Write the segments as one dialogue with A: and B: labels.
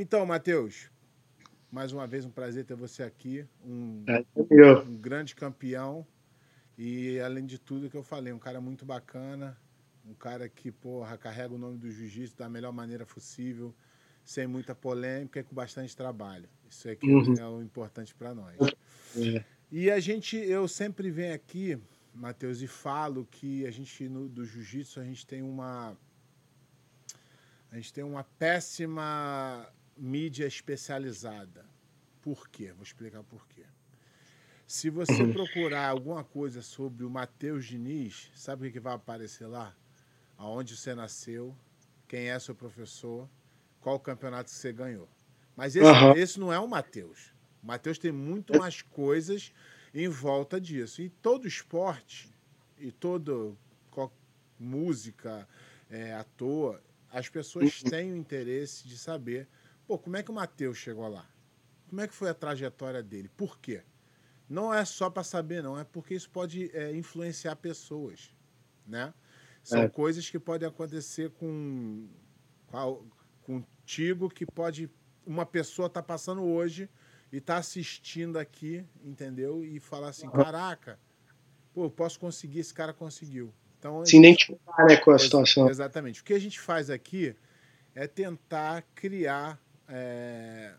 A: Então, Matheus, mais uma vez um prazer ter você aqui, um,
B: É, meu.
A: um grande campeão e, além de tudo que eu falei, um cara muito bacana, um cara que, porra, carrega o nome do jiu-jitsu da melhor maneira possível, sem muita polêmica e com bastante trabalho. Isso aqui
B: Uhum.
A: é o importante para nós.
B: É.
A: E a gente, eu sempre venho aqui, Matheus, e falo que a gente no, do jiu-jitsu a gente tem uma a gente tem uma péssima mídia especializada. Por quê? Vou explicar por quê. Se você procurar alguma coisa sobre o Matheus Diniz, sabe o que que vai aparecer lá? Aonde você nasceu, quem é seu professor, qual campeonato que você ganhou. Mas esse,
B: Aham.
A: esse não é o Matheus. O Matheus tem muito mais coisas em volta disso. E todo esporte, e toda qual- música, é, ator, as pessoas têm o interesse de saber, pô, como é que o Matheus chegou lá? Como é que foi a trajetória dele? Por quê? Não é só para saber, não, é porque isso pode é, influenciar pessoas, né? São
B: É.
A: coisas que podem acontecer com, contigo que pode uma pessoa tá passando hoje e tá assistindo aqui, entendeu? E falar assim, caraca, pô, eu posso conseguir, esse cara conseguiu. Então,
B: Se identificar né, com a situação.
A: Ex- Exatamente. O que a gente faz aqui é tentar criar é,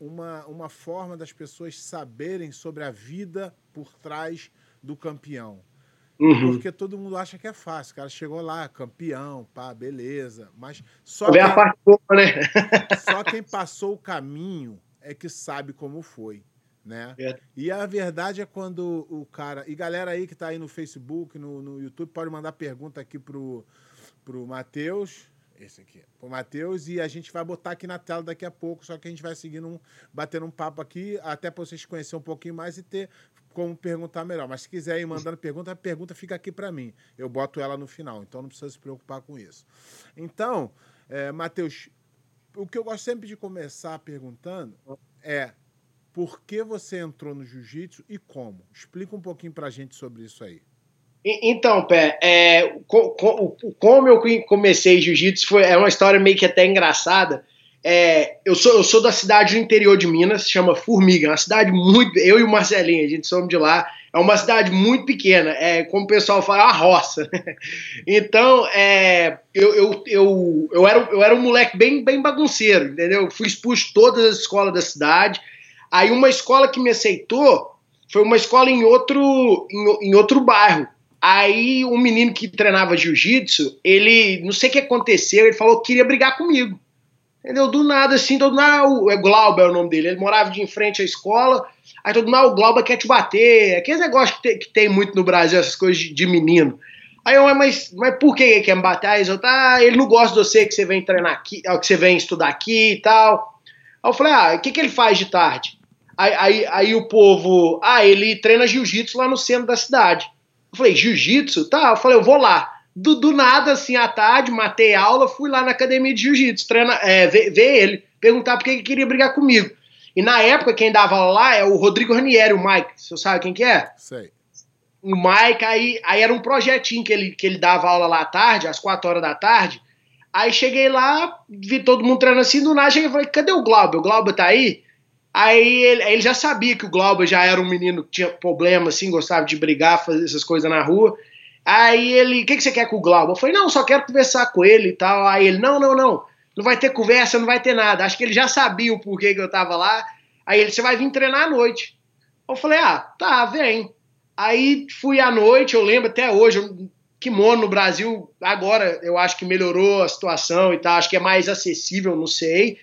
A: uma, uma forma das pessoas saberem sobre a vida por trás do campeão.
B: Uhum.
A: Porque todo mundo acha que é fácil. O cara chegou lá, campeão, pá, beleza. Mas só quem,
B: parte boa, né?
A: só quem passou o caminho é que sabe como foi, né?
B: É.
A: E a verdade é quando o cara... E galera aí que tá aí no Facebook, no, no YouTube, pode mandar pergunta aqui pro, pro Matheus. Esse aqui. Pro Matheus. E a gente vai botar aqui na tela daqui a pouco. Só que a gente vai seguindo um... Batendo um papo aqui, até para vocês conhecerem um pouquinho mais e ter como perguntar melhor. Mas se quiser ir mandando pergunta, a pergunta fica aqui para mim. Eu boto ela no final. Então não precisa se preocupar com isso. Então, é, Matheus, o que eu gosto sempre de começar perguntando é por que você entrou no jiu-jitsu e como? Explica um pouquinho pra gente sobre isso aí.
B: Então, Pé, é, como eu co- comecei jiu-jitsu foi é uma história meio que até engraçada. É, eu, sou, eu sou da cidade do interior de Minas, chama Formiga, é uma cidade muito. Eu e o Marcelinho, a gente somos de lá. É uma cidade muito pequena, é, como o pessoal fala, é uma roça. então, é, eu, eu, eu, eu, era, eu era um moleque bem, bem bagunceiro, entendeu? Eu fui expulso de todas as escolas da cidade. Aí, uma escola que me aceitou foi uma escola em outro, em, em outro bairro. Aí um menino que treinava jiu-jitsu, ele, não sei o que aconteceu, ele falou que queria brigar comigo. Entendeu? Do nada, assim, todo mundo, ah, o é Glauber é o nome dele. Ele morava de em frente à escola. Aí todo mundo, ah, o Glauber quer te bater. Aquele negócio que tem, que tem muito no Brasil, essas coisas de, de menino. Aí eu, mas, mas por que ele quer me bater? Aí outros, ah, ele não gosta de você, que você vem treinar aqui, ah, que você vem estudar aqui e tal. Aí eu falei, ah, o que, que ele faz de tarde? Aí, aí, aí o povo, ah, ele treina jiu-jitsu lá no centro da cidade. Eu falei, jiu-jitsu? Tá, eu falei, eu vou lá. Do, do nada, assim, à tarde, matei a aula, fui lá na academia de jiu-jitsu, treina, é, ver, ver ele, perguntar por que ele queria brigar comigo. E na época, quem dava aula lá é o Rodrigo Ranieri, o Mike. Você sabe quem que é?
A: Sei.
B: O Mike, aí, aí era um projetinho que ele, que ele dava aula lá à tarde, às 4 horas da tarde. Aí cheguei lá, vi todo mundo treinando assim, do nada cheguei e falei, cadê o Glauber? O Glauber tá aí? Aí ele, ele já sabia que o Glauber já era um menino que tinha problema, assim, gostava de brigar, fazer essas coisas na rua. Aí ele, o que, que você quer com o Glauber? Eu falei, não, só quero conversar com ele e tal. Aí ele, não, não, não, não vai ter conversa, não vai ter nada. Acho que ele já sabia o porquê que eu tava lá. Aí ele, você vai vir treinar à noite. Eu falei, ah, tá, vem. Aí fui à noite, eu lembro até hoje, eu- kimono no Brasil, agora eu acho que melhorou a situação e tal, acho que é mais acessível, não sei.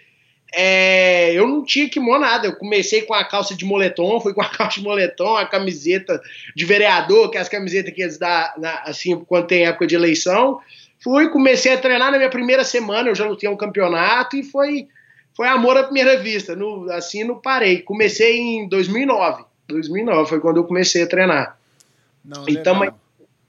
B: É, eu não tinha kimono nada, eu comecei com a calça de moletom, fui com a calça de moletom, a camiseta de vereador, que é as camisetas que eles dão, na- assim, quando tem época de eleição. Fui, comecei a treinar na minha primeira semana, eu já lutei um campeonato e foi, foi amor à primeira vista, no, assim não parei. Comecei em 2009, 2009 foi quando eu comecei a treinar.
A: Não,
B: Então,
A: legal.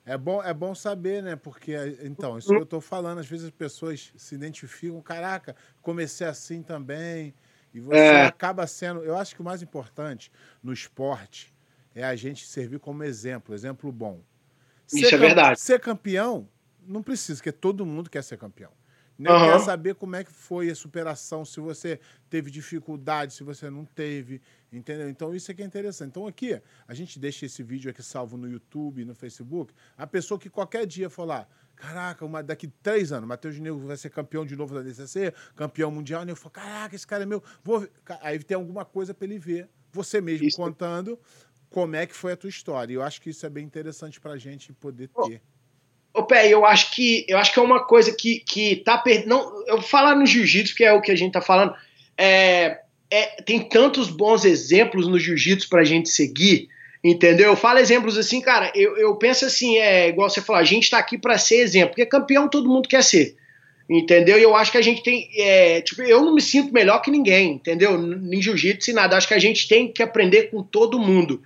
A: É bom, é bom saber, né? Porque, então, isso que eu tô falando, às vezes as pessoas se identificam, caraca, comecei assim também. E você
B: É.
A: acaba sendo. Eu acho que o mais importante no esporte é a gente servir como exemplo, exemplo bom.
B: Isso é verdade.
A: Ser campeão, não precisa, porque todo mundo quer ser campeão. Né? Uhum. Quer saber como é que foi a superação, se você teve dificuldade, se você não teve, entendeu? Então isso é que é interessante. Então aqui, a gente deixa esse vídeo aqui salvo no YouTube, no Facebook. A pessoa que qualquer dia lá, caraca, uma, daqui três anos, Matheus Nego vai ser campeão de novo da DCC, campeão mundial, e eu falo, caraca, esse cara é meu. Vou... Aí tem alguma coisa para ele ver, você mesmo isso. contando como é que foi a tua história. E eu acho que isso é bem interessante para a gente poder ter.
B: Ô, Pé, eu acho que eu acho que é uma coisa que, que tá perdendo. Eu vou falar no jiu-jitsu, que é o que a gente tá falando. É, é, tem tantos bons exemplos no jiu-jitsu pra gente seguir, entendeu? Eu falo exemplos assim, cara, eu, eu penso assim, é igual você falou, a gente tá aqui para ser exemplo, porque campeão todo mundo quer ser. Entendeu? E eu acho que a gente tem. É, tipo, eu não me sinto melhor que ninguém, entendeu? Nem jiu-jitsu e nada. Acho que a gente tem que aprender com todo mundo.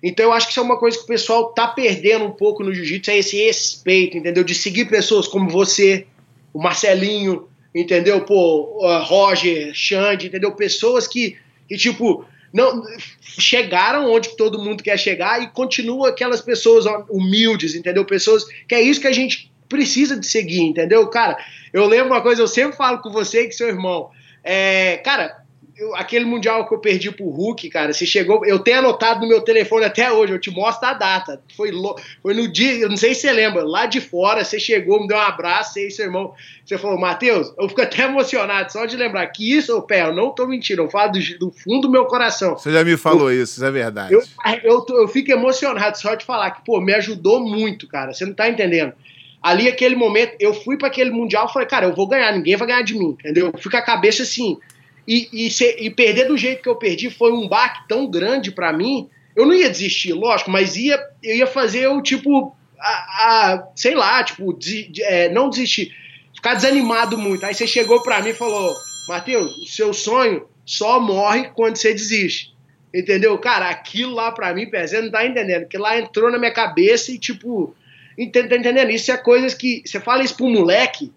B: Então eu acho que isso é uma coisa que o pessoal tá perdendo um pouco no jiu-jitsu, é esse respeito, entendeu? De seguir pessoas como você, o Marcelinho, entendeu? Pô, Roger, Xande, entendeu? Pessoas que, que tipo, não chegaram onde todo mundo quer chegar e continua aquelas pessoas humildes, entendeu? Pessoas que é isso que a gente precisa de seguir, entendeu? Cara, eu lembro uma coisa, eu sempre falo com você que seu irmão, é, cara, eu, aquele mundial que eu perdi pro Hulk, cara, você chegou. Eu tenho anotado no meu telefone até hoje, eu te mostro a data. Foi, foi no dia, eu não sei se você lembra, lá de fora, você chegou, me deu um abraço, você e seu irmão. Você falou, Matheus, eu fico até emocionado só de lembrar que isso, ô pé, eu não tô mentindo, eu falo do, do fundo do meu coração.
A: Você já me falou eu, isso, isso é verdade.
B: Eu, eu, eu fico emocionado só de falar que, pô, me ajudou muito, cara, você não tá entendendo ali aquele momento, eu fui para aquele mundial e falei, cara, eu vou ganhar, ninguém vai ganhar de mim, entendeu? Eu fui com a cabeça assim, e, e, ser, e, perder do jeito que eu perdi foi um baque tão grande para mim. Eu não ia desistir, lógico, mas ia, eu ia fazer o tipo, a, a sei lá, tipo, de, de, é, não desistir, ficar desanimado muito. Aí você chegou para mim e falou: Matheus, o seu sonho só morre quando você desiste. Entendeu? Cara, aquilo lá pra mim, você não tá entendendo, que lá entrou na minha cabeça e tipo, tá entendendo? Isso é coisas que você fala isso pro moleque,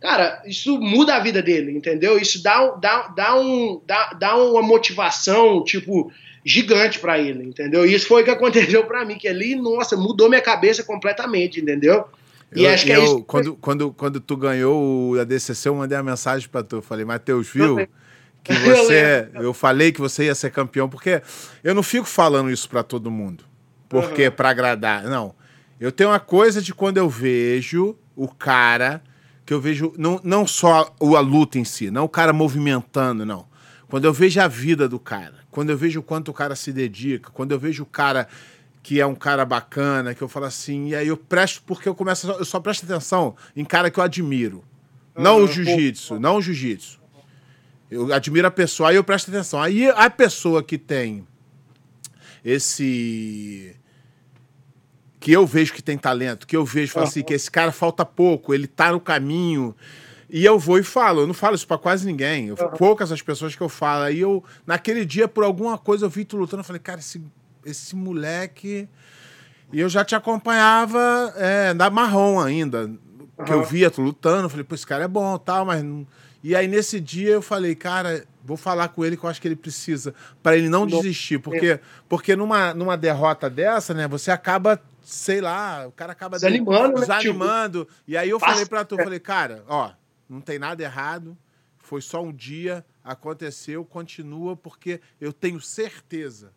B: Cara, isso muda a vida dele, entendeu? Isso dá, dá, dá, um, dá, dá uma motivação, tipo, gigante para ele, entendeu? E isso foi o que aconteceu para mim, que ali, nossa, mudou minha cabeça completamente, entendeu?
A: E eu, acho que é eu, é isso. Quando, quando, quando tu ganhou a DCC, eu mandei uma mensagem para tu. Eu falei, Matheus, viu? Que você. eu falei que você ia ser campeão, porque eu não fico falando isso para todo mundo. Porque uhum. para agradar. Não. Eu tenho uma coisa de quando eu vejo o cara que eu vejo não, não só a luta em si, não o cara movimentando, não. Quando eu vejo a vida do cara, quando eu vejo o quanto o cara se dedica, quando eu vejo o cara que é um cara bacana, que eu falo assim, e aí eu presto, porque eu começo, eu só presto atenção em cara que eu admiro. Não o jiu-jitsu, não o jiu-jitsu. Eu admiro a pessoa, aí eu presto atenção. Aí a pessoa que tem esse que eu vejo que tem talento, que eu vejo uhum. assim, que esse cara falta pouco, ele tá no caminho. E eu vou e falo, eu não falo isso pra quase ninguém. Eu, uhum. Poucas as pessoas que eu falo. Aí eu, naquele dia, por alguma coisa, eu vi tu lutando, eu falei, cara, esse, esse moleque. E eu já te acompanhava é, da marrom ainda. Que eu via tu lutando, eu falei, pô, esse cara é bom tal, mas. Não... E aí nesse dia eu falei, cara, vou falar com ele que eu acho que ele precisa, para ele não desistir. Porque, porque numa, numa derrota dessa, né, você acaba sei lá, o cara acaba
B: desanimando,
A: né, desanimando. Tipo, e aí eu falei pra tu, falei, cara, ó, não tem nada errado, foi só um dia, aconteceu, continua, porque eu tenho certeza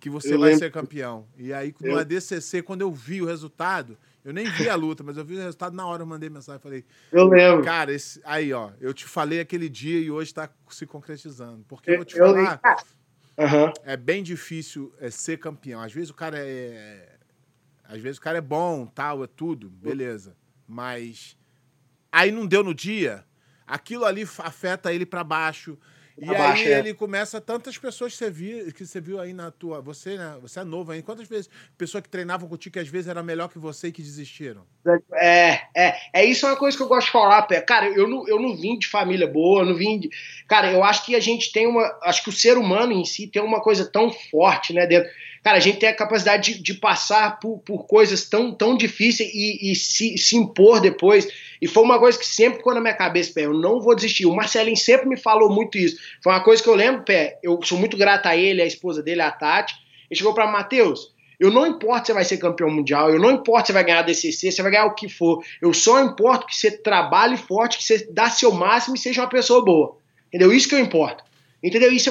A: que você eu vai lembro. ser campeão. E aí, no eu... ADCC, quando eu vi o resultado, eu nem vi a luta, mas eu vi o resultado na hora, eu mandei mensagem, falei...
B: Eu lembro.
A: Cara, esse... aí, ó, eu te falei aquele dia e hoje tá se concretizando. Porque eu vou te falar... Uhum. É bem difícil é, ser campeão. Às vezes o cara é às vezes o cara é bom, tal, é tudo, beleza. Mas aí não deu no dia, aquilo ali afeta ele para baixo. E aí é. ele começa tantas pessoas que você viu, que você viu aí na tua, você, né, você é novo aí, quantas vezes pessoas que treinavam contigo que às vezes era melhor que você e que desistiram?
B: É, é, é isso é uma coisa que eu gosto de falar, Pé. Cara, eu não, eu não vim de família boa, eu não vim de, cara, eu acho que a gente tem uma, acho que o ser humano em si tem uma coisa tão forte, né, dentro cara, a gente tem a capacidade de, de passar por, por, coisas tão, tão difíceis e, e se, se, impor depois. E foi uma coisa que sempre ficou na minha cabeça, pé, eu não vou desistir. O Marcelinho sempre me falou muito isso. Foi uma coisa que eu lembro, pé, eu sou muito grato a ele, a esposa dele, a Tati. Ele chegou para Matheus, Eu não importo se você vai ser campeão mundial, eu não importo se você vai ganhar DCC, você vai ganhar o que for. Eu só importo que você trabalhe forte, que você dá seu máximo e seja uma pessoa boa. Entendeu? Isso que eu importo. Entendeu? Isso.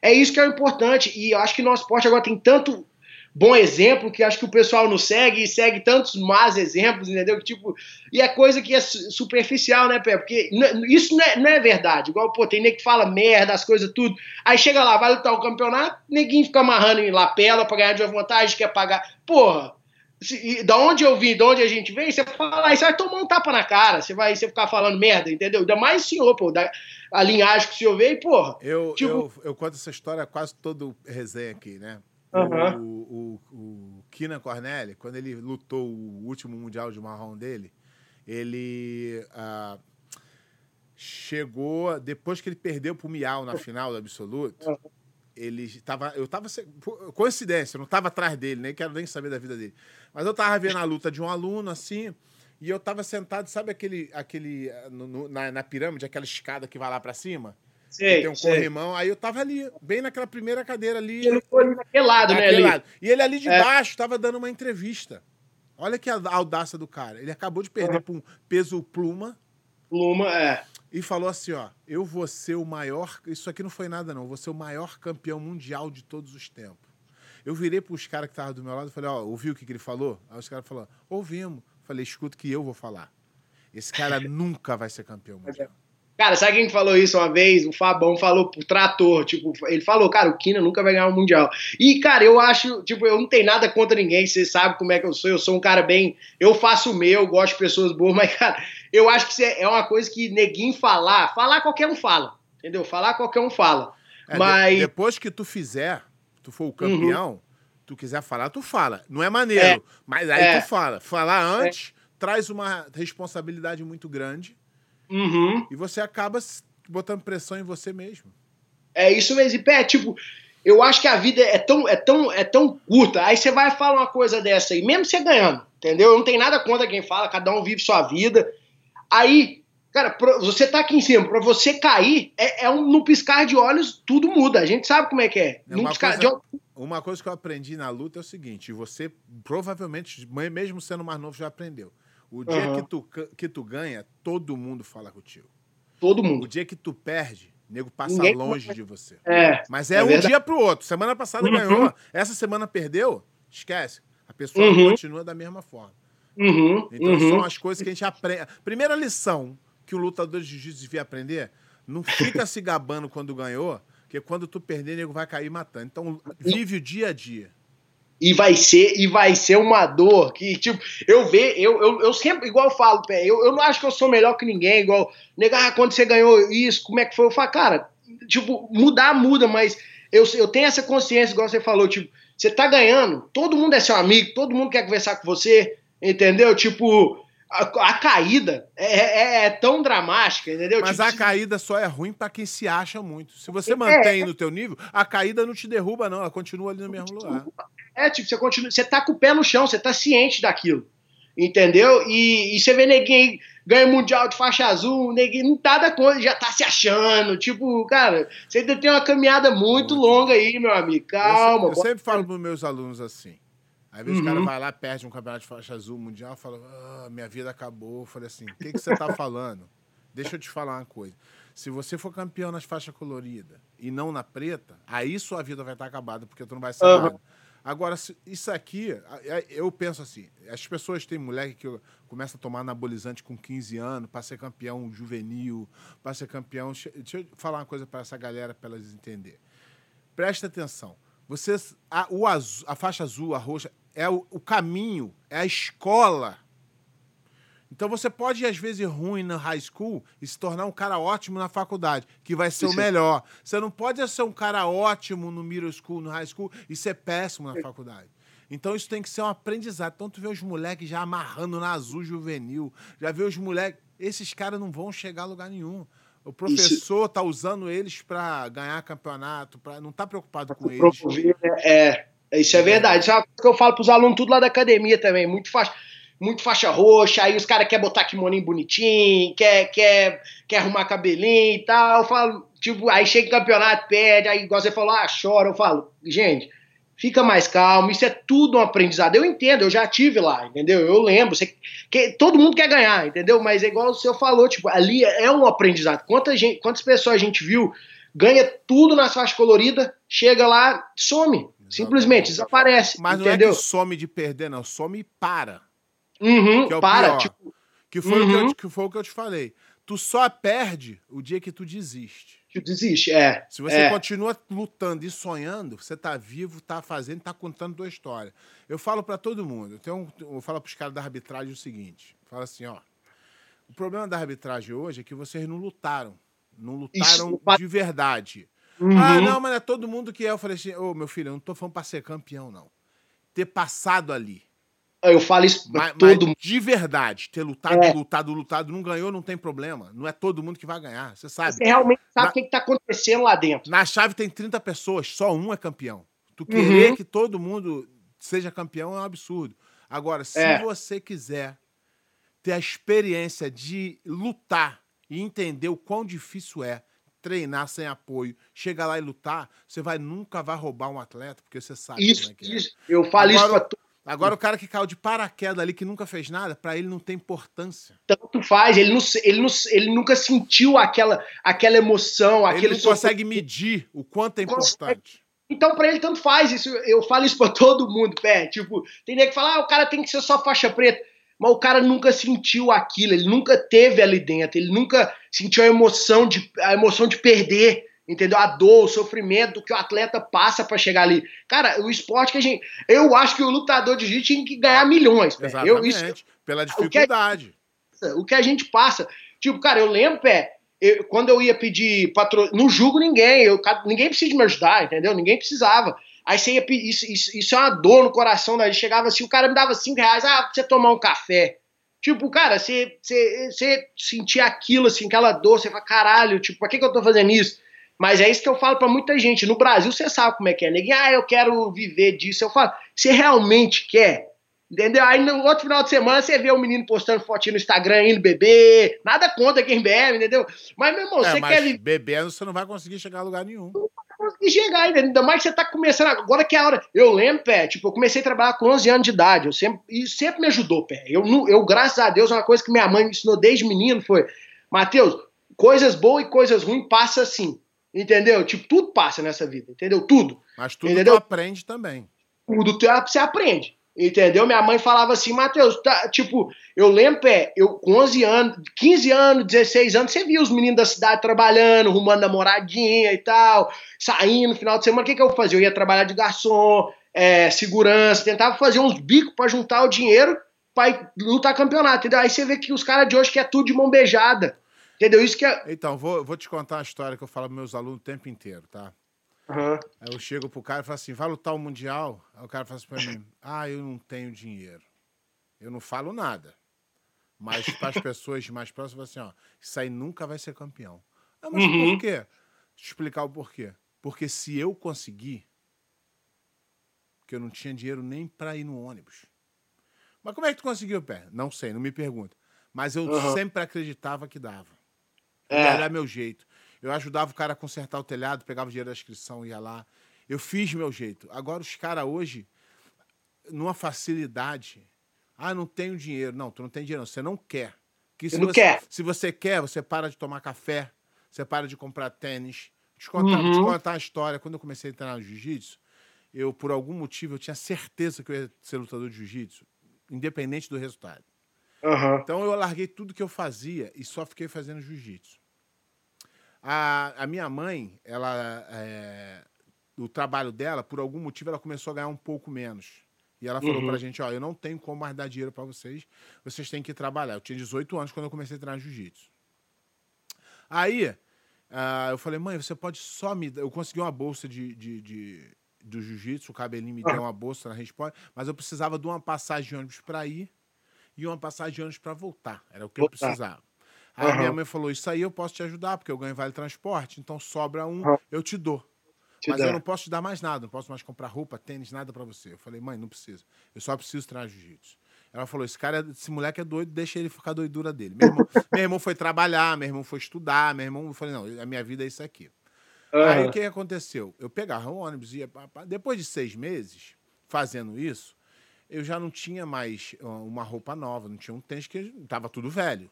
B: É isso que é importante. E eu acho que nosso esporte agora tem tanto bom exemplo que acho que o pessoal não segue e segue tantos más exemplos, entendeu? Que, tipo, e é coisa que é superficial, né, Pé? Porque isso não é, não é, verdade. Igual, pô, tem nego que fala merda, as coisas tudo. Aí chega lá, vai lutar o campeonato, neguinho fica amarrando em lapela pra ganhar de vantagem, quer pagar. Porra, se, da onde eu vim, da onde a gente vem, você fala, aí você vai tomar um tapa na cara, você vai você ficar falando merda, entendeu? Ainda mais o senhor, pô, da, a linhagem que o senhor veio, porra.
A: Eu, tipo... eu, eu conto essa história quase todo resenha aqui, né? Uhum. O, o, o Kina Corneli, quando ele lutou o último mundial de marrom dele, ele uh, chegou depois que ele perdeu pro Miau na final do absoluto. Uhum. Ele estava, eu estava coincidência, eu não estava atrás dele, nem quero nem saber da vida dele. Mas eu estava vendo a luta de um aluno assim, e eu estava sentado, sabe aquele, aquele no, no, na, na pirâmide, aquela escada que vai lá para cima? Sei, tem um sei. corrimão. Aí eu tava ali, bem naquela primeira cadeira ali.
B: Ele foi naquele lado, né? Ali. Lado.
A: E ele ali de é. baixo tava dando uma entrevista. Olha que a audácia do cara. Ele acabou de perder uhum. pra um peso pluma.
B: Pluma, é.
A: E falou assim: ó, eu vou ser o maior. Isso aqui não foi nada, não. vou ser o maior campeão mundial de todos os tempos. Eu virei pros caras que estavam do meu lado e falei: ó, ouviu o que, que ele falou? Aí os caras falaram: ouvimos. Falei: escuta que eu vou falar. Esse cara nunca vai ser campeão mundial.
B: Cara, sabe quem falou isso uma vez? O Fabão falou pro trator, tipo, ele falou, cara, o Kina nunca vai ganhar um Mundial. E, cara, eu acho, tipo, eu não tenho nada contra ninguém, você sabe como é que eu sou, eu sou um cara bem, eu faço o meu, gosto de pessoas boas, mas, cara, eu acho que é uma coisa que neguinho falar, falar qualquer um fala, entendeu? Falar qualquer um fala. É, mas...
A: De, depois que tu fizer, tu for o campeão, uhum. tu quiser falar, tu fala. Não é maneiro, é, mas aí é, tu fala. Falar antes é. traz uma responsabilidade muito grande,
B: Uhum.
A: E você acaba botando pressão em você mesmo.
B: É isso mesmo. E, pé, tipo, eu acho que a vida é tão, é tão, é tão curta. Aí você vai falar uma coisa dessa aí, mesmo você ganhando, entendeu? Eu não tem nada contra quem fala, cada um vive sua vida. Aí, cara, você tá aqui em cima, pra você cair, é, é um, no piscar de olhos, tudo muda. A gente sabe como é que é. é
A: uma, coisa, de... uma coisa que eu aprendi na luta é o seguinte: você provavelmente, mesmo sendo mais novo, já aprendeu. O dia uhum. que, tu, que tu ganha, todo mundo fala contigo.
B: Todo mundo.
A: O dia que tu perde, o nego passa Ninguém longe de você.
B: É.
A: Mas é, é um verdade. dia pro outro. Semana passada uhum. ganhou, essa semana perdeu, esquece. A pessoa uhum. continua da mesma forma.
B: Uhum.
A: Então uhum. são as coisas que a gente aprende. Primeira lição que o lutador de jiu-jitsu devia aprender: não fica se gabando quando ganhou, porque quando tu perder, nego vai cair matando. Então vive o dia a dia.
B: E vai ser, e vai ser uma dor que, tipo, eu vejo, eu, eu, eu sempre, igual eu falo, eu, eu não acho que eu sou melhor que ninguém, igual, negar, ah, quando você ganhou isso, como é que foi? Eu falo, cara, tipo, mudar muda, mas eu, eu tenho essa consciência, igual você falou, tipo, você tá ganhando, todo mundo é seu amigo, todo mundo quer conversar com você, entendeu? Tipo, a, a caída é, é, é, tão dramática, entendeu?
A: Mas
B: tipo,
A: a caída só é ruim para quem se acha muito. Se você é, mantém no teu nível, a caída não te derruba, não, ela continua ali no mesmo lugar.
B: É, tipo, você continua, você tá com o pé no chão, você tá ciente daquilo. Entendeu? E, e você vê neguinho ganha mundial de faixa azul, neguinho não tá da coisa, já tá se achando. Tipo, cara, você ainda tem uma caminhada muito, muito. longa aí, meu amigo. Calma.
A: Eu, eu sempre falo pros meus alunos assim. Às vezes uhum. o cara vai lá, perde um campeonato de faixa azul mundial e fala: ah, minha vida acabou. Eu falei assim: o que, que você tá falando? Deixa eu te falar uma coisa. Se você for campeão nas faixas coloridas e não na preta, aí sua vida vai estar acabada, porque tu não vai ser uhum. nada. Agora, isso aqui, eu penso assim: as pessoas têm moleque que começa a tomar anabolizante com 15 anos para ser campeão juvenil, para ser campeão. Deixa eu falar uma coisa para essa galera, para elas entenderem. Presta atenção. Vocês, a, o azul, a faixa azul, a roxa, é o, o caminho, é a escola então você pode, às vezes, ruim na high school e se tornar um cara ótimo na faculdade, que vai ser Isso. o melhor. Você não pode ser um cara ótimo no middle school, no high school, e ser péssimo na faculdade. Então isso tem que ser um aprendizado. Então tu vê os moleques já amarrando na azul juvenil, já vê os moleques. Esses caras não vão chegar a lugar nenhum. O professor isso. tá usando eles para ganhar campeonato, pra, não tá preocupado com eles.
B: É, isso é verdade. Isso é uma coisa que eu falo pros alunos tudo lá da academia também. Muito fácil muito faixa roxa, aí os caras querem botar kimoninho bonitinho, quer, quer, quer arrumar cabelinho e tal. Eu falo, tipo, aí chega o campeonato, perde, aí igual você falou, ah, chora. Eu falo, gente, fica mais calmo, isso é tudo um aprendizado. Eu entendo, eu já tive lá, entendeu? Eu lembro, você, que, todo mundo quer ganhar, entendeu? Mas é igual o senhor falou, tipo, ali é um aprendizado. Quantas, gente, quantas pessoas a gente viu, ganha tudo na faixa colorida, chega lá, some. Simplesmente desaparece.
A: Mas
B: entendeu?
A: não é que some de perder, não. Some e para.
B: Uhum,
A: que é o
B: para.
A: pior.
B: Tipo,
A: Que foi, o que, eu,
B: Uhum.
A: que foi o que eu te falei. Tu só perde o dia que tu desiste.
B: tu desiste, é.
A: Se você
B: é.
A: continua lutando e sonhando, você tá vivo, tá fazendo, tá contando tua história. Eu falo pra todo mundo, eu, tenho eu falo pros caras da arbitragem o seguinte: fala assim, ó. O problema da arbitragem hoje é que vocês não lutaram. Não lutaram
B: Isso,
A: de verdade.
B: Uhum.
A: Ah, não, mas é todo mundo que é. Eu falei assim, ô meu filho, eu não tô falando pra ser campeão, não. Ter passado ali.
B: Eu falo isso pra
A: Mas,
B: todo
A: mas
B: mundo.
A: de verdade, ter lutado,
B: É.
A: lutado, lutado, não ganhou, não tem problema. Não é todo mundo que vai ganhar, você sabe.
B: Você realmente sabe o que, que tá acontecendo lá dentro.
A: Na chave tem 30 pessoas, só um é campeão. Tu querer
B: Uhum.
A: que todo mundo seja campeão é um absurdo. Agora, se
B: É.
A: você quiser ter a experiência de lutar e entender o quão difícil é treinar sem apoio, chegar lá e lutar, você vai nunca vai roubar um atleta, porque você sabe como
B: Isso,
A: é que é.
B: isso. Eu falo isso
A: Agora-
B: pra todo
A: Agora o cara que caiu de paraquedas ali, que nunca fez nada, pra ele não tem importância.
B: tanto faz. Ele, não, ele, não, ele nunca sentiu aquela, aquela emoção,
A: Ele
B: aquele
A: não consegue medir o quanto é importante.
B: Então, pra ele, tanto faz. Isso, eu falo isso pra todo mundo, pé. Tipo, tem que fala, ah, o cara tem que ser só faixa preta. Mas o cara nunca sentiu aquilo, ele nunca teve ali dentro, ele nunca sentiu a emoção de, a emoção de perder, entendeu? A dor, o sofrimento que o atleta passa pra chegar ali. Cara, o esporte que a gente. Eu acho que o lutador de jiu-jitsu tinha que ganhar milhões, pé. Eu,
A: Exatamente.
B: isso,
A: Pela
B: que é-
A: dificuldade.
B: o que a gente passa. Tipo, cara, eu lembro, pé, eu- quando eu ia pedir patrocínio, não julgo ninguém, eu, ninguém precisa me ajudar, entendeu? Ninguém precisava. Aí você ia pedir, isso, isso, isso é uma dor no coração, daí chegava assim, o cara me dava cinco reais, ah, pra você tomar um café. Tipo, cara, você, você, você sentia aquilo, assim, aquela dor, você fala, caralho, tipo, pra que, que eu tô fazendo isso? Mas é isso que eu falo pra muita gente. No Brasil, você sabe como é que é. Ninguém, ah, eu quero viver disso. Eu falo, você realmente quer? Entendeu? Aí no outro final de semana você vê o menino postando fotinho no Instagram, indo beber. Nada contra quem bebe, entendeu? Mas, meu irmão,
A: É,
B: você quer
A: bebendo você não vai conseguir chegar a lugar nenhum.
B: E chegar ainda. Ainda mais que você tá começando agora que é a hora. Eu lembro, pé, tipo, eu comecei a trabalhar com 11 anos de idade. Eu sempre, e sempre me ajudou, pé. Eu, eu, graças a Deus, uma coisa que minha mãe me ensinou desde menino foi: Matheus, coisas boas e coisas ruins passa assim. Entendeu? Tipo, tudo passa nessa vida, entendeu? Tudo.
A: Mas tudo
B: Entendeu?
A: tu aprende também.
B: tudo tu- você aprende. Entendeu? Minha mãe falava assim, Matheus, tá, tipo, eu lembro, pé, eu com 11 anos, 15 anos, 16 anos, você via os meninos da cidade trabalhando, arrumando namoradinha e tal, saindo no final de semana, o que, que eu fazia? Eu ia trabalhar de garçom, é, segurança, tentava fazer uns bicos pra juntar o dinheiro ir lutar campeonato, entendeu? Aí você vê que os caras de hoje quer tudo de mão beijada, entendeu? Isso que é...
A: Então, vou, vou te contar uma história que eu falo para meus alunos o tempo inteiro, tá?
B: Aham.
A: Aí eu chego pro cara e falo assim, vai lutar o Mundial? Aí o cara fala assim pra mim, ah, eu não tenho dinheiro. Eu não falo nada. Mas para as pessoas mais próximas, assim, ó, isso aí nunca vai ser campeão. Ah, mas
B: Uhum.
A: por quê? Deixa eu explicar o porquê. Porque se eu conseguir, que eu não tinha dinheiro nem para ir no ônibus. Mas como é que tu conseguiu, pé? Não sei, não me pergunta. Mas eu
B: Uhum.
A: sempre acreditava que dava.
B: É.
A: Era meu jeito. Eu ajudava o cara a consertar o telhado, pegava o dinheiro da inscrição, ia lá. Eu fiz meu jeito. Agora os caras hoje, numa facilidade, ah, não tenho dinheiro. Não, tu não tem dinheiro, não. Você não quer. Que se
B: não
A: você,
B: quer.
A: Se você quer, você para de tomar café, você para de comprar tênis. Te contar,
B: Uhum.
A: te contar uma história. Quando eu comecei a treinar jiu-jitsu, eu, por algum motivo, eu tinha certeza que eu ia ser lutador de jiu-jitsu, independente do resultado.
B: Aham.
A: Então eu larguei tudo que eu fazia e só fiquei fazendo jiu-jitsu. A, a minha mãe, ela, é, o trabalho dela, por algum motivo, ela começou a ganhar um pouco menos. E ela falou
B: Uhum.
A: pra gente, ó, eu não tenho como mais dar dinheiro pra vocês, vocês têm que trabalhar. Eu tinha 18 anos quando eu comecei a treinar jiu-jitsu. Aí, ah, eu falei, mãe, você pode só me dar... Eu consegui uma bolsa de, de, de- do jiu-jitsu, o cabelinho me deu uma bolsa na Responde, mas eu precisava de uma passagem de ônibus pra ir e uma passagem de ônibus pra voltar. Era o que eu
B: Voltar.
A: precisava. Aí
B: Aham.
A: minha mãe falou, isso aí eu posso te ajudar, porque eu ganho vale transporte, então sobra um,
B: Aham.
A: eu te dou.
B: Te
A: Mas
B: dá.
A: eu não posso te dar mais nada, não posso mais comprar roupa, tênis, nada pra você. Eu falei, mãe, não precisa. Eu só preciso treinar jiu-jitsu. Ela falou, esse cara, esse moleque é doido, deixa ele ficar doidura dele. Meu irmão, meu irmão foi trabalhar, meu irmão foi estudar, meu irmão, eu falei, não, a minha vida é isso aqui. Uhum. Aí o que aconteceu? Eu pegava um ônibus, ia. Depois de seis meses fazendo isso, eu já não tinha mais uma roupa nova, não tinha um tênis que estava tudo velho.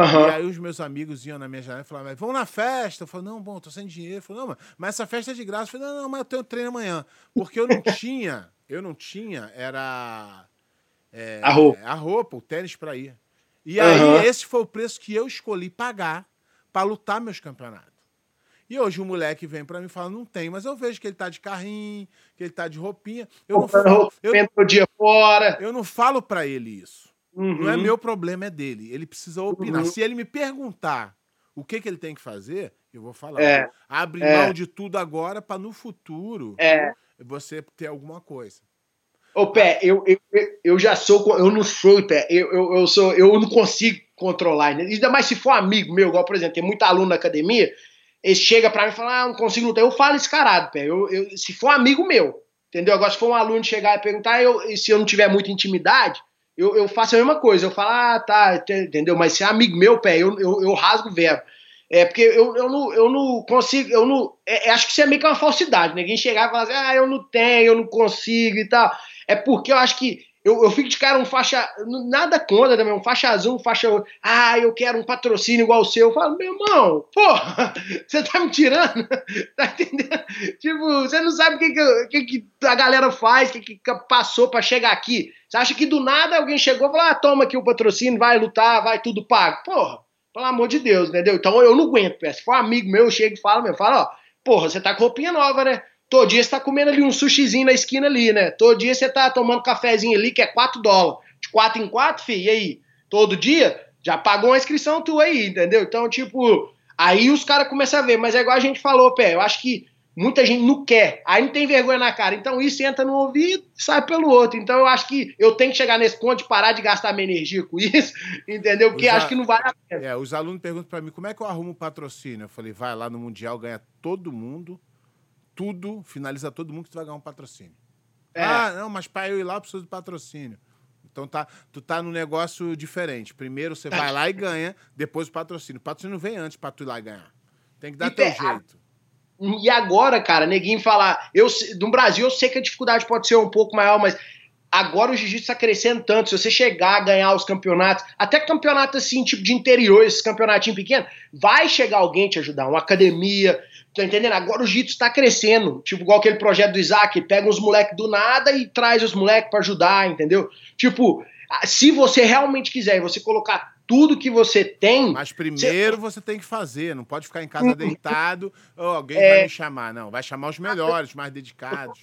A: Uhum. E aí os meus amigos iam na minha janela e falavam, vamos na festa. Eu falei, não, bom, tô sem dinheiro. Eu não, mas essa festa é de graça. Eu falei, não, não, mas eu tenho treino amanhã. Porque eu não tinha, eu não tinha, era é,
B: a roupa.
A: A roupa, o tênis para ir. E aí, uhum. esse foi o preço que eu escolhi pagar para lutar meus campeonatos. E hoje o moleque vem para mim e fala, não tem, mas eu vejo que ele tá de carrinho, que ele tá de roupinha. Eu não falo,
B: eu, dia fora.
A: Eu não falo para ele isso. Uhum. Não é meu problema, é dele. Ele precisa opinar. Uhum. Se ele me perguntar o que, que ele tem que fazer, eu vou falar.
B: É.
A: Abre é. mão de tudo agora para no futuro
B: é.
A: você ter alguma coisa.
B: Ô, Pé, eu, eu, eu já sou. Eu não sou, Pé. Eu, eu, eu, sou, eu não consigo controlar. Né? Ainda mais se for amigo meu, igual, por exemplo, tem muito aluno na academia. Ele chega pra mim e fala: Ah, não consigo lutar. Eu falo escarado, Pé. Eu, eu, se for amigo meu, entendeu? Agora, se for um aluno chegar e perguntar, eu, se eu não tiver muita intimidade, eu, eu faço a mesma coisa. Eu falo: Ah, tá, entendeu? Mas se é amigo meu, Pé, eu, eu, eu rasgo o verbo. É porque eu, eu, não, eu não consigo, eu não. É, é acho que isso é meio que uma falsidade. Ninguém chegar e falar assim, ah, eu não tenho, eu não consigo e tal é porque eu acho que eu, eu fico de cara um faixa. Nada contra também, um faixa azul, um faixa. Ah, eu quero um patrocínio igual o seu. Eu falo, meu irmão, porra, você tá me tirando? tá entendendo? Tipo, você não sabe o que, que, que a galera faz, o que, que passou para chegar aqui. Você acha que do nada alguém chegou e falou: ah, toma aqui o patrocínio, vai lutar, vai tudo pago. Porra, pelo amor de Deus, entendeu? Então eu não aguento, se for um amigo meu, eu chego e falo, meu, fala, ó, porra, você tá com roupinha nova, né? Todo dia você tá comendo ali um sushizinho na esquina ali, né? Todo dia você tá tomando cafezinho ali que é 4 dólares. De 4 em 4, filho, e aí? Todo dia? Já pagou uma inscrição tua aí, entendeu? Então, tipo, aí os caras começam a ver. Mas é igual a gente falou, pé, eu acho que muita gente não quer, aí não tem vergonha na cara. Então isso entra no ouvido e sai pelo outro. Então eu acho que eu tenho que chegar nesse ponto de parar de gastar minha energia com isso, entendeu? Porque acho que não vale a pena.
A: É, os alunos perguntam para mim como é que eu arrumo patrocínio. Eu falei, vai lá no Mundial, ganha todo mundo tudo, finaliza todo mundo que tu vai ganhar um patrocínio. É. Ah, não, mas para eu ir lá eu preciso de patrocínio. Então tá, tu tá num negócio diferente. Primeiro você vai lá e ganha, depois o patrocínio. O patrocínio vem antes para tu ir lá e ganhar. Tem que dar e teu jeito.
B: E agora, cara, neguinho falar, eu no Brasil eu sei que a dificuldade pode ser um pouco maior, mas agora o jiu-jitsu está crescendo tanto. Se você chegar a ganhar os campeonatos, até campeonato assim, tipo de interior, esses campeonatinhos pequenos, vai chegar alguém te ajudar, uma academia, Tá entendendo? Agora o Jiu-Jitsu tá crescendo. Tipo, igual aquele projeto do Isaac, pega uns moleques do nada e traz os moleques para ajudar, entendeu? Tipo, se você realmente quiser e você colocar tudo que você tem.
A: Mas primeiro você, você tem que fazer, não pode ficar em casa deitado, oh, alguém é... vai me chamar. Não, vai chamar os melhores, mais dedicados.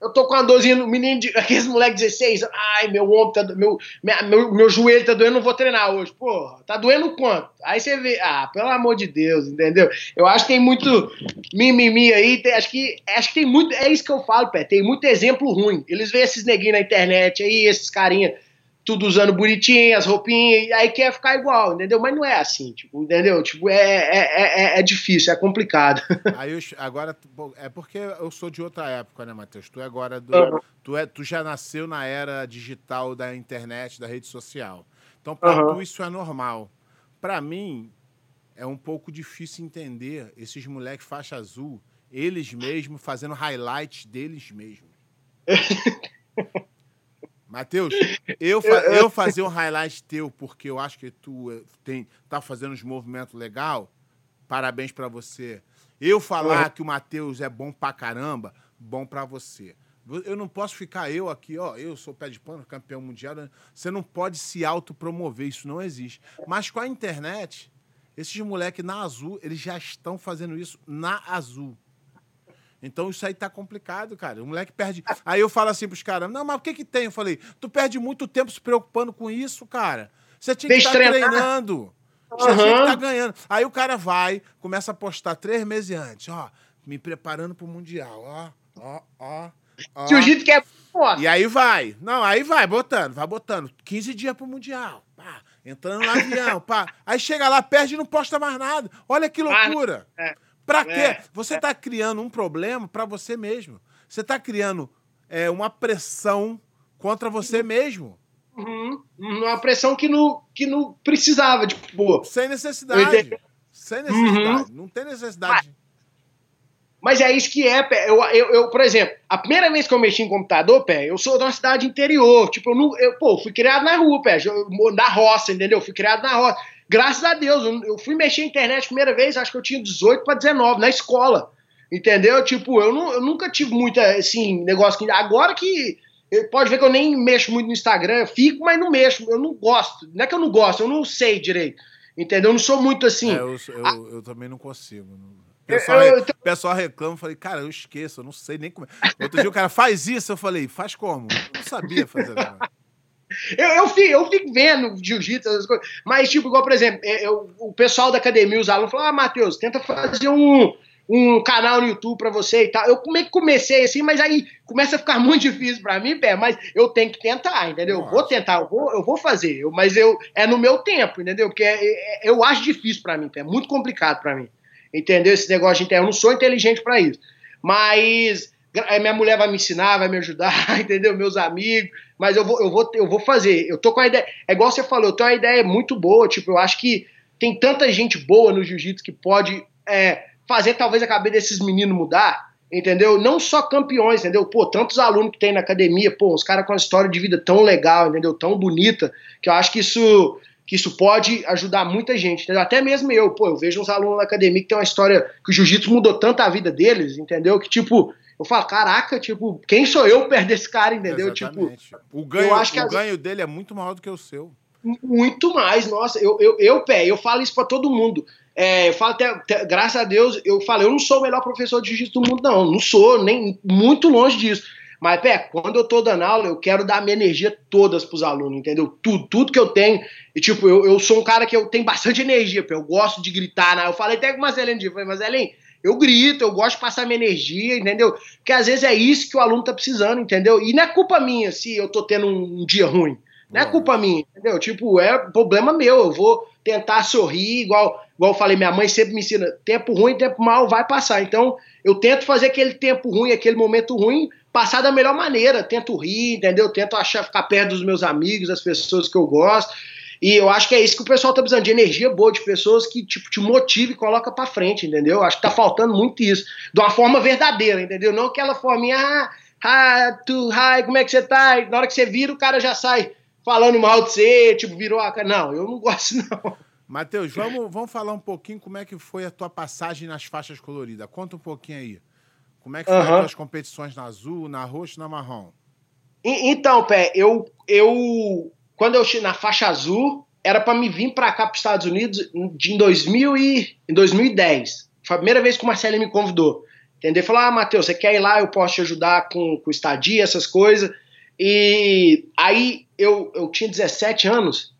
B: Eu tô com uma dorzinha no menino, de, aqueles moleques 16, ai, meu ombro tá meu, meu, meu joelho tá doendo, não vou treinar hoje. Porra, tá doendo quanto? Aí você vê, ah, pelo amor de Deus, entendeu? Eu acho que tem muito mimimi aí, tem, acho que acho que tem muito, é isso que eu falo, pé, tem muito exemplo ruim. Eles veem esses neguinhos na internet aí, esses carinha tudo usando bonitinho, as roupinhas, e aí quer ficar igual, entendeu? Mas não é assim, tipo, entendeu? Tipo, é, é, é, é difícil, é complicado.
A: Aí eu, agora, é porque eu sou de outra época, né, Matheus? Tu é agora do, uhum. tu, é, tu já nasceu na era digital da internet, da rede social. Então, para uhum. tu, isso é normal. Para mim, é um pouco difícil entender esses moleques faixa azul, eles mesmos fazendo highlights deles mesmos. Matheus, eu, fa eu fazer um highlight teu porque eu acho que tu eh, tem, tá fazendo uns movimentos legal, parabéns para você. Eu falar que o Matheus é bom pra caramba, bom para você. Eu não posso ficar eu aqui, ó, eu sou pé de pano, campeão mundial. Né? Você não pode se autopromover, isso não existe. Mas com a internet, esses moleques na Azul, eles já estão fazendo isso na Azul. Então isso aí tá complicado, cara. O moleque perde. Aí eu falo assim pros caras: não, mas o que que tem? Eu falei: tu perde muito tempo se preocupando com isso, cara. Você tinha que estar tá treinando. Você uhum. tinha que estar tá ganhando. Aí o cara vai, começa a postar três meses antes, ó, me preparando pro Mundial, ó, ó, ó.
B: ó. Jiu-jitsu que é.
A: E aí vai. Não, aí vai, botando, vai botando. 15 dias pro Mundial. Pá, entrando no avião, pá. Aí chega lá, perde e não posta mais nada. Olha que loucura. Ah, é. Para quê? É, você está é. criando um problema para você mesmo. Você está criando é, uma pressão contra você mesmo.
B: Uhum. Uma pressão que não, que não precisava, tipo.
A: Sem necessidade. Sem necessidade. Uhum. Não tem necessidade.
B: Mas é isso que é, pé. Eu, eu, eu, por exemplo, a primeira vez que eu mexi em computador, pé, eu sou de uma cidade interior. Tipo, eu não. Eu, pô, fui criado na rua, pé. Na roça, entendeu? Eu fui criado na roça. Graças a Deus, eu fui mexer na internet a primeira vez, acho que eu tinha 18 para 19, na escola. Entendeu? Tipo, eu, não, eu nunca tive muita, assim, negócio que. Agora que. Pode ver que eu nem mexo muito no Instagram, eu fico, mas não mexo. Eu não gosto. Não é que eu não gosto, eu não sei direito. Entendeu? Eu não sou muito assim. É,
A: eu, eu, a... eu, também não consigo. O pessoal, eu, eu, eu, pessoal reclama, eu falei, cara, eu esqueço, eu não sei nem como. É. Outro dia o cara faz isso, eu falei, faz como? Eu não sabia fazer nada.
B: Eu, eu, fico, eu fico vendo jiu-jitsu, essas coisas. Mas, tipo, igual, por exemplo, é, eu, o pessoal da academia, os alunos, falam: Ah, Matheus, tenta fazer um, um canal no YouTube pra você e tal. Eu meio que comecei assim, mas aí começa a ficar muito difícil pra mim, pé, mas eu tenho que tentar, entendeu? Eu vou tentar, eu vou, eu vou fazer, eu, mas eu, é no meu tempo, entendeu? Porque é, é, eu acho difícil pra mim, pé, é muito complicado pra mim. Entendeu? Esse negócio de. Eu não sou inteligente pra isso. Mas minha mulher vai me ensinar, vai me ajudar, entendeu? Meus amigos, mas eu vou, eu vou, eu vou fazer. Eu tô com a ideia. É igual você falou, eu tenho uma ideia muito boa. Tipo, eu acho que tem tanta gente boa no jiu-jitsu que pode é, fazer talvez a cabeça desses meninos mudar, entendeu? Não só campeões, entendeu? Pô, tantos alunos que tem na academia, pô, os caras com uma história de vida tão legal, entendeu? Tão bonita, que eu acho que isso que isso pode ajudar muita gente, entendeu? Até mesmo eu, pô, eu vejo uns alunos na academia que tem uma história que o jiu-jitsu mudou tanto a vida deles, entendeu? Que tipo, eu falo, caraca, tipo, quem sou eu perto desse cara, entendeu? Tipo,
A: Exatamente. Tipo, o ganho, eu acho que o ganho dele é muito maior do que o seu.
B: Muito mais, nossa, eu, eu, eu pé, eu falo isso para todo mundo. É, eu falo até, até, graças a Deus, eu falo, eu não sou o melhor professor de jiu-jitsu do mundo, não. Não sou, nem muito longe disso. Mas, pé, quando eu tô dando aula, eu quero dar minha energia todas pros alunos, entendeu? Tudo, tudo que eu tenho. E, tipo, eu, eu sou um cara que eu tenho bastante energia, pé. Eu gosto de gritar, né? Eu falei até com o Marcelinho, eu falei, Marcelinho, eu grito, eu gosto de passar minha energia, entendeu? Porque às vezes é isso que o aluno tá precisando, entendeu? E não é culpa minha se eu tô tendo um dia ruim. Não é culpa minha, entendeu? Tipo, é problema meu. Eu vou tentar sorrir, igual, igual eu falei, minha mãe sempre me ensina: tempo ruim, tempo mal vai passar. Então, eu tento fazer aquele tempo ruim, aquele momento ruim, passar da melhor maneira. Tento rir, entendeu? Tento achar, ficar perto dos meus amigos, das pessoas que eu gosto. E eu acho que é isso que o pessoal tá precisando, de energia boa, de pessoas que tipo, te motive e coloca pra frente, entendeu? Acho que tá faltando muito isso. De uma forma verdadeira, entendeu? Não aquela forminha, ah, ah tu, hi, como é que você tá? E na hora que você vira, o cara já sai falando mal de você, tipo, virou a cara. Não, eu não gosto, não.
A: Matheus, vamos, vamos falar um pouquinho como é que foi a tua passagem nas faixas coloridas. Conta um pouquinho aí. Como é que foram as competições na azul, na roxa e na marrom?
B: Então, Pé, eu, eu quando eu na faixa azul, era para me vir para cá para os Estados Unidos em, 2000 e, em 2010. Foi a primeira vez que o Marcelo me convidou. Entendeu? Falou: Ah, Matheus, você quer ir lá? Eu posso te ajudar com, com estadia, essas coisas. E aí eu, eu tinha 17 anos,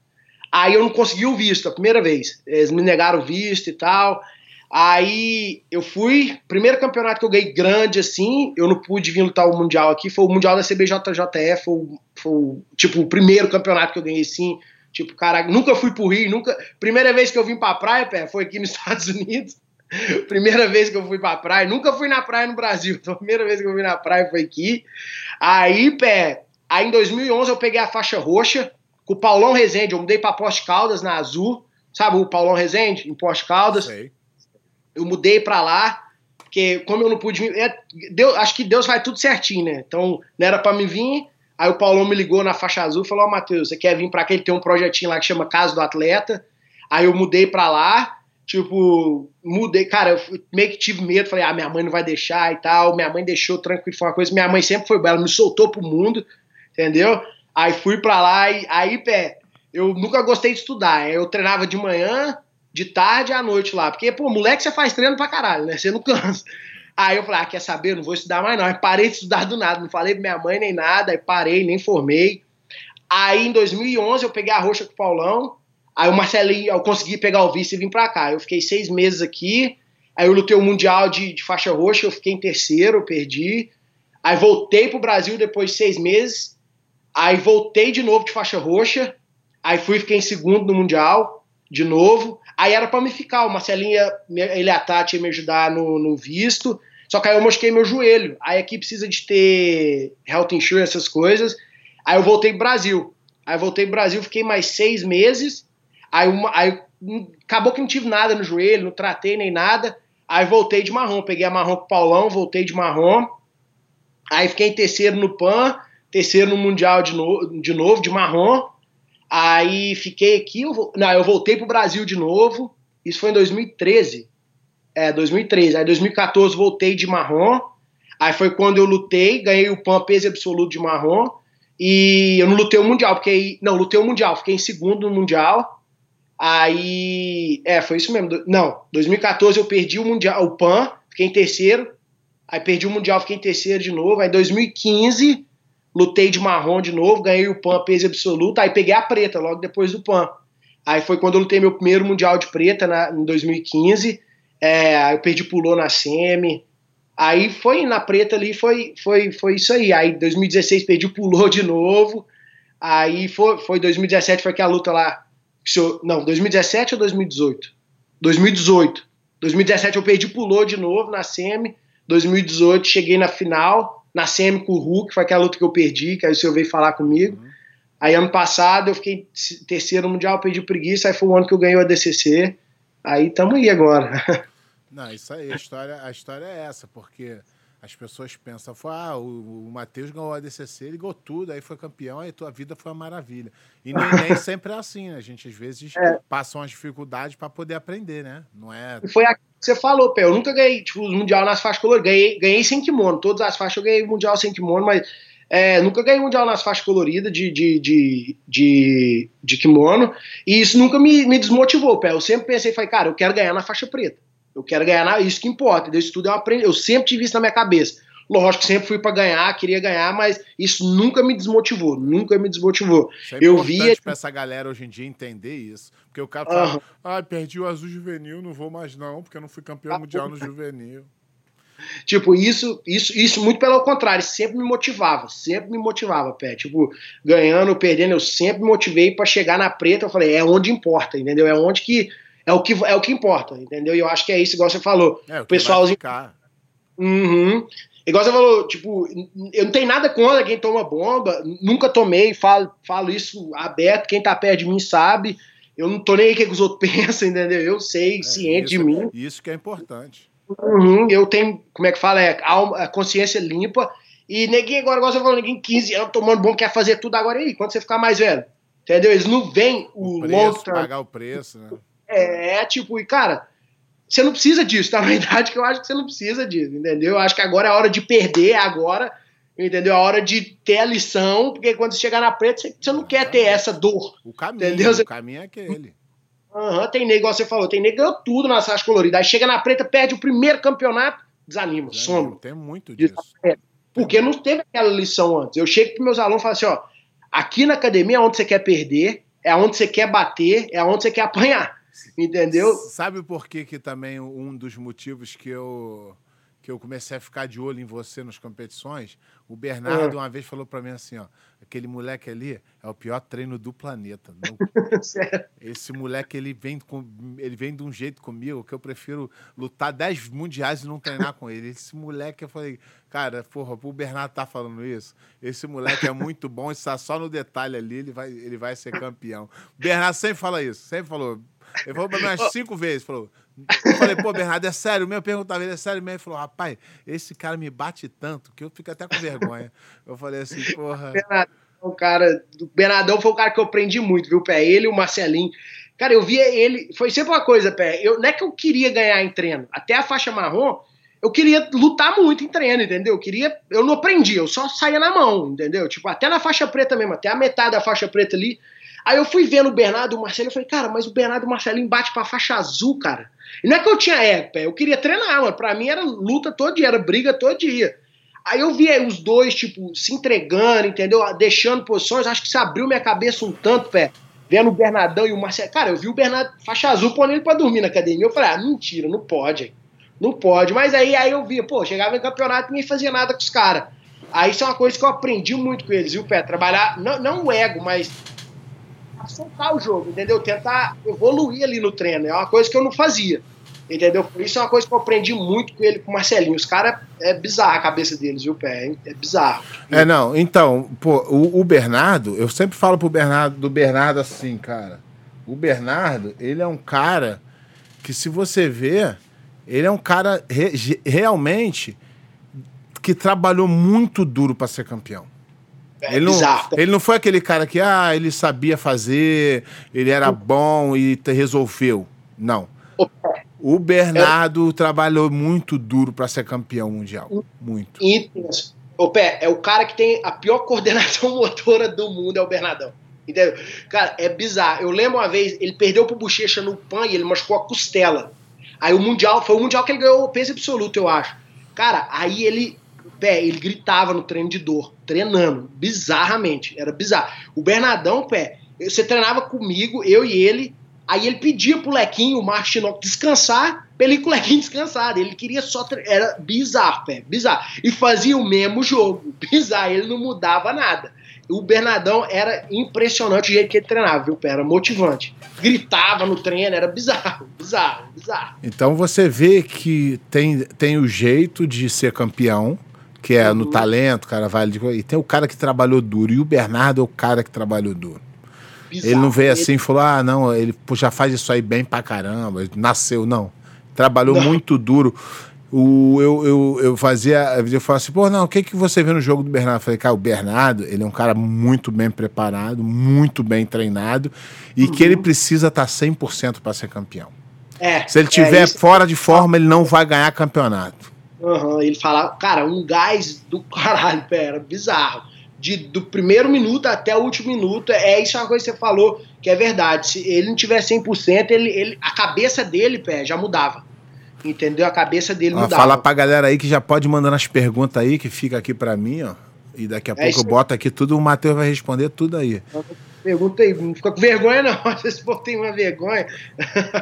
B: aí eu não consegui o visto a primeira vez. Eles me negaram o visto e tal. Aí eu fui, primeiro campeonato que eu ganhei grande assim, eu não pude vir lutar o Mundial aqui, foi o Mundial da CBJJF, foi, foi tipo o primeiro campeonato que eu ganhei assim, tipo, cara, nunca fui pro Rio, nunca, primeira vez que eu vim pra praia, pé, foi aqui nos Estados Unidos, primeira vez que eu fui pra praia, nunca fui na praia no Brasil, então primeira vez que eu vim na praia foi aqui, aí, pé, aí em 2011 eu peguei a faixa roxa, com o Paulão Rezende, eu mudei pra Poste Caldas, na Azul, sabe o Paulão Rezende, em Poste Caldas, Sei eu mudei para lá, porque como eu não pude é, Deus, acho que Deus vai tudo certinho, né? Então, não era para me vir, aí o Paulão me ligou na faixa azul e falou, ó, oh, Matheus, você quer vir para cá? Ele tem um projetinho lá que chama Casa do Atleta, aí eu mudei para lá, tipo, mudei, cara, eu meio que tive medo, falei, ah, minha mãe não vai deixar e tal, minha mãe deixou tranquilo, foi uma coisa, minha mãe sempre foi boa, ela me soltou pro mundo, entendeu? Aí fui para lá e aí, pé, eu nunca gostei de estudar, eu treinava de manhã, de tarde à noite lá. Porque, pô, moleque você faz treino pra caralho, né? Você não cansa. Aí eu falei, ah, quer saber? Não vou estudar mais não. Aí parei de estudar do nada, não falei pra minha mãe nem nada, aí parei, nem formei. Aí em 2011 eu peguei a roxa com o Paulão, aí o Marcelinho, eu consegui pegar o vice e vim pra cá. Eu fiquei seis meses aqui, aí eu lutei o Mundial de, de faixa roxa, eu fiquei em terceiro, eu perdi. Aí voltei pro Brasil depois de seis meses, aí voltei de novo de faixa roxa, aí fui fiquei em segundo no Mundial, de novo. Aí era para me ficar, o Marcelinho, ele a Tati ia me ajudar no, no visto, só que aí eu mosquei meu joelho. Aí aqui precisa de ter health insurance, essas coisas. Aí eu voltei pro Brasil. Aí eu voltei pro Brasil, fiquei mais seis meses. Aí, uma, aí acabou que não tive nada no joelho, não tratei nem nada. Aí voltei de marrom, peguei a marrom com o Paulão, voltei de marrom. Aí fiquei em terceiro no PAN, terceiro no Mundial de, no, de novo, de marrom. Aí fiquei aqui, eu, não, eu voltei pro Brasil de novo. Isso foi em 2013. É, 2013. Aí 2014 voltei de marrom. Aí foi quando eu lutei, ganhei o PAN peso absoluto de marrom. E eu não lutei o Mundial, porque. Não, lutei o Mundial, fiquei em segundo no Mundial. Aí. É, foi isso mesmo. Não, 2014 eu perdi o Mundial, o PAN, fiquei em terceiro. Aí perdi o Mundial, fiquei em terceiro de novo. Aí 2015, lutei de marrom de novo, ganhei o PAN peso absoluto. Aí peguei a preta logo depois do PAN. Aí foi quando eu lutei meu primeiro Mundial de preta na, em 2015. É, aí eu perdi pulou na semi. Aí foi na preta ali, foi, foi, foi isso aí. Aí 2016 perdi pulou de novo. Aí foi, foi 2017, foi aquela luta lá não, 2017 ou 2018? 2018. 2017 eu perdi pulou de novo na semi. 2018 cheguei na final, na semi com o Hulk, foi aquela luta que eu perdi, que aí o senhor veio falar comigo. Uhum. Aí ano passado eu fiquei terceiro mundial, perdi preguiça, aí foi o ano que eu ganhei o ADCC. Aí tamo aí agora.
A: Não, isso aí, a história, a história é essa, porque as pessoas pensam, ah, o, o Matheus ganhou a DCC, ele ganhou tudo, aí foi campeão, aí tua vida foi uma maravilha. E nem, nem sempre é assim, né? A gente às vezes é. passa umas dificuldades para poder aprender, né? Não é.
B: Foi a que você falou, Pé. Eu nunca ganhei, tipo, o Mundial nas faixas coloridas. Ganhei, ganhei sem kimono. Todas as faixas eu ganhei Mundial sem kimono, mas é, nunca ganhei Mundial nas faixas coloridas de, de, de, de, de kimono. E isso nunca me, me desmotivou, Pé. Eu sempre pensei, falei, cara, eu quero ganhar na faixa preta. Eu quero ganhar, isso que importa. Isso tudo eu aprendi. Eu sempre tive isso na minha cabeça. Lógico que sempre fui para ganhar, queria ganhar, mas isso nunca me desmotivou, nunca me desmotivou.
A: Isso é eu via para essa galera hoje em dia entender isso, porque o cara fala, uhum. ah, perdi o azul juvenil, não vou mais não, porque eu não fui campeão ah, mundial no juvenil.
B: Tipo, isso, isso, isso muito pelo contrário, sempre me motivava, sempre me motivava, pé. Tipo, ganhando, perdendo, eu sempre me motivei para chegar na preta. Eu falei, é onde importa, entendeu? É onde que é o que, é o que importa, entendeu? E eu acho que é isso, igual você falou. É, o pessoalzinho. Uhum. Igual você falou, tipo, eu não tenho nada contra quem toma bomba, nunca tomei, falo, falo isso aberto, quem tá perto de mim sabe. Eu não tô nem aí o que os outros pensam, entendeu? Eu sei, é, ciente
A: isso,
B: de mim.
A: Isso que é importante.
B: Uhum, eu tenho, como é que fala? É, a consciência limpa. E ninguém agora, igual você falou, ninguém 15 anos tomando bomba, quer fazer tudo agora. E aí, quando você ficar mais velho? Entendeu? Eles não veem o, o
A: preço, pagar o preço, né?
B: É, tipo, e cara, você não precisa disso, tá na idade que eu acho que você não precisa disso, entendeu? Eu acho que agora é a hora de perder, agora, entendeu? É a hora de ter a lição, porque quando você chegar na preta, você, você não quer ter essa dor.
A: O caminho, entendeu? o caminho é aquele.
B: Uhum, tem nego, igual você falou, tem nego ganhou tudo nas faixas coloridas. Aí chega na preta, perde o primeiro campeonato, desanima, desanima some.
A: Tem muito disso.
B: Porque não teve aquela lição antes. Eu chego para meus alunos e falo assim: ó, aqui na academia é onde você quer perder, é onde você quer bater, é onde você quer apanhar. Entendeu?
A: Sabe por que, que também um dos motivos que eu que eu comecei a ficar de olho em você nas competições, o Bernardo é. uma vez falou para mim assim, ó, aquele moleque ali é o pior treino do planeta. Não... Esse moleque ele vem com, ele vem de um jeito comigo que eu prefiro lutar 10 mundiais e não treinar com ele. Esse moleque eu falei, cara, porra, o Bernardo tá falando isso. Esse moleque é muito bom, está só no detalhe ali, ele vai ele vai ser campeão. O Bernardo sempre fala isso, sempre falou ele falou pra mim umas cinco vezes. Falou. Eu falei, pô, Bernardo, é sério mesmo? Eu perguntava ele, é sério mesmo? Ele falou, rapaz, esse cara me bate tanto que eu fico até com vergonha. Eu falei assim, porra.
B: Bernardo, o cara, o Bernardão foi o cara que eu aprendi muito, viu, Pé? Ele e o Marcelinho. Cara, eu via ele. Foi sempre uma coisa, Pé. Eu, não é que eu queria ganhar em treino. Até a faixa marrom, eu queria lutar muito em treino, entendeu? Eu queria. Eu não aprendi, eu só saía na mão, entendeu? Tipo, até na faixa preta mesmo, até a metade da faixa preta ali Aí eu fui vendo o Bernardo e o Marcelo, eu falei, cara, mas o Bernardo e o Marcelinho bate pra faixa azul, cara. E não é que eu tinha época, eu queria treinar, mano. Pra mim era luta todo dia, era briga todo dia. Aí eu vi os dois, tipo, se entregando, entendeu? Deixando posições, acho que se abriu minha cabeça um tanto, pé. Vendo o Bernardão e o Marcelo. Cara, eu vi o Bernardo faixa azul pondo ele pra dormir na academia. Eu falei, ah, mentira, não pode. Não pode. Mas aí, aí eu via, pô, chegava em campeonato e ninguém fazia nada com os caras. Aí isso é uma coisa que eu aprendi muito com eles, viu, Pé? Trabalhar, não, não o ego, mas soltar o jogo, entendeu? Tentar evoluir ali no treino. É uma coisa que eu não fazia. Entendeu? Por isso é uma coisa que eu aprendi muito com ele, com o Marcelinho. Os caras, é bizarro a cabeça deles, viu, Pé? É bizarro.
A: É, não, então, pô, o, o, Bernardo, eu sempre falo pro Bernardo, do Bernardo assim, cara. O Bernardo, ele é um cara que se você vê, Ele é um cara re, realmente que trabalhou muito duro para ser campeão. É ele, não, ele não foi aquele cara que, ah, ele sabia fazer, ele era bom e resolveu. Não. O Bernardo é... trabalhou muito duro para ser campeão mundial. Muito.
B: O pé, é o cara que tem a pior coordenação motora do mundo, é o Bernardão. Entendeu? Cara, é bizarro. Eu lembro uma vez, ele perdeu pro Bochecha no PAN e ele machucou a costela. Aí o Mundial, foi o Mundial que ele ganhou o peso absoluto, eu acho. Cara, aí ele, pé, ele gritava no treino de dor, treinando, bizarramente, era bizarro. O Bernardão, pé, você treinava comigo, eu e ele, aí ele pedia pro Lequinho, o Marcos descansar, pra ele com o Lequinho descansado. Ele queria só. Tre... Era bizarro, pé, bizarro. E fazia o mesmo jogo, bizarro, ele não mudava nada o Bernardão era impressionante o jeito que ele treinava, viu, Era motivante. Gritava no treino, era bizarro, bizarro, bizarro.
A: Então você vê que tem, tem o jeito de ser campeão, que é uhum. no talento, cara vai e tem o cara que trabalhou duro, e o Bernardo é o cara que trabalhou duro. Bizarro. Ele não veio assim e falou: ah, não, ele já faz isso aí bem pra caramba, nasceu, não. Trabalhou não. muito duro. O, eu, eu, eu fazia. Eu falava assim, pô, não, o que, que você vê no jogo do Bernardo? Eu falei, cara, o Bernardo, ele é um cara muito bem preparado, muito bem treinado e uhum. que ele precisa estar tá 100% para ser campeão. É, Se ele tiver é fora de forma, ele não vai ganhar campeonato.
B: Uhum, ele fala, cara, um gás do caralho, pera, bizarro. De, do primeiro minuto até o último minuto, é isso é uma coisa que você falou que é verdade. Se ele não tiver 100%, ele, ele, a cabeça dele, pé, já mudava. Entendeu? A cabeça dele ó, mudava.
A: Fala pra galera aí que já pode mandar as perguntas aí, que fica aqui pra mim, ó. E daqui a é pouco eu boto aqui tudo, o Matheus vai responder tudo aí.
B: Pergunta aí, não fica com vergonha não, vocês tem uma vergonha.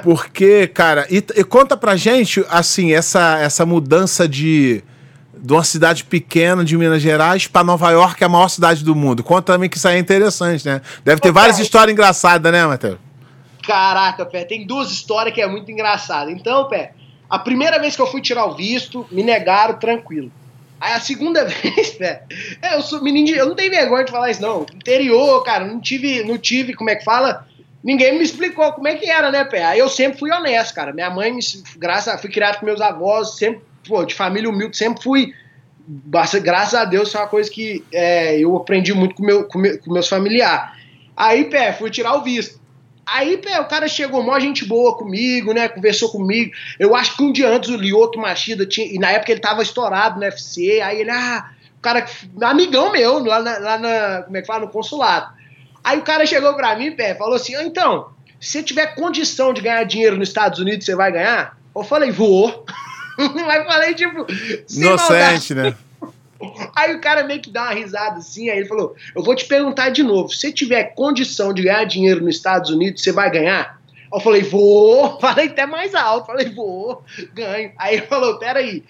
A: Porque, cara, e, e, conta pra gente, assim, essa, essa mudança de, de uma cidade pequena de Minas Gerais para Nova York, que é a maior cidade do mundo. Conta também que isso aí é interessante, né? Deve ter Ô, várias cara, histórias engraçadas, né, Matheus?
B: Caraca, Pé, tem duas histórias que é muito engraçada. Então, Pé, a primeira vez que eu fui tirar o visto, me negaram tranquilo. Aí a segunda vez, velho, é, eu sou menino de, eu não tenho vergonha de falar isso não. Interior, cara, não tive, não tive, como é que fala? Ninguém me explicou como é que era, né, pé? Aí eu sempre fui honesto, cara. Minha mãe, graças, fui criado com meus avós, sempre, pô, de família humilde, sempre fui graças a Deus, é uma coisa que é, eu aprendi muito com, meu, com, meu, com meus familiares. Aí, pé, fui tirar o visto. Aí, pé, o cara chegou, mó gente boa comigo, né? Conversou comigo. Eu acho que um dia antes o Lioto Machida tinha. E na época ele tava estourado no UFC. Aí ele, ah, o cara, amigão meu, lá na, lá na como é que fala? No consulado. Aí o cara chegou pra mim, pé, falou assim: ah, então, se você tiver condição de ganhar dinheiro nos Estados Unidos, você vai ganhar? Eu falei, vou. Mas falei, tipo.
A: Inocente, né?
B: Aí o cara meio que dá uma risada assim, aí ele falou: Eu vou te perguntar de novo, se você tiver condição de ganhar dinheiro nos Estados Unidos, você vai ganhar? Eu falei, vou, falei até mais alto, falei, vou, ganho. Aí ele falou, peraí.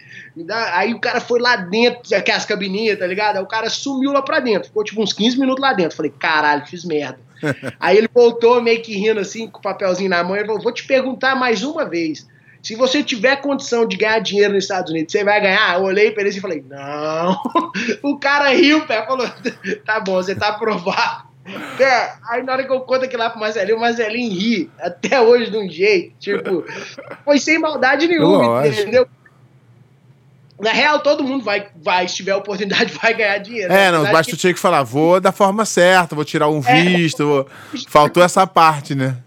B: Aí o cara foi lá dentro, aquelas cabininhas, tá ligado? Aí o cara sumiu lá pra dentro, ficou tipo uns 15 minutos lá dentro. Falei, caralho, fiz merda. Aí ele voltou meio que rindo assim, com o papelzinho na mão, ele falou, vou te perguntar mais uma vez. Se você tiver condição de ganhar dinheiro nos Estados Unidos, você vai ganhar? Eu olhei para ele e falei, não. O cara riu, pé, falou, tá bom, você tá aprovado. Pé, aí na hora que eu conto aquilo lá pro Marcelinho, o Marcelinho ri até hoje de um jeito. Tipo, foi sem maldade nenhuma, Lógico. entendeu? Na real, todo mundo vai, vai, se tiver oportunidade, vai ganhar dinheiro.
A: É, não, basta que... tu tinha que falar, vou da forma certa, vou tirar um é. visto. Vou... Faltou essa parte, né?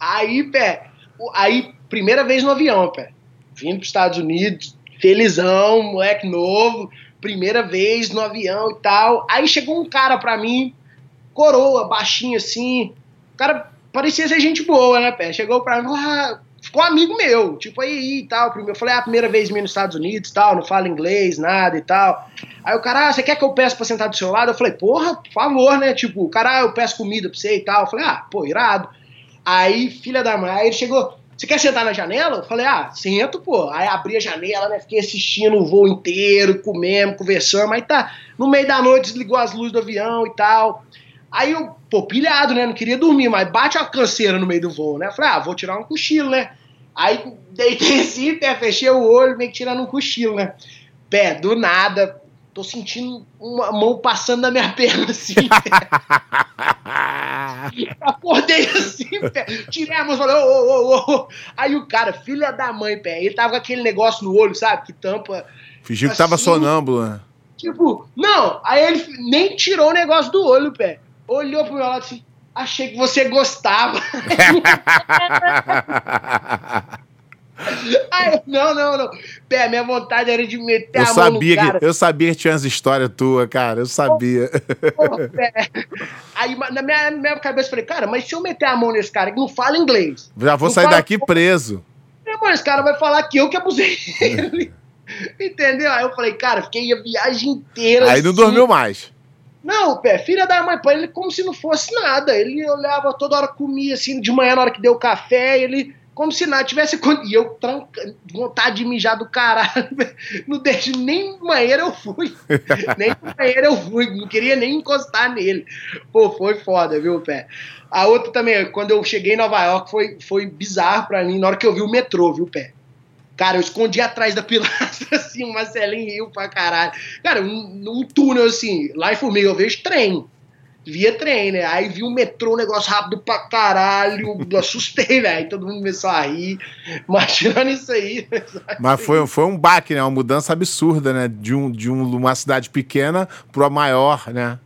B: aí, pé, Aí, primeira vez no avião, pé. Vindo para os Estados Unidos, felizão, moleque novo, primeira vez no avião e tal. Aí chegou um cara pra mim, coroa, baixinho assim. O cara parecia ser gente boa, né, pé? Chegou pra mim, ah, ficou amigo meu, tipo aí e tal. Eu falei, ah, primeira vez minha nos Estados Unidos e tal, não fala inglês, nada e tal. Aí o cara, ah, você quer que eu peça pra sentar do seu lado? Eu falei, porra, por favor, né? Tipo, o cara, ah, eu peço comida pra você e tal. Eu falei, ah, pô, irado. Aí, filha da mãe, aí ele chegou, você quer sentar na janela? Eu falei, ah, sento, pô. Aí abri a janela, né? Fiquei assistindo o voo inteiro, comendo, conversando. Aí tá, no meio da noite desligou as luzes do avião e tal. Aí eu, pô, pilhado, né? Não queria dormir, mas bate a canseira no meio do voo, né? Eu falei, ah, vou tirar um cochilo, né? Aí deitei assim, fechei o olho, meio que tirando um cochilo, né? Pé, do nada, tô sentindo uma mão passando na minha perna assim. Acordei assim, pé. Tirei a mão e falei, ô, ô, ô, ô. Aí o cara, filha da mãe, pé, ele tava com aquele negócio no olho, sabe? Que tampa.
A: Fingiu que tava
B: assim.
A: sonâmbulo, né?
B: Tipo, não, aí ele nem tirou o negócio do olho, pé. Olhou pro meu lado assim, achei que você gostava. Aí, não, não, não. Pé, minha vontade era de meter
A: Eu
B: a mão
A: sabia,
B: no cara.
A: que, eu sabia que tinha umas histórias tuas, cara. Eu sabia.
B: Pô, pé. Aí na minha, minha cabeça eu falei, cara, mas se eu meter a mão nesse cara que não fala inglês,
A: Já vou
B: Não
A: sair
B: fala-
A: daqui preso.
B: meu esse cara vai falar que eu que abusei dele. Entendeu? Aí eu falei, cara, fiquei a viagem inteira.
A: Aí não
B: assim.
A: dormiu mais.
B: Não, pé, filha da mãe, ele como se não fosse nada. Ele olhava toda hora, comia assim, de manhã na hora que deu café, ele como se nada tivesse acontecido. E eu tranca, vontade de mijar do caralho. Não deixo, nem banheiro eu fui. nem banheiro eu fui. Não queria nem encostar nele. Pô, foi foda, viu, pé? A outra também, quando eu cheguei em Nova York, foi, foi bizarro pra mim, na hora que eu vi o metrô, viu, pé? Cara, eu escondi atrás da pilastra, assim, o Marcelinho riu pra caralho. Cara, um, um túnel, assim, lá em Formiga eu vejo trem. Via trem, né? Aí vi um metrô, um negócio rápido pra caralho. Assustei, velho. Todo mundo começou a rir. Mas tirando isso aí.
A: Mas foi, foi um baque, né? Uma mudança absurda, né? De, um, de um- uma cidade pequena para maior, né?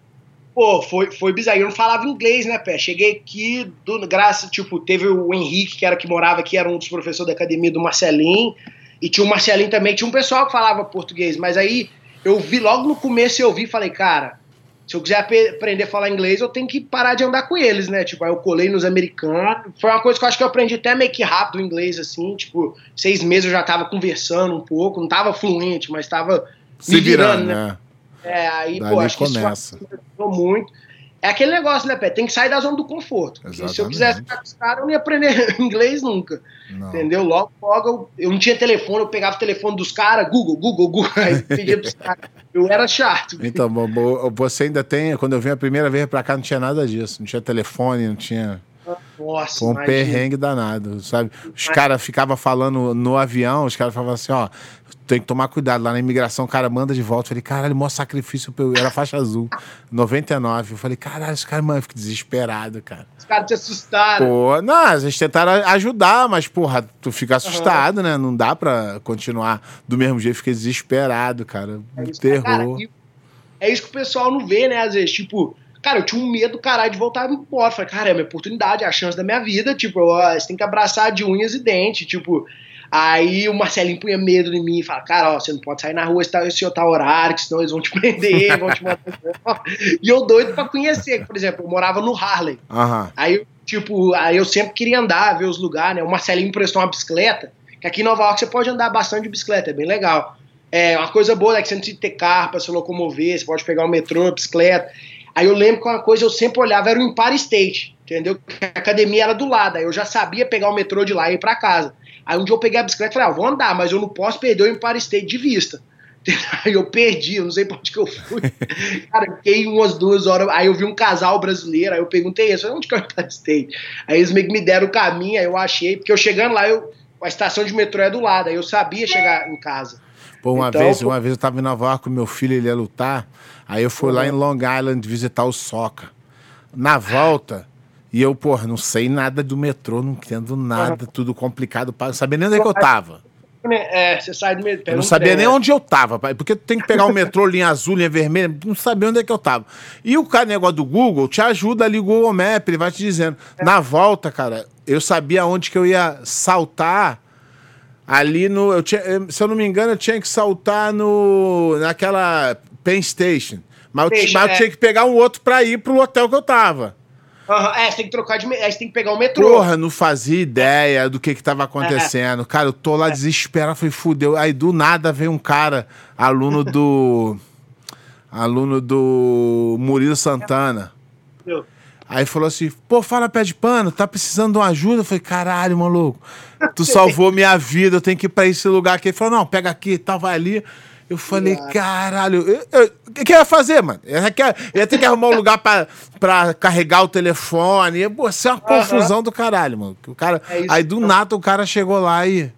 B: Pô, foi, foi bizarro. Eu não falava inglês, né, Pé? Cheguei aqui, do, graças, tipo, teve o Henrique, que era que morava aqui, era um dos professores da academia do Marcelinho. E tinha o Marcelinho também, tinha um pessoal que falava português. Mas aí eu vi, logo no começo eu vi e falei, cara, se eu quiser ap- aprender a falar inglês, eu tenho que parar de andar com eles, né? Tipo, aí eu colei nos americanos. Foi uma coisa que eu acho que eu aprendi até meio que rápido o inglês, assim. Tipo, seis meses eu já tava conversando um pouco. Não tava fluente, mas tava
A: Se
B: me
A: virando,
B: né?
A: né?
B: É, aí,
A: Dali
B: pô, acho
A: começa.
B: que isso muito. É aquele negócio, né, Pé? Tem que sair da zona do conforto. Se eu quisesse ficar com os caras, eu não ia aprender inglês nunca.
A: Não.
B: Entendeu? Logo, logo eu, não tinha telefone, eu pegava o telefone dos caras, Google, Google, Google, aí pedia pros caras. Eu era chato.
A: Então, você ainda tem. Quando eu vim a primeira vez pra cá, não tinha nada disso. Não tinha telefone, não tinha.
B: Nossa,
A: Foi um
B: imagina.
A: perrengue danado, sabe? Os caras ficavam falando no avião, os caras falavam assim, ó, tem que tomar cuidado. Lá na imigração, o cara manda de volta. Eu falei, caralho, maior sacrifício. eu- Era faixa azul, 99. Eu falei, caralho, esse cara, mano, eu fico desesperado, cara.
B: Os caras te assustaram.
A: Pô, não, gente tentaram ajudar, mas, porra, tu fica assustado, né? Não dá pra continuar do mesmo jeito, fiquei desesperado, cara.
B: É isso,
A: Terror.
B: cara, é isso que o pessoal não vê, né? Às vezes, tipo, cara, eu tinha um medo, caralho, de voltar embora. Falei, cara, é a minha oportunidade, é a chance da minha vida. Tipo, ó, você tem que abraçar de unhas e dentes. Tipo, aí o Marcelinho punha medo em mim e fala, cara, ó, você não pode sair na rua esse esse outro horário, que senão eles vão te prender, vão te embora. E eu doido pra conhecer. Por exemplo, eu morava no Harley.
A: Aham.
B: Aí, tipo, aí eu sempre queria andar, ver os lugares, né? O Marcelinho emprestou uma bicicleta, que aqui em Nova York você pode andar bastante de bicicleta, é bem legal. É, uma coisa boa é que você não precisa ter carro pra se locomover, você pode pegar o metrô, bicicleta. Aí eu lembro que uma coisa eu sempre olhava era o Empire State, entendeu? A academia era do lado, aí eu já sabia pegar o metrô de lá e ir pra casa. Aí um dia eu peguei a bicicleta e falei, ah, vou andar, mas eu não posso perder o Empire State de vista. Aí eu perdi, eu não sei pra onde que eu fui. Cara, fiquei umas duas horas. Aí eu vi um casal brasileiro, aí eu perguntei isso, onde que é o Empire State? Aí eles meio que me deram o caminho, aí eu achei, porque eu chegando lá, eu, a estação de metrô é do lado, aí eu sabia chegar em casa.
A: Pô, uma
B: Então,
A: vez,
B: pô-
A: uma vez eu tava em Nova York com meu filho, ele ia lutar. Aí eu fui lá em Long Island visitar o Soca. Na volta, e eu, pô, não sei nada do metrô, não entendo nada, tudo complicado. Não sabia nem onde é que eu tava.
B: É, você sai do metrô.
A: Eu não sabia nem onde eu tava, pai, porque tu tem que pegar o metrô, linha azul, linha vermelha, não sabia onde é que eu tava. E o cara, negócio do Google, te ajuda ali, o Google Map, ele vai te dizendo. Na volta, cara, eu sabia onde que eu ia saltar ali no. Eu tinha, eu- se eu não me engano, eu tinha que saltar no. naquela Penn Station. Mas eu, mas eu
B: é.
A: tinha que pegar um outro pra ir pro hotel que eu tava.
B: Aham, É, você tem que trocar de. Aí você tem que pegar o metrô.
A: Porra, não fazia ideia do que que tava acontecendo. Cara, eu tô lá desesperado, falei, fudeu. Aí do nada veio um cara, aluno do. aluno do Murilo Santana. Aí falou assim, pô, fala pé de pano, tá precisando de uma ajuda? Eu falei, caralho, maluco, tu salvou minha vida, eu tenho que ir pra esse lugar aqui. Ele falou, não, pega aqui e tal, vai ali. Eu falei, caralho, o que, que eu ia fazer, mano? Eu ia, eu ia ter que arrumar um lugar pra, pra carregar o telefone. Ia, Pô, isso é uma confusão do caralho, mano. O cara,
B: É isso.
A: aí do nada o cara chegou lá e.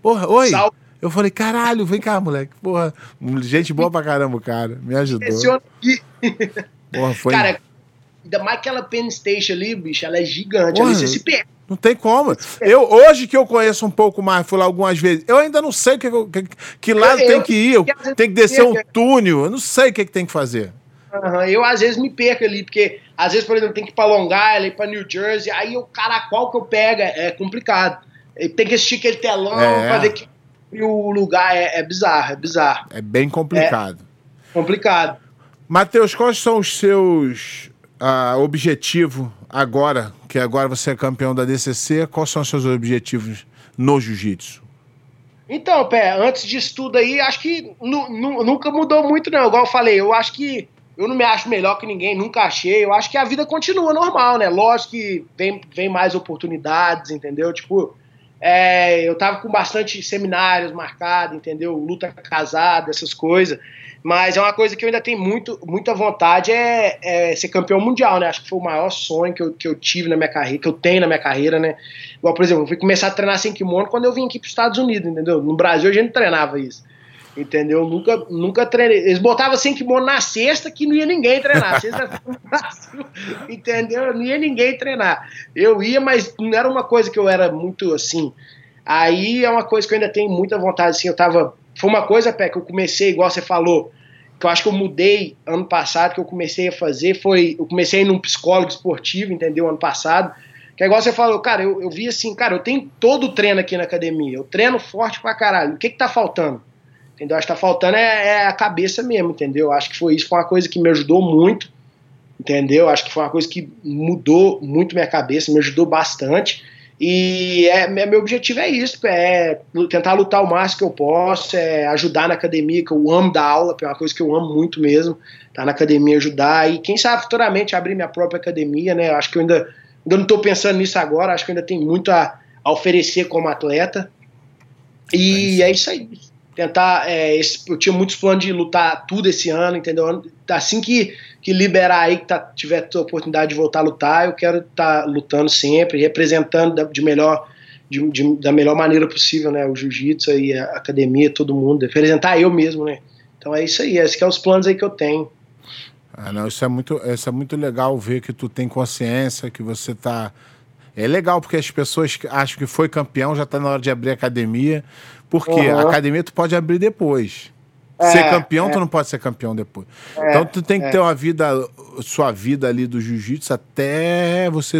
A: Porra, oi.
B: Sal-
A: Eu falei, caralho, vem cá, moleque. Porra, gente boa pra caramba, cara. Me ajudou.
B: Esse ano aqui.
A: Porra, foi.
B: Cara, ainda mais aquela Penn Station ali, bicho, ela é gigante. Ali você se perde.
A: Não tem como. Eu, hoje que eu conheço um pouco mais, fui lá algumas vezes, eu ainda não sei que, que, que lado eu, tem que ir. tem que descer um túnel, eu não sei o que, que tem que fazer.
B: Uhum, eu às vezes me perco ali, porque às vezes, por exemplo, tem que ir pra Long Island, pra New Jersey, aí o cara, qual que eu pego é, é complicado. Tem que assistir aquele telão é. pra ver que o lugar é, é bizarro, é bizarro.
A: É bem complicado.
B: É complicado.
A: Matheus, quais são os seus uh, objetivos agora, que agora você é campeão da DCC? Quais são os seus objetivos no jiu-jitsu?
B: Então, Pé, antes disso tudo aí, acho que nunca mudou muito, não. Igual eu falei, eu acho que eu não me acho melhor que ninguém, nunca achei. Eu acho que a vida continua normal, né? Lógico que vem, vem mais oportunidades, entendeu? Tipo, é, eu tava com bastante seminários marcados, entendeu? Luta casada, essas coisas. Mas é uma coisa que eu ainda tenho muito, muita vontade é, é, ser campeão mundial, né? Acho que foi o maior sonho que eu, que eu tive na minha carreira, que eu tenho na minha carreira, né? Igual, por exemplo, eu fui começar a treinar sem kimono quando eu vim aqui para os Estados Unidos, entendeu? No Brasil a gente não treinava isso. Entendeu? Nunca, nunca treinei. Eles botavam sem kimono na sexta que não ia ninguém treinar. Sexta entendeu? Não ia ninguém treinar. Eu ia, mas não era uma coisa que eu era muito assim. Aí é uma coisa que eu ainda tenho muita vontade, assim, eu tava... Foi uma coisa, Pé, que eu comecei, igual você falou, que eu acho que eu mudei ano passado, que eu comecei a fazer, foi... Eu comecei num psicólogo esportivo, entendeu? Ano passado. Que é igual você falou, cara, eu, eu vi assim, cara, eu tenho todo o treino aqui na academia. Eu treino forte pra caralho. O que que tá faltando? Entendeu? Acho que tá faltando é, é, a cabeça mesmo, entendeu? Acho que foi isso, foi uma coisa que me ajudou muito, entendeu? Acho que foi uma coisa que mudou muito minha cabeça, me ajudou bastante. E é, meu objetivo é isso, é tentar lutar o máximo que eu posso, é ajudar na academia, que eu amo dar aula, que é uma coisa que eu amo muito mesmo, tá na academia ajudar, e quem sabe futuramente abrir minha própria academia, né? Acho que eu ainda, ainda não estou pensando nisso agora, acho que ainda tem muito a, a oferecer como atleta. E é isso, é isso aí tentar. É, esse, eu tinha muitos planos de lutar tudo esse ano, entendeu? Assim que, que liberar aí, que tá, tiver a oportunidade de voltar a lutar, eu quero estar tá lutando sempre, representando de melhor. De, de, da melhor maneira possível, né? O jiu-jitsu e a academia, todo mundo, representar eu mesmo, né? Então é isso aí, esses são os planos aí que eu tenho.
A: Ah, não, isso é muito, isso é muito legal ver que tu tem consciência, que você tá. É legal, porque as pessoas acham que foi campeão, já está na hora de abrir academia. Porque uhum. a academia tu pode abrir depois. É, ser campeão, é. tu não pode ser campeão depois. É, então tu tem que é. ter uma vida, sua vida ali do jiu-jitsu até você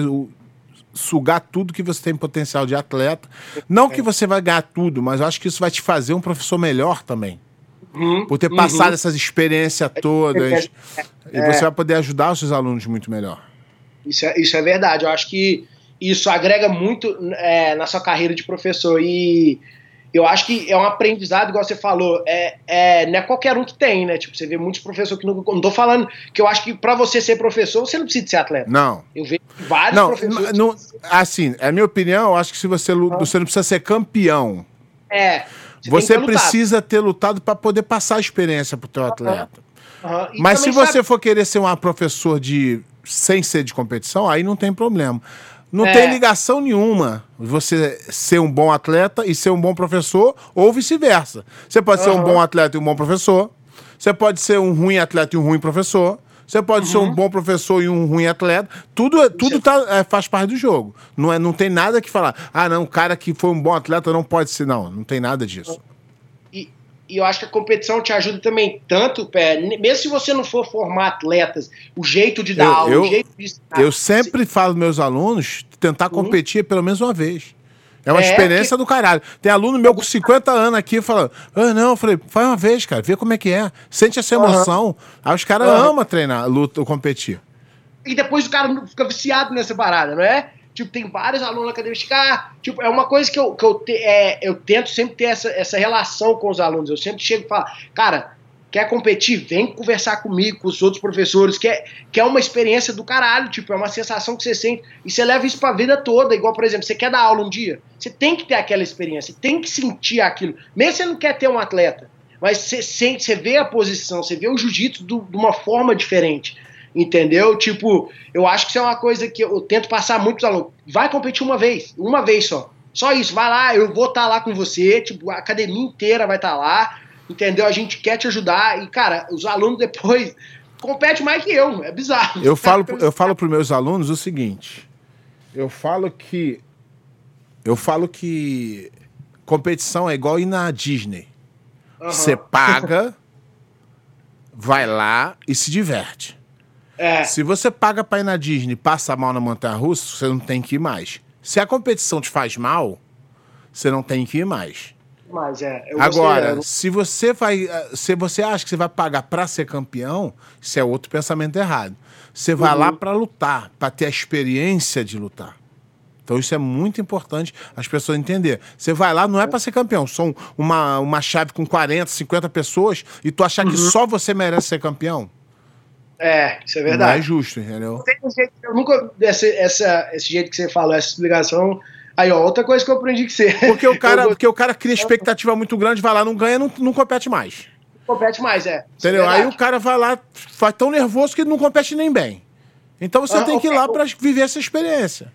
A: sugar tudo que você tem potencial de atleta. Não que você vai ganhar tudo, mas eu acho que isso vai te fazer um professor melhor também. Uhum, Por ter uhum. passado essas experiências todas. e você vai poder ajudar os seus alunos muito melhor.
B: Isso é, isso é verdade. Eu acho que isso agrega muito é, na sua carreira de professor. E eu acho que é um aprendizado, igual você falou, é, é, não é qualquer um que tem, né? Tipo, você vê muitos professores que não. Não tô falando que eu acho que para você ser professor, você não precisa ser atleta.
A: Não.
B: Eu vejo vários
A: não,
B: professores.
A: Não, assim, é a minha opinião, eu acho que se você, ah. você não precisa ser campeão.
B: É.
A: Você, você ter precisa ter lutado para poder passar a experiência pro teu atleta. Uhum. Mas se você sabe... for querer ser um professor de sem ser de competição, aí não tem problema. Não é. tem ligação nenhuma você ser um bom atleta e ser um bom professor, ou vice-versa. Você pode uhum. ser um bom atleta e um bom professor. Você pode ser um ruim atleta e um ruim professor. Você pode uhum. ser um bom professor e um ruim atleta. Tudo, tudo tá, é, faz parte do jogo. Não, é, não tem nada que falar. Ah, não, o cara que foi um bom atleta não pode ser. Não, não tem nada disso.
B: E eu acho que a competição te ajuda também tanto, pé, mesmo se você não for formar atletas, o jeito de dar eu, aula,
A: eu,
B: o jeito de
A: ensinar. Eu sempre se... falo meus alunos tentar uhum. competir pelo menos uma vez. É uma é, experiência que... do caralho. Tem aluno meu com 50 anos aqui falando, ah, não, eu falei, faz uma vez, cara, vê como é que é. Sente essa emoção. Uhum. Aí os caras uhum. amam treinar, luta, competir.
B: E depois o cara fica viciado nessa parada, não é? Tipo, tem vários alunos que, ah, tipo, é uma coisa que eu, que eu, te, é, eu tento sempre ter essa, essa relação com os alunos. Eu sempre chego e falo, cara, quer competir? Vem conversar comigo, com os outros professores, que é, que é uma experiência do caralho, tipo, é uma sensação que você sente, e você leva isso pra vida toda, igual, por exemplo, você quer dar aula um dia, você tem que ter aquela experiência, tem que sentir aquilo, mesmo você não quer ter um atleta, mas você sente, você vê a posição, você vê o jiu-jitsu de uma forma diferente, Entendeu? Tipo, eu acho que isso é uma coisa que eu tento passar muito pros alunos. Vai competir uma vez, uma vez só. Só isso, vai lá, eu vou estar tá lá com você, tipo, a academia inteira vai estar tá lá, entendeu? A gente quer te ajudar. E, cara, os alunos depois compete mais que eu, é bizarro.
A: Eu falo, eu falo para os meus alunos o seguinte: eu falo que. Eu falo que competição é igual ir na Disney. Você uhum. paga, vai lá e se diverte. É. Se você paga para ir na Disney e passa mal na montanha russa, você não tem que ir mais. Se a competição te faz mal, você não tem que ir mais.
B: Mas é.
A: Agora, gostei, se você vai, eh, se você acha que você vai pagar para ser campeão, isso é outro pensamento errado. Você vai uhum. lá para lutar, para ter a experiência de lutar. Então isso é muito importante as pessoas entenderem. Você vai lá, não é para ser campeão, são uma, uma chave com 40, 50 pessoas e tu achar uhum. que só você merece ser campeão.
B: É, isso é verdade.
A: Não é justo, entendeu?
B: Eu nunca. Esse, essa, esse jeito que você falou, essa explicação. Aí, ó, outra coisa que eu aprendi que você.
A: Porque o cara, porque o cara cria expectativa muito grande, vai lá, não ganha, não, não compete mais.
B: Não compete mais, é.
A: Entendeu? É Aí o cara vai lá, vai tão nervoso que não compete nem bem. Então você ah, tem que ir lá para viver essa experiência.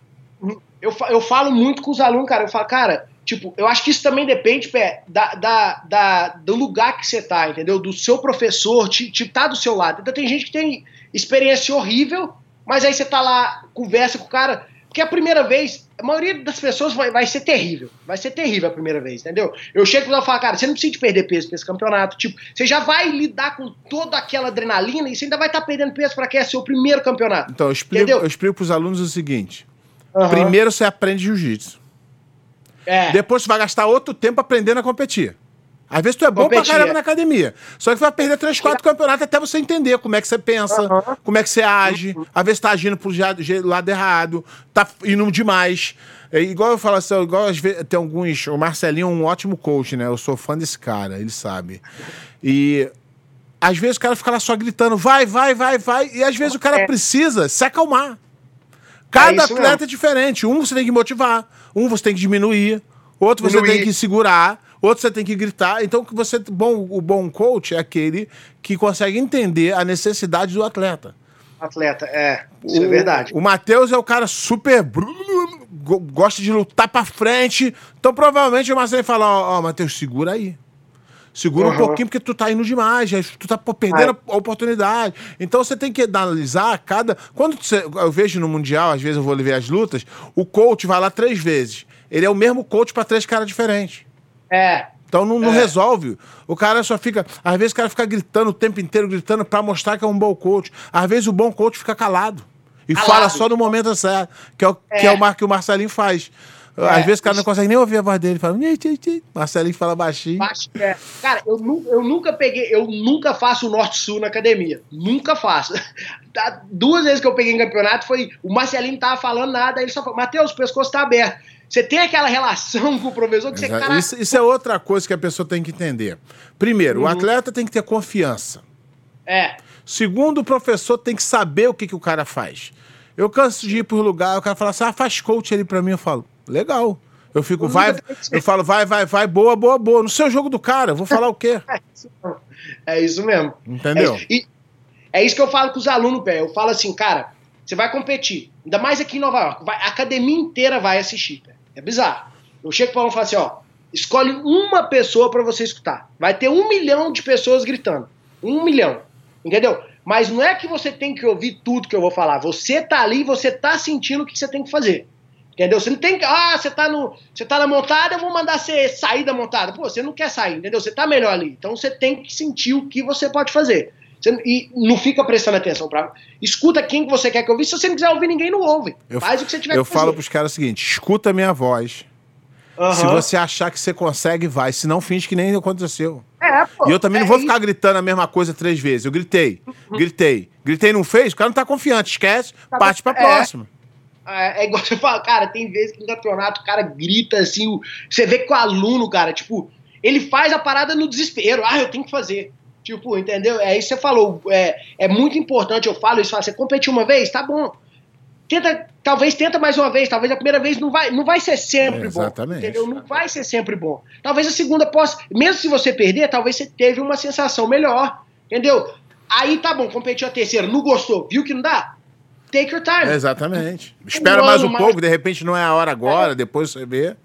B: Eu, eu falo muito com os alunos, cara. Eu falo, cara, tipo, eu acho que isso também depende, pé, da, da, da, do lugar que você tá, entendeu? Do seu professor, te, te tá do seu lado. Então tem gente que tem experiência horrível, mas aí você tá lá, conversa com o cara. Porque a primeira vez, a maioria das pessoas vai, vai ser terrível. Vai ser terrível a primeira vez, entendeu? Eu chego lá e falo, cara, você não precisa de perder peso pra esse campeonato. Tipo, você já vai lidar com toda aquela adrenalina e você ainda vai estar tá perdendo peso para que é seu primeiro campeonato.
A: Então, eu explico, entendeu? eu explico pros alunos o seguinte: Uhum. Primeiro você aprende jiu-jitsu. É. Depois você vai gastar outro tempo aprendendo a competir. Às vezes tu é bom Competir. pra caramba na academia. Só que vai perder três, quatro campeonatos até você entender como é que você pensa, uhum. como é que você age. Às vezes tá agindo pro lado errado, tá indo demais. É, igual eu falo assim, igual às vezes, tem alguns. O Marcelinho é um ótimo coach, né? Eu sou fã desse cara, ele sabe. E às vezes o cara fica lá só gritando, vai, vai, vai, vai. E às vezes o cara é. precisa se acalmar. Cada é atleta mesmo. é diferente. Um você tem que motivar, um você tem que diminuir, outro você tem que segurar, outro você tem que gritar. Então, que você bom, o bom coach é aquele que consegue entender a necessidade do atleta.
B: Atleta, é. Isso é o, é verdade.
A: O Matheus é o cara super. gosta de lutar pra frente. Então, provavelmente o Marcelo fala: Ó, oh, Matheus, segura aí. Segura uhum. um pouquinho porque tu tá indo demais, tu tá perdendo a oportunidade. Então você tem que analisar cada. Quando você... eu vejo no Mundial, às vezes eu vou ver as lutas, o coach vai lá três vezes. Ele é o mesmo coach para três caras diferentes.
B: É.
A: Então não, não é. resolve. O cara só fica. Às vezes o cara fica gritando o tempo inteiro, gritando para mostrar que é um bom coach. Às vezes o bom coach fica calado. E calado. fala só no momento certo, que é o, é. Que, é o que o Marcelinho faz. É, Às vezes o cara não consegue nem ouvir a voz dele. Fala, Marcelinho fala baixinho. baixinho
B: é. Cara, eu, eu nunca peguei, eu nunca faço o norte-sul na academia. Nunca faço. Duas vezes que eu peguei em campeonato foi o Marcelinho não tava falando nada, aí ele só falou, Matheus, o pescoço tá aberto. Você tem aquela relação com o professor que você cara...
A: isso, isso, é outra coisa que a pessoa tem que entender. Primeiro, uhum. o atleta tem que ter confiança.
B: É.
A: Segundo, o professor tem que saber o que, que o cara faz. Eu canso de ir por lugar, o cara fala assim: ah, faz coach ali pra mim. Eu falo, legal. Eu fico, vai, eu falo, vai, vai, vai, boa, boa, boa. No seu jogo do cara, vou falar o quê?
B: é isso mesmo.
A: Entendeu?
B: É, e, é isso que eu falo com os alunos, pé. Eu falo assim, cara, você vai competir. Ainda mais aqui em Nova York. Vai, a academia inteira vai assistir, pé. É bizarro. Eu chego para um e falo assim, ó, escolhe uma pessoa para você escutar. Vai ter um milhão de pessoas gritando. Um milhão. Entendeu? Mas não é que você tem que ouvir tudo que eu vou falar. Você tá ali, você tá sentindo o que você tem que fazer. Entendeu? Você não tem que. Ah, você tá, no, você tá na montada, eu vou mandar você sair da montada. Pô, você não quer sair, entendeu? Você tá melhor ali. Então você tem que sentir o que você pode fazer. Você, e não fica prestando atenção pra. Escuta quem que você quer que ouvir. Se você não quiser ouvir, ninguém não ouve.
A: Eu,
B: Faz o que você tiver
A: Eu falo pros caras o seguinte: escuta a minha voz. Uhum. Se você achar que você consegue, vai. Se não, finge que nem aconteceu.
B: É, pô,
A: e eu também
B: é
A: não vou ficar gritando a mesma coisa três vezes. Eu gritei, uhum. gritei. Gritei não fez, o cara não tá confiante. Esquece, tá parte pra é. próxima.
B: É, é, igual você fala, cara, tem vezes que no campeonato o cara grita assim, o, você vê que o aluno, cara, tipo, ele faz a parada no desespero. Ah, eu tenho que fazer. Tipo, entendeu? É isso que você falou. É, é muito importante, eu falo isso. Você competiu uma vez? Tá bom. Tenta, talvez tenta mais uma vez. Talvez a primeira vez não vai, não vai ser sempre
A: é, exatamente.
B: bom. Entendeu? Não vai ser sempre bom. Talvez a segunda possa. Mesmo se você perder, talvez você teve uma sensação melhor. Entendeu? Aí tá bom, competiu a terceira, não gostou, viu que não dá? Take your time.
A: exatamente. Espera um mais um mais... pouco, de repente não é a hora agora, é. depois você vê.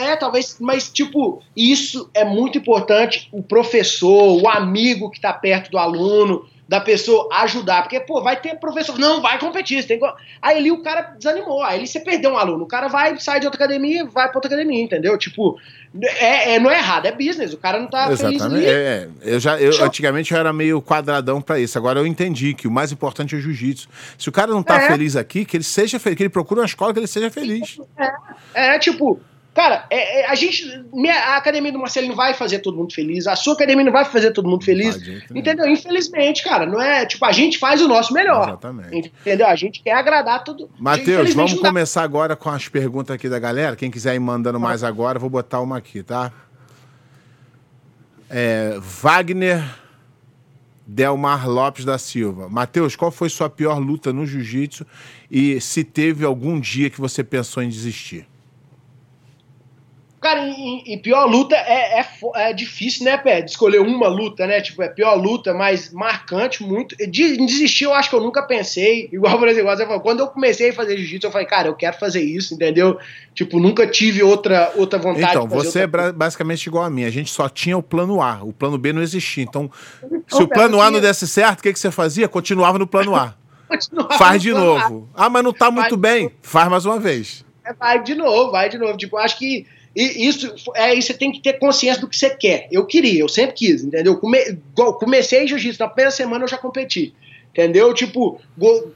B: É, talvez, mas tipo, isso é muito importante. O professor, o amigo que está perto do aluno, da pessoa ajudar, porque, pô, vai ter professor, não, vai competir, tem aí ali o cara desanimou, aí ali você perdeu um aluno, o cara vai, sai de outra academia, vai pra outra academia, entendeu? Tipo, é, é não é errado, é business, o cara não tá
A: Exatamente. feliz ali. É, eu já, eu, antigamente eu era meio quadradão para isso, agora eu entendi que o mais importante é o jiu-jitsu. Se o cara não tá é. feliz aqui, que ele seja feliz, que ele procure uma escola que ele seja feliz.
B: É, é tipo, Cara, é, é, a gente. Minha, a academia do Marcelo não vai fazer todo mundo feliz. A sua academia não vai fazer todo mundo feliz. entendeu? Infelizmente, cara, não é. Tipo, a gente faz o nosso melhor. Exatamente. Entendeu? A gente quer agradar todo.
A: Matheus, vamos começar agora com as perguntas aqui da galera. Quem quiser ir mandando mais agora, vou botar uma aqui, tá? É, Wagner Delmar Lopes da Silva. Matheus, qual foi sua pior luta no jiu-jitsu e se teve algum dia que você pensou em desistir?
B: Cara, e, e, pior luta é, é, é, difícil, né, Pé? De escolher uma luta, né? Tipo, é pior luta, mas marcante muito. De, desistir, eu acho que eu nunca pensei. Igual, por exemplo, você falou, quando eu comecei a fazer jiu-jitsu, eu falei, cara, eu quero fazer isso, entendeu? Tipo, nunca tive outra, outra vontade
A: Então, você é basicamente igual a mim. A gente só tinha o plano A. O plano B não existia. Então, se o plano A não desse certo, o que, que você fazia? Continuava no plano A. Faz de novo. Ah, mas não tá muito bem. Faz mais uma vez.
B: É, vai de novo, vai de novo. Tipo, acho que e isso é isso você tem que ter consciência do que você quer. Eu queria, eu sempre quis, entendeu? Come, comecei jiu-jitsu, na primeira semana eu já competi. Entendeu? Tipo,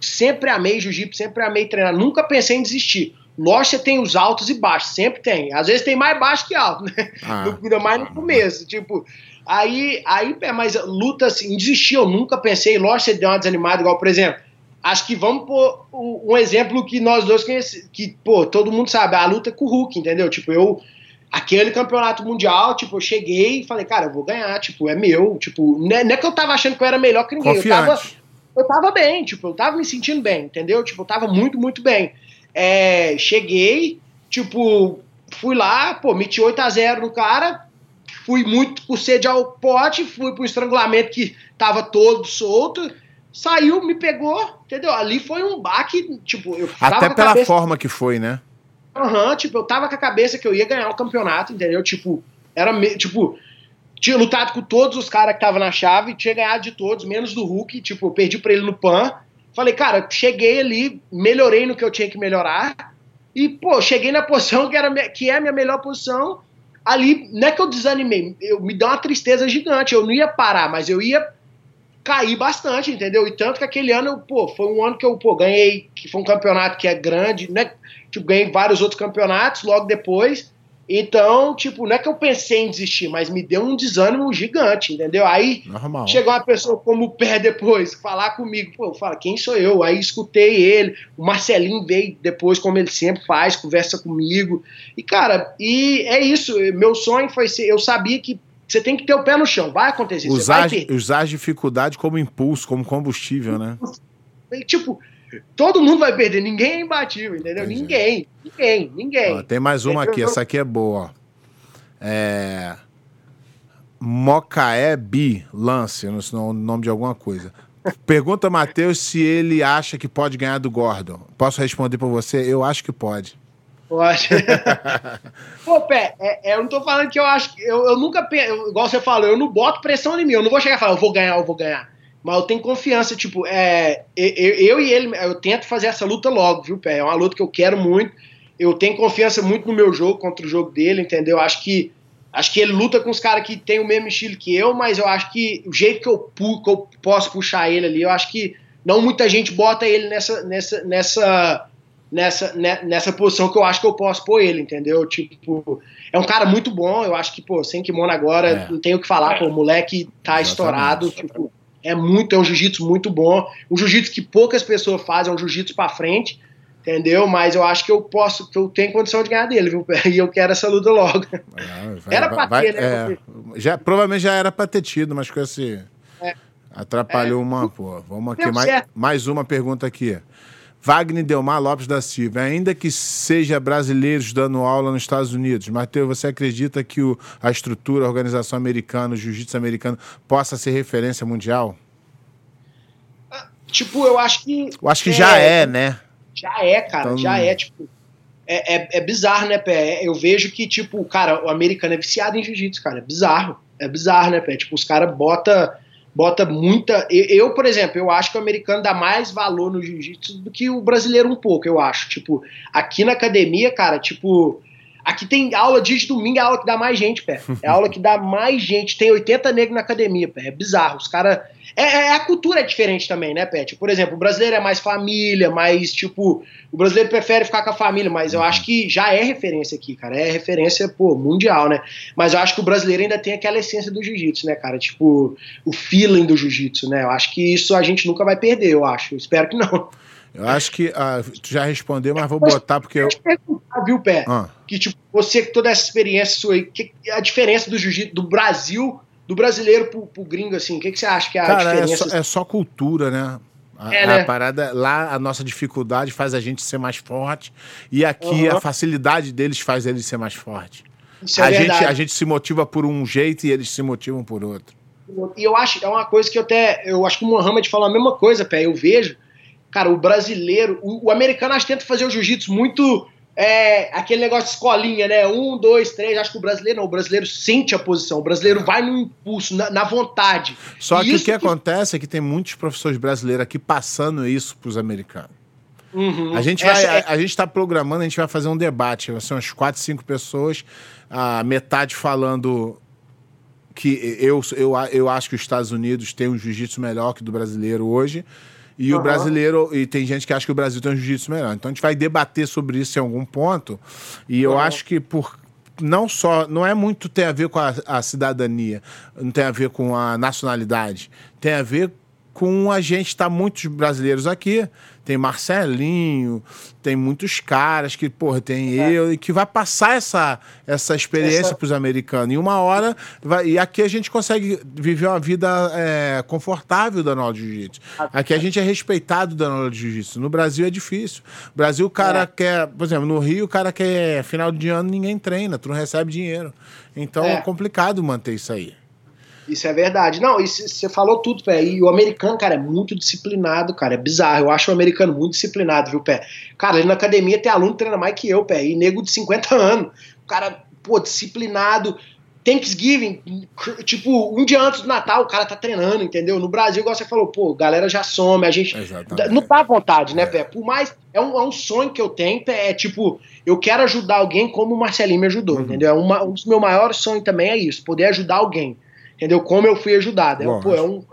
B: sempre amei jiu-jitsu, sempre amei treinar, nunca pensei em desistir. Lógico, você tem os altos e baixos, sempre tem. Às vezes tem mais baixo que alto, né? Ah, ainda mais no começo. Tipo, aí, aí, mas luta assim, desistir, eu nunca pensei. Lógico, você deu uma desanimada, igual, por exemplo, acho que vamos pôr um exemplo que nós dois conhecemos, que, pô, todo mundo sabe, a luta com o Hulk, entendeu? Tipo, eu, aquele campeonato mundial, tipo, eu cheguei e falei, cara, eu vou ganhar, tipo, é meu, tipo, não é, não é que eu tava achando que eu era melhor que ninguém, Confiante. eu tava, eu tava bem, tipo, eu tava me sentindo bem, entendeu? Tipo, eu tava muito, muito bem. É, cheguei, tipo, fui lá, pô, meti 8 a 0 no cara, fui muito por sede ao pote, fui pro estrangulamento que tava todo solto, saiu, me pegou, entendeu? Ali foi um baque, tipo, eu
A: Até pela cabeça... forma que foi, né?
B: Aham, uhum, tipo, eu tava com a cabeça que eu ia ganhar o campeonato, entendeu? Tipo, era, me... tipo, tinha lutado com todos os caras que estavam na chave, tinha ganhado de todos, menos do Hulk, tipo, eu perdi pra ele no PAN. Falei, cara, cheguei ali, melhorei no que eu tinha que melhorar, e, pô, cheguei na posição que, era, que é a minha melhor posição. Ali, não é que eu desanimei, eu, me deu uma tristeza gigante. Eu não ia parar, mas eu ia caí bastante, entendeu? E tanto que aquele ano, pô, foi um ano que eu pô, ganhei, que foi um campeonato que é grande, né? Tipo, ganhei vários outros campeonatos logo depois. Então, tipo, não é que eu pensei em desistir, mas me deu um desânimo gigante, entendeu? Aí Normal. chegou uma pessoa como o pé depois, falar comigo, pô, fala, quem sou eu? Aí escutei ele, o Marcelinho veio depois, como ele sempre faz, conversa comigo. E, cara, e é isso, meu sonho foi ser, eu sabia que você tem que ter o pé no chão, vai acontecer.
A: Usar, usar a dificuldade como impulso, como combustível, né?
B: Tipo, todo mundo vai perder, ninguém é imbatível, entendeu? É. ninguém, ninguém, ninguém. Ó,
A: tem mais uma aqui, essa aqui é boa. É. Mocaé Bi Lance, não sei o nome de alguma coisa. Pergunta Matheus se ele acha que pode ganhar do Gordon. Posso responder por você? Eu acho que pode.
B: Pode. Pô, Pé, é, é, eu não tô falando que eu acho. Eu, eu nunca. Eu, igual você falou, eu não boto pressão em mim. Eu não vou chegar e falar, eu vou ganhar, eu vou ganhar. Mas eu tenho confiança, tipo, é, eu, eu e ele, eu tento fazer essa luta logo, viu, Pé? É uma luta que eu quero muito. Eu tenho confiança muito no meu jogo contra o jogo dele, entendeu? Acho que acho que ele luta com os caras que tem o mesmo estilo que eu, mas eu acho que o jeito que eu, que eu posso puxar ele ali, eu acho que não muita gente bota ele nessa, nessa, nessa nessa, né, nessa posição que eu acho que eu posso pôr ele, entendeu? Tipo, é um cara muito bom, eu acho que, pô, sem kimono agora, é. não tenho o que falar, pô, o moleque tá Exatamente. estourado, tipo, é muito, é um jiu-jitsu muito bom, um jiu-jitsu que poucas pessoas fazem, é um jiu-jitsu pra frente, entendeu? Mas eu acho que eu posso, que eu tenho condição de ganhar dele, viu? E eu quero essa luta logo. Ah, vai,
A: era pra vai, ter, né? É, já, provavelmente já era pra ter tido, mas com esse... É. Atrapalhou é. uma, pô. Vamos aqui, mais, mais uma pergunta aqui. Wagner Delmar Lopes da Silva, ainda que seja brasileiro dando aula nos Estados Unidos, Matheus, você acredita que o, a estrutura, a organização americana, o jiu-jitsu americano possa ser referência mundial?
B: Tipo, eu acho que.
A: Eu acho que é, já é, né?
B: Já é, cara, então... já é. Tipo, é, é, é, bizarro, né, Pé? Eu vejo que, tipo, cara, o americano é viciado em jiu-jitsu, cara. É bizarro. É bizarro, né, Pé? Tipo, os caras botam bota muita. Eu, por exemplo, eu acho que o americano dá mais valor no jiu-jitsu do que o brasileiro um pouco, eu acho. Tipo, aqui na academia, cara, tipo. Aqui tem aula de domingo, é a aula que dá mais gente, pé. É a aula que dá mais gente. Tem 80 negros na academia, pé. É bizarro. Os caras. É, é, a cultura é diferente também, né, Pet? Por exemplo, o brasileiro é mais família, mais tipo. O brasileiro prefere ficar com a família, mas eu acho que já é referência aqui, cara. É referência, pô, mundial, né? Mas eu acho que o brasileiro ainda tem aquela essência do jiu-jitsu, né, cara? Tipo, o feeling do jiu-jitsu, né? Eu acho que isso a gente nunca vai perder, eu acho. Eu espero que não.
A: Eu acho que ah, tu já respondeu, mas vou botar porque eu.
B: Perguntar, viu, Pé? Ah. Que, tipo, você toda essa experiência sua aí, que, a diferença do jiu-jitsu do Brasil do brasileiro pro, pro gringo, assim, o que, que você acha que é a Cara,
A: é diferença? É só, é só cultura, né? A, é, né? a, parada lá, a nossa dificuldade faz a gente ser mais forte e aqui uhum. a facilidade deles faz eles ser mais forte. Isso é a, gente, a gente se motiva por um jeito e eles se motivam por outro.
B: E eu acho, é uma coisa que eu até, eu acho que o Mohamed falou a mesma coisa, pé, eu vejo, cara, o brasileiro, o, o americano acho que tenta fazer o jiu-jitsu muito é, aquele negócio de escolinha, né? Um, dois, três. Acho que o brasileiro não. O brasileiro sente a posição. O brasileiro vai no impulso, na, na vontade.
A: Só e que o que, que, acontece é que tem muitos professores brasileiros aqui passando isso para os americanos. Uhum. A gente vai, é... a, a, gente está programando, a gente vai fazer um debate. Vai ser umas quatro, cinco pessoas, a metade falando que eu, eu, eu acho que os Estados Unidos têm um jiu-jitsu melhor que o do brasileiro hoje. E uhum. o brasileiro, e tem gente que acha que o Brasil tem um jiu-jitsu melhor. Então a gente vai debater sobre isso em algum ponto. E eu acho que por não só não é muito tem a ver com a, a, cidadania, não tem a ver com a nacionalidade, tem a ver com a gente tá muitos brasileiros aqui tem Marcelinho, tem muitos caras que, porra, tem é. eu, e que vai passar essa, essa experiência para os americanos. E uma hora, vai, e aqui a gente consegue viver uma vida é, confortável da aula de jiu-jitsu. Aqui a gente é respeitado da aula de jiu-jitsu. No Brasil é difícil. No Brasil o cara é. quer, por exemplo, no Rio o cara quer final de ano ninguém treina, tu não recebe dinheiro. Então é, é complicado manter isso aí.
B: Isso é verdade. Não, isso você falou tudo, pé. E o americano, cara, é muito disciplinado, cara. É bizarro. Eu acho o americano muito disciplinado, viu, pé? Cara, ali na academia tem aluno que treina mais que eu, pé. E nego de 50 anos. O cara, pô, disciplinado. Thanksgiving, tipo, um dia antes do Natal, o cara tá treinando, entendeu? No Brasil, igual você falou, pô, galera já some, a gente Exatamente. não tá à vontade, né, é. Pé? Por mais, é um, é um sonho que eu tenho, Pé, é tipo, eu quero ajudar alguém como o Marcelinho me ajudou, uhum. entendeu? É uma, um dos meus maiores sonhos também é isso, poder ajudar alguém entendeu? Como eu fui ajudado. É, pô, é um,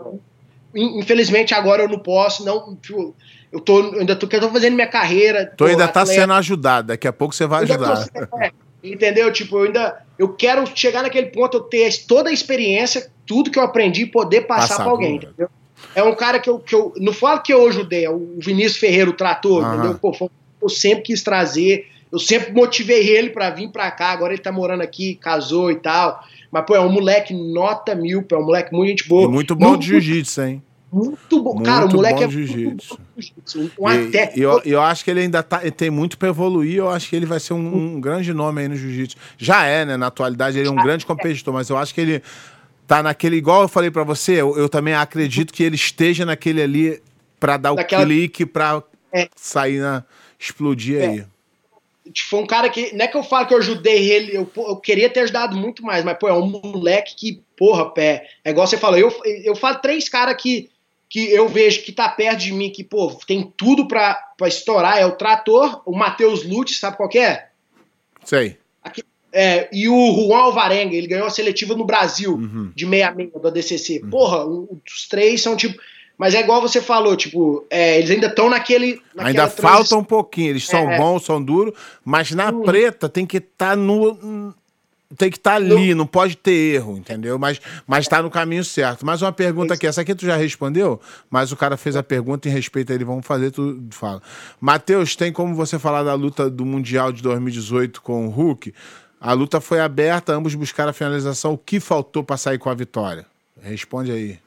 B: infelizmente agora eu não posso, não. Tipo, eu tô, ainda tô, eu tô fazendo minha carreira.
A: Tu ainda tá atleta. sendo ajudado, daqui a pouco você vai ajudar. Tô, é,
B: entendeu? Tipo, eu ainda. Eu quero chegar naquele ponto, eu ter toda a experiência, tudo que eu aprendi, poder passar, passar para alguém, entendeu? É um cara que eu, que eu. Não falo que eu ajudei, é o Vinícius Ferreira, o trator, entendeu? Pô, eu sempre quis trazer. Eu sempre motivei ele para vir para cá. Agora ele tá morando aqui, casou e tal. Mas, pô, é um moleque nota mil, pô, é um moleque muito gente boa. E
A: muito bom muito, de jiu-jitsu, hein?
B: Muito bom. Muito Cara, o moleque bom é
A: jiu-jitsu. Um e, eu, eu acho que ele ainda tá, ele tem muito para evoluir. Eu acho que ele vai ser um, um grande nome aí no jiu-jitsu. Já é, né? Na atualidade, ele é um Já grande é. competidor, mas eu acho que ele tá naquele, igual eu falei para você, eu, eu, também acredito que ele esteja naquele ali para dar o Daquela... clique, para é. sair na. explodir é. aí
B: foi um cara que. Não é que eu falo que eu ajudei ele, eu, eu queria ter ajudado muito mais, mas, pô, é um moleque que, porra, pé. É igual você falou, eu, eu falo três caras que, que eu vejo que tá perto de mim, que, pô, tem tudo pra, pra estourar. É o Trator, o Matheus Lutz, sabe qual é?
A: Sei.
B: Aqui, é, e o Juan Alvarenga, ele ganhou a seletiva no Brasil, uhum. de meia-meia do ADCC. Uhum. Porra, os três são tipo mas é igual você falou, tipo, é, eles ainda estão naquele.
A: Ainda falta um pouquinho. Eles são é. bons, são duros, mas na hum. preta tem que estar tá no. Tem que estar tá ali, no... não pode ter erro, entendeu? Mas, mas tá no caminho certo. Mais uma pergunta aqui. Essa aqui tu já respondeu, mas o cara fez a pergunta em respeito a ele. Vamos fazer, tu fala. Matheus, tem como você falar da luta do Mundial de 2018 com o Hulk? A luta foi aberta, ambos buscaram a finalização. O que faltou para sair com a vitória? Responde aí.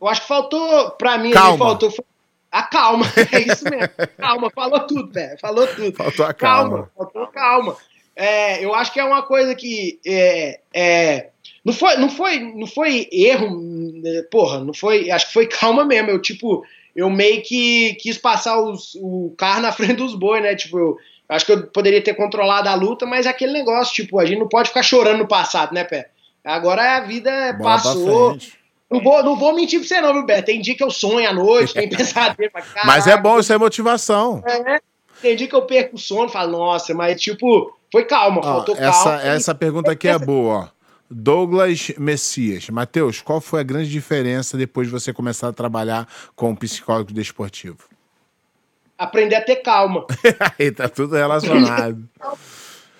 B: Eu acho que faltou, pra mim, calma. faltou a calma. É isso mesmo. calma, falou tudo, velho. Falou tudo.
A: Faltou a calma.
B: calma faltou calma. É, eu acho que é uma coisa que. É, é, não, foi, não, foi, não foi erro, porra, não foi. Acho que foi calma mesmo. Eu, tipo, eu meio que quis passar os, o carro na frente dos bois, né? Tipo, eu, acho que eu poderia ter controlado a luta, mas é aquele negócio, tipo, a gente não pode ficar chorando no passado, né, Pé? Agora a vida Bola passou Não vou, não vou mentir pra você, não, viu, Beto? Tem dia que eu sonho à noite, tem pesadelo pra caralho.
A: Mas é bom, isso é motivação.
B: É, tem dia que eu perco o sono falo, nossa, mas tipo, foi calma,
A: Ó,
B: faltou
A: essa,
B: calma.
A: essa pergunta aqui é boa, ó. Douglas Messias. Matheus, qual foi a grande diferença depois de você começar a trabalhar com um psicólogo desportivo?
B: Aprender a ter calma.
A: Aí tá tudo relacionado.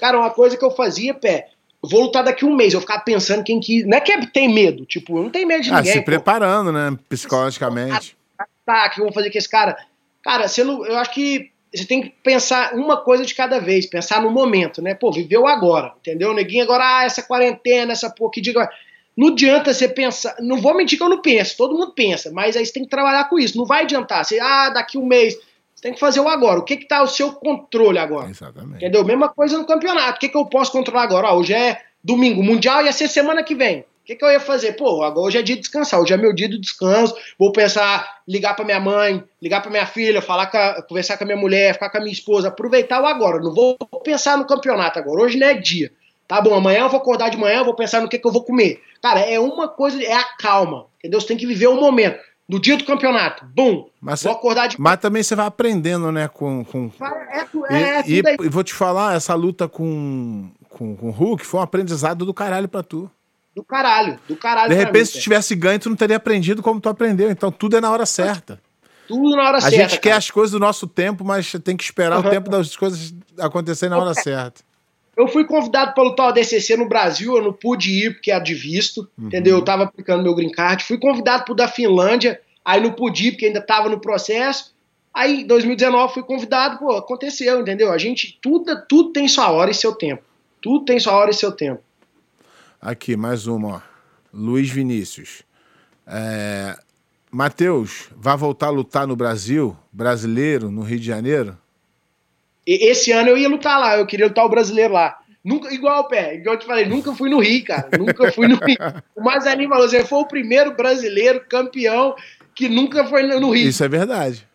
B: Cara, uma coisa que eu fazia, pé, vou lutar daqui um mês, eu ficava pensando quem que. Não é que tem medo, tipo, eu não tenho medo de
A: ah,
B: ninguém.
A: se
B: pô.
A: preparando, né? Psicologicamente.
B: Tá, que eu vou fazer com esse cara. Cara, você não, eu acho que você tem que pensar uma coisa de cada vez, pensar no momento, né? Pô, viveu agora, entendeu? Neguinho agora, ah, essa quarentena, essa porra, que diga. Não adianta você pensar. Não vou mentir que eu não penso, todo mundo pensa, mas aí você tem que trabalhar com isso. Não vai adiantar. Você, ah, daqui um mês. Você tem que fazer o agora. O que que tá o seu controle agora?
A: Exatamente.
B: Entendeu? Mesma coisa no campeonato. O que, que eu posso controlar agora? Ó, hoje é domingo, mundial ia ser semana que vem. O que, que eu ia fazer? Pô, agora hoje é dia de descansar, hoje é meu dia de descanso. Vou pensar, ligar pra minha mãe, ligar pra minha filha, falar com a- conversar com a minha mulher, ficar com a minha esposa, aproveitar o agora. Não vou pensar no campeonato agora. Hoje não é dia. Tá bom, amanhã eu vou acordar de manhã, vou pensar no que, que eu vou comer. Cara, é uma coisa, é a calma. Entendeu? Você tem que viver o momento. No dia do campeonato, bum,
A: Mas,
B: vou acordar de
A: mas também você vai aprendendo, né? Com, com...
B: É,
A: E,
B: é,
A: e-
B: aí.
A: e vou te falar, essa luta com, com, com o Hulk foi um aprendizado do caralho pra tu.
B: Do caralho, do caralho.
A: De repente,
B: mim,
A: se tivesse ganho, tu não teria aprendido como tu aprendeu. Então, tudo é na hora certa.
B: Tudo na hora
A: A
B: certa.
A: gente quer
B: cara.
A: as coisas do nosso tempo, mas tem que esperar o
B: Aham.
A: tempo das coisas acontecerem na hora certa.
B: Eu fui convidado para lutar o DCC no Brasil, eu não pude ir porque era de visto,
A: Uhum.
B: entendeu? Eu tava aplicando meu green card. Fui convidado pro da Finlândia, aí não pude ir porque ainda tava no processo. Aí, em 2019, fui convidado, pô, aconteceu, entendeu? A gente, tudo, tudo tem sua hora e seu tempo. Tudo tem sua hora e seu tempo.
A: Aqui, mais uma, ó. Luiz Vinícius. É... Matheus, vai voltar a lutar no Brasil, brasileiro, no Rio de Janeiro?
B: E- esse ano eu ia lutar lá, eu queria lutar o brasileiro lá. Nunca, igual, pé, igual eu te falei, nunca fui no Rio, cara. Nunca fui no Rio. O Mazanin falou, você foi o primeiro brasileiro campeão que nunca foi no Rio.
A: Isso é verdade.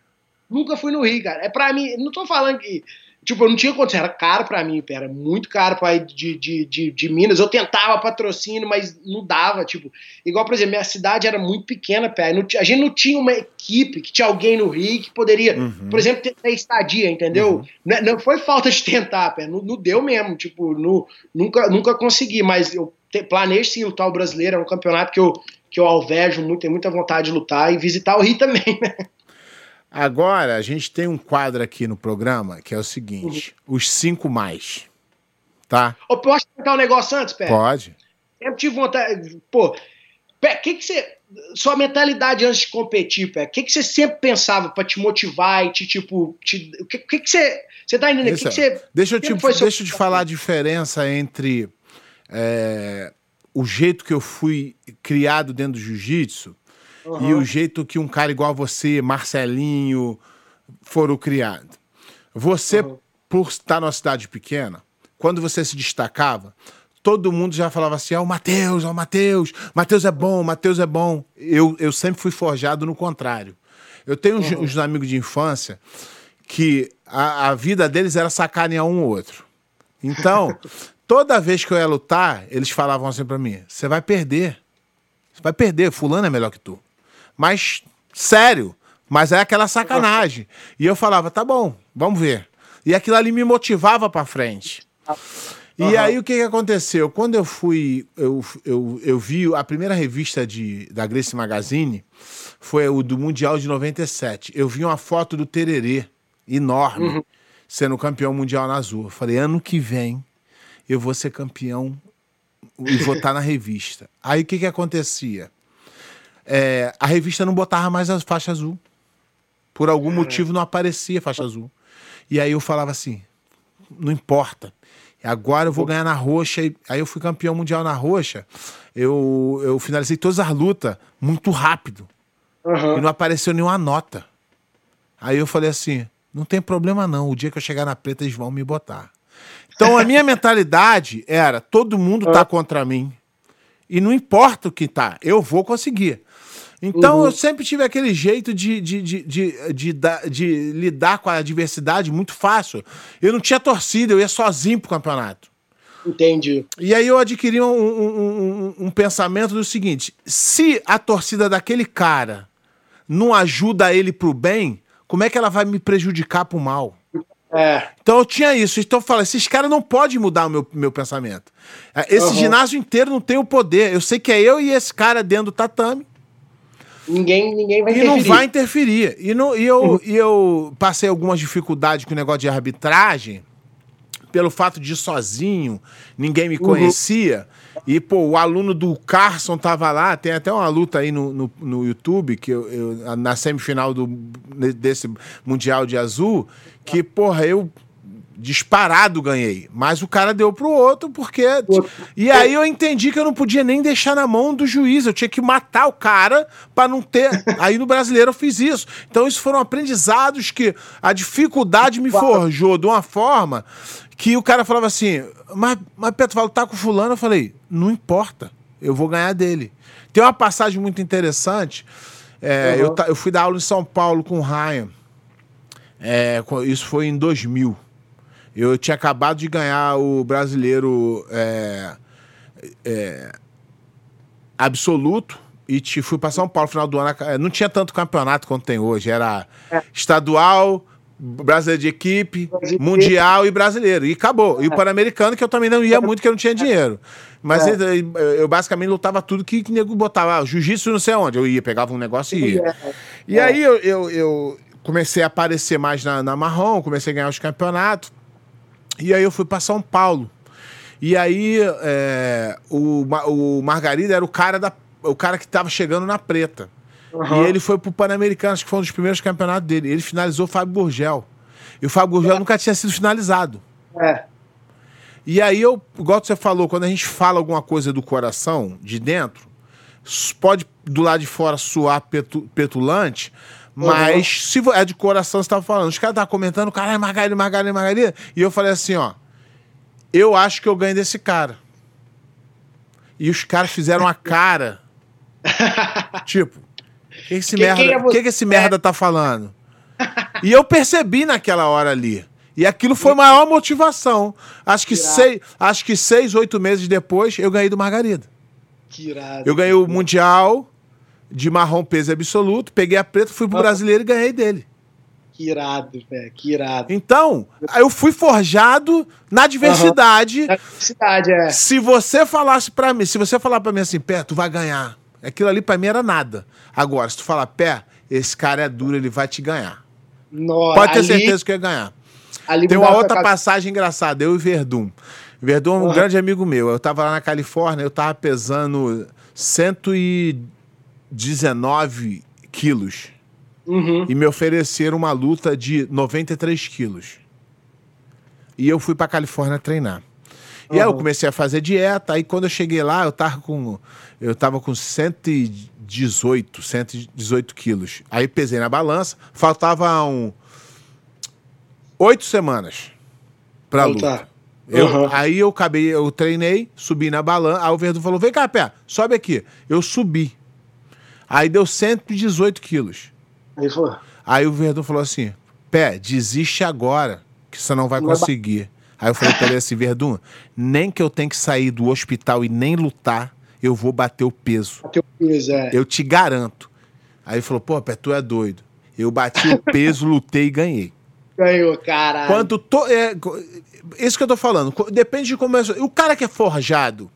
B: Nunca fui no Rio, cara. É pra mim, não tô falando que. Tipo, eu não tinha condição, era caro pra mim, pera, muito caro pra ir de, de, de, de Minas. Eu tentava patrocínio, mas não dava, tipo. Igual, por exemplo, minha cidade era muito pequena, pé. A gente não tinha uma equipe que tinha alguém no Rio que poderia,
A: Uhum.
B: por exemplo, ter, estadia, entendeu? Não, não foi falta de tentar, pé. Não, não deu mesmo, tipo, não, nunca, nunca consegui, mas eu te- planejo sim lutar o brasileiro, é um campeonato que eu, que eu alvejo muito, tenho muita vontade de lutar e visitar o Rio também, né?
A: Agora, a gente tem um quadro aqui no programa que é o seguinte: os cinco mais. Tá?
B: Ô, posso contar um negócio antes, Pé?
A: Pode.
B: Sempre tive vontade. Pô, Pé, que que você. Sua mentalidade antes de competir, Pé, o que, que você sempre pensava pra te motivar e te, tipo. Te, o que, que, que você. Você tá entendendo? O que, que você.
A: Deixa eu te, deixa eu te falar a diferença entre é, o jeito que eu fui criado dentro do jiu-jitsu e
B: Aham.
A: o jeito que um cara igual a você, Marcelinho, foram criados. Você,
B: Uhum.
A: por estar numa cidade pequena, quando você se destacava, todo mundo já falava assim: ó, o Matheus, ó, o Matheus, Matheus é bom, Matheus é bom. Eu, eu sempre fui forjado no contrário. Eu tenho uns, uns amigos de infância que a, a vida deles era sacanear um ou outro. Então, toda vez que eu ia lutar, eles falavam assim pra mim: você vai perder. Você vai perder, fulano é melhor que tu. Mas, sério, mas é aquela sacanagem. E eu falava, tá bom, vamos ver. E aquilo ali me motivava pra frente. E
B: Aham.
A: aí o que, que aconteceu? Quando eu fui, eu, eu, eu vi a primeira revista de, da Grace Magazine, foi o do Mundial de 97. Eu vi uma foto do Tererê, enorme, sendo campeão mundial na Azul. Eu falei, ano que vem eu vou ser campeão e vou estar na revista. Aí o que, que acontecia? É, a revista não botava mais a faixa azul. Por algum motivo não aparecia a faixa azul. E aí eu falava assim: não importa. Agora eu vou ganhar na roxa. E aí eu fui campeão mundial na roxa. Eu, eu finalizei todas as lutas muito rápido.
B: Aham.
A: E não apareceu nenhuma nota. Aí eu falei assim: não tem problema não. O dia que eu chegar na preta, eles vão me botar. Então a minha mentalidade era: todo mundo tá contra mim. E não importa o que tá, eu vou conseguir. Então
B: Uhum.
A: eu sempre tive aquele jeito de, de, de, de, de, da- de lidar com a adversidade muito fácil. Eu não tinha torcida, eu ia sozinho pro campeonato.
B: Entendi.
A: E aí eu adquiri um, um, um, um pensamento do seguinte: se a torcida daquele cara não ajuda ele pro bem, como é que ela vai me prejudicar pro mal?
B: É.
A: Então eu tinha isso. Então eu falei, esses caras não podem mudar o meu, meu pensamento. É, esse
B: Uhum.
A: ginásio inteiro não tem o poder. Eu sei que é eu e esse cara dentro do tatame
B: Ninguém, ninguém vai
A: e não
B: interferir.
A: vai interferir. E, não, e, eu, e eu passei algumas dificuldades com o negócio de arbitragem, pelo fato de ir sozinho, ninguém me conhecia. E, pô, o aluno do Carson tava lá, tem até uma luta aí no, no, no YouTube, que eu, eu- na semifinal do, desse Mundial de Azul, que, porra, eu disparado ganhei. Mas o cara deu pro outro, porque. E aí eu entendi que eu não podia nem deixar na mão do juiz. Eu tinha que matar o cara pra não ter. Aí no brasileiro eu fiz isso. Então, isso foram aprendizados que a dificuldade me forjou de uma forma que o cara falava assim: Mas, mas Petro, lutar com fulano? Eu falei: Não importa, eu vou ganhar dele. Tem uma passagem muito interessante. É,
B: Uhum.
A: eu, eu fui dar aula em São Paulo com o Ryan. É, isso foi em 2000. Eu tinha acabado de ganhar o brasileiro é, é, absoluto e te, fui para São Paulo no final do ano. É, Não tinha tanto campeonato quanto tem hoje. Era estadual, brasileiro de equipe, mundial e brasileiro. E acabou. E o Pan-Americano, que eu também não ia muito, porque eu não tinha dinheiro. Mas
B: É.
A: eu, eu basicamente lutava tudo que, que nego botava. Jiu-jitsu não sei onde. Eu ia, pegava um negócio e ia. E aí eu, eu, eu comecei a aparecer mais na, na marrom, comecei a ganhar os campeonatos. E aí eu fui para São Paulo. E aí é, o, o Margarida era o cara, da, o cara que estava chegando na preta.
B: Uhum.
A: E ele foi pro Pan-Americano, acho que foi um dos primeiros campeonatos dele. Ele finalizou o Fábio Burgel. E o Fábio Burgel nunca tinha sido finalizado.
B: É.
A: E aí eu, igual você falou, quando a gente fala alguma coisa do coração, de dentro, pode do lado de fora soar petu- petulante, mas se é de coração você tava falando. Os caras estavam comentando, caralho, Margarida, Margarida, Margarida. E eu falei assim, ó, eu acho que eu ganho desse cara. E os caras fizeram a cara. tipo, o que esse
B: Quem-
A: merda,
B: quem é
A: que, que esse merda tá falando? E eu percebi naquela hora ali. E aquilo foi a maior motivação. Acho que,
B: Irado.
A: seis, acho que seis, oito meses depois, eu ganhei do Margarida.
B: Que irado.
A: Eu ganhei o Mundial de marrom peso absoluto, peguei a preta, fui pro brasileiro e ganhei dele.
B: Que irado, velho. Que irado.
A: Então, eu fui forjado na diversidade.
B: Na cidade, é.
A: Se você falasse pra mim, se você falar pra mim assim, Pé, tu vai ganhar. Aquilo ali pra mim era nada. Agora, se tu falar, Pé, esse cara é duro, ele vai te ganhar.
B: Nossa,
A: Pode ter
B: ali-
A: certeza que eu ia ganhar.
B: ali
A: Tem uma outra passagem engraçada, eu e Verdun. Verdun é um
B: Uhum.
A: grande amigo meu. Eu tava lá na Califórnia, eu tava pesando 119 quilos.
B: Uhum.
A: E me ofereceram uma luta de 93 quilos. E eu fui pra Califórnia treinar. E aí eu
B: Uhum.
A: comecei a fazer dieta, aí quando eu cheguei lá, eu tava com. Eu tava com 118, 118 quilos. Aí pesei na balança, faltavam oito semanas pra luta.
B: Voltar.
A: Eu-
B: Uhum.
A: Aí eu acabei, eu treinei, subi na balança. Aí o Verdun falou: vem cá, pé, sobe aqui. Eu subi. Aí deu 118 quilos.
B: Aí falou,
A: Aí o Verdun falou assim: pé, desiste agora, que você não vai
B: Não
A: conseguir. Aí eu falei pra ele assim: Verdun, nem que eu tenha que sair do hospital e nem lutar, eu vou bater o peso.
B: bateu peso, é.
A: Eu te garanto. Aí ele falou: pô, pé, tu é doido. Eu bati o peso, lutei e ganhei.
B: Ganhou, caralho.
A: Quando to, é, isso que eu tô falando, depende de como é. O cara que é forjado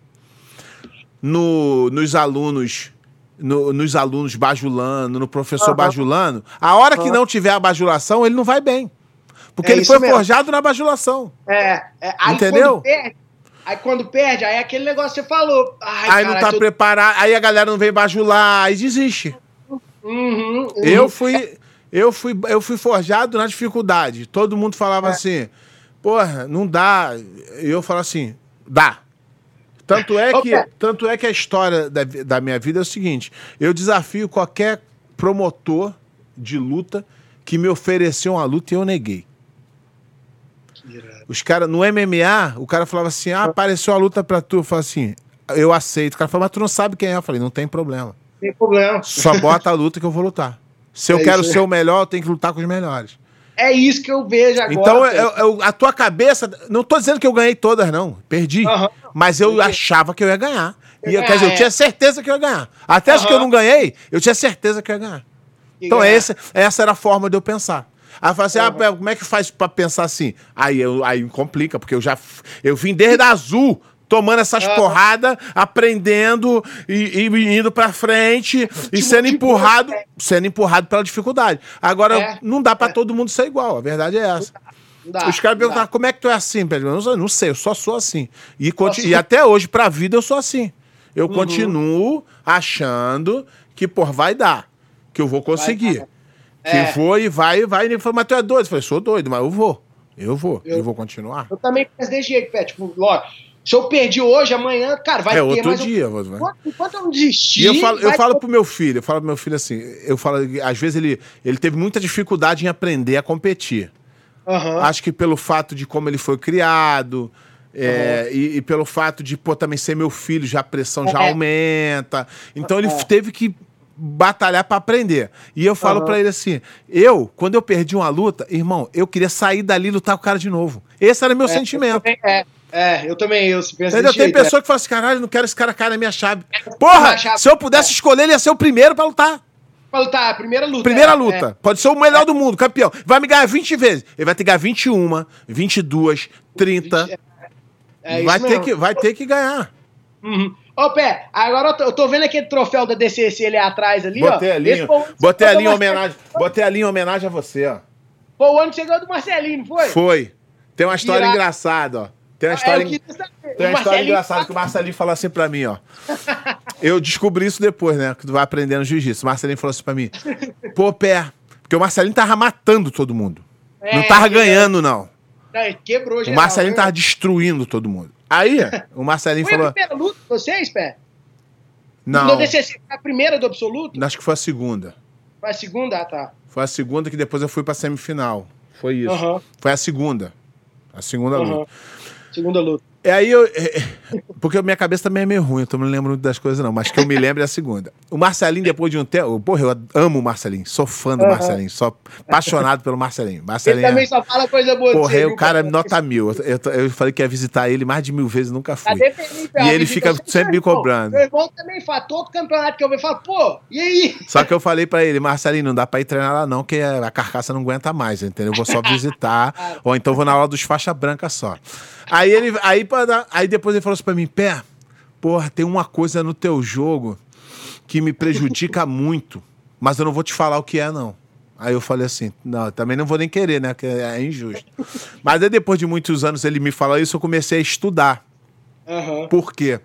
A: no, nos alunos, no- nos alunos bajulando, no professor
B: Aham.
A: bajulando, a hora que não tiver a bajulação, ele não vai bem. Porque
B: É
A: ele foi
B: mesmo.
A: forjado na bajulação.
B: É, é, aí
A: Entendeu?
B: Quando perde, aí quando perde, aí é aquele negócio que você falou. Ai,
A: aí não
B: caralho,
A: tá
B: tô-
A: preparado, aí a galera não vem bajular, aí desiste.
B: Uhum, uhum.
A: Eu fui, eu fui, eu fui forjado na dificuldade. Todo mundo falava
B: É.
A: assim, porra, não dá. E eu falo assim, dá. Tanto é que, tanto é que a história da, da minha vida é o seguinte: eu desafio qualquer promotor de luta que me ofereceu uma luta e eu neguei. Os caras, no MMA, o cara falava assim: ah, apareceu a luta pra tu. Eu falo assim, eu aceito. O cara falou, mas tu não sabe quem é. Eu falei, não tem problema.
B: Sem problema.
A: Só bota a luta que eu vou lutar. Se eu
B: É
A: quero
B: isso
A: ser o melhor, eu tenho que lutar com os melhores.
B: É isso que eu vejo agora.
A: Então, eu, eu, a tua cabeça. Não tô dizendo que eu ganhei todas, não. Perdi.
B: Aham.
A: Mas eu achava que eu ia ganhar. E,
B: É,
A: quer dizer, eu
B: é.
A: tinha certeza que eu ia ganhar. Até as que eu não ganhei, eu tinha certeza que eu ia ganhar. Então,
B: ganhar.
A: esse, essa era a forma de eu pensar. Aí eu falei assim: ah,
B: Aham.
A: Pé, como é que faz pra pensar assim? Aí, eu, aí complica, porque eu já. Eu vim desde a azul. Tomando essas
B: Aham.
A: porradas, aprendendo e, e indo pra frente e
B: Tipo,
A: sendo
B: tipo,
A: empurrado,
B: é.
A: sendo empurrado pela dificuldade. Agora,
B: É.
A: não dá pra todo mundo ser igual, a verdade é essa.
B: Não dá,
A: Os caras perguntaram, como é que tu é assim, Pedro? Eu não, sei- eu só sou assim. E, conti-
B: Só
A: e
B: sou.
A: até hoje, pra vida, eu sou assim. Eu
B: Uhum.
A: continuo achando que, pô, vai dar. Que eu vou conseguir.
B: dar.
A: Que
B: É.
A: vou e vai, e vai. E ele falou, mas tu é doido? Eu falei, sou doido, mas eu vou. Eu vou. Eu,
B: Eu-
A: vou continuar.
B: Eu também penso desse jeito, Pé. Tipo, lógico, se eu perdi hoje, amanhã, cara, vai
A: é
B: ter,
A: outro
B: eu-
A: dia. vou-
B: enquanto, enquanto eu não desistir.
A: E eu falo, eu
B: vai
A: falo
B: ter-
A: pro meu filho, eu falo pro meu filho assim, eu falo, às vezes ele, ele teve muita dificuldade em aprender a competir.
B: Aham.
A: Acho que pelo fato de como ele foi criado. é, e, e pelo fato de, pô, também ser meu filho, já a pressão já
B: É.
A: aumenta. Então ele
B: É.
A: teve que batalhar pra aprender. E eu falo
B: Aham.
A: pra ele assim: eu, quando eu perdi uma luta, irmão, eu queria sair dali e lutar com o cara de novo. Esse era meu
B: É,
A: sentimento.
B: É, é, eu também, eu penso desse
A: Tem
B: jeito, é.
A: pessoa que fala assim: caralho, não quero esse cara cair na minha chave. Porra,
B: Na chave.
A: se eu pudesse escolher, ele ia ser o primeiro pra lutar.
B: Pra lutar, primeira luta.
A: Primeira
B: é,
A: luta. Pode ser o melhor do mundo, campeão. Vai me ganhar 20 vezes. Ele vai ter que ganhar 21, 22, 30.
B: É, é
A: vai,
B: isso
A: ter
B: mesmo.
A: que, vai ter que ganhar.
B: Uhum. Ô, Pé, agora eu tô, eu tô vendo aquele troféu da DCC ali atrás ali, ó.
A: Botei ali,
B: Esse foi o-
A: botei
B: o
A: ali em homenagem. Botei ali em homenagem a você, ó.
B: Foi o ano que você ganhou do Marcelinho, foi?
A: Foi. Tem uma história
B: Irado.
A: engraçada, ó. Tem uma
B: É,
A: história, tem
B: O
A: uma história engraçada que o Marcelinho falou assim pra mim, ó. Eu descobri isso depois, né? Que tu vai aprendendo jiu-jitsu. O Marcelinho falou assim pra mim: pô, pé. Porque o Marcelinho tava matando todo mundo.
B: É,
A: não tava
B: ele-
A: ganhando, não.
B: Não, quebrou
A: O
B: geral,
A: Marcelinho
B: né?
A: tava destruindo todo mundo. Aí, o Marcelinho
B: Foi a
A: falou:
B: primeira luta de vocês, Pé?
A: não.
B: No DCC, foi a primeira do absoluto?
A: Acho que foi a segunda.
B: Foi a segunda? Ah, tá.
A: Foi a segunda que depois eu fui pra semifinal. Foi isso.
B: Aham,
A: Foi a segunda. A segunda
B: aham.
A: luta.
B: Segunda luta.
A: E aí eu. é, é, Porque minha cabeça também é meio ruim, eu não me lembro muito das coisas, não. Mas que eu me lembro é a segunda. O Marcelinho, depois de um tempo. Porra, eu amo o Marcelinho. Sou fã do
B: Aham.
A: Marcelinho. Sou apaixonado pelo Marcelinho.
B: Ele
A: Marcelinho.
B: também
A: é...
B: só fala coisa boa
A: Porra, é o cara
B: Pé?
A: nota mil. Eu, eu, eu falei que ia visitar ele mais de mil vezes, nunca fui.
B: Felipe?
A: E ele fica
B: sempre
A: me cobrando.
B: Meu irmão também fala, todo campeonato que eu vejo, fala, pô, e aí?
A: Só que eu falei pra ele, Marcelinho, não dá pra ir treinar lá não, que a carcaça não aguenta mais, entendeu? Eu vou só visitar, ou então vou na aula dos faixa branca só. Aí ele, aí, aí depois ele falou assim pra mim, pé, porra, tem uma coisa no teu jogo que me prejudica muito, mas eu não vou te falar o que é, não. Aí eu falei assim, não, também não vou nem querer, né, que é injusto. Mas aí depois de muitos anos ele me falou isso, eu comecei a estudar.
B: Aham.
A: Por quê?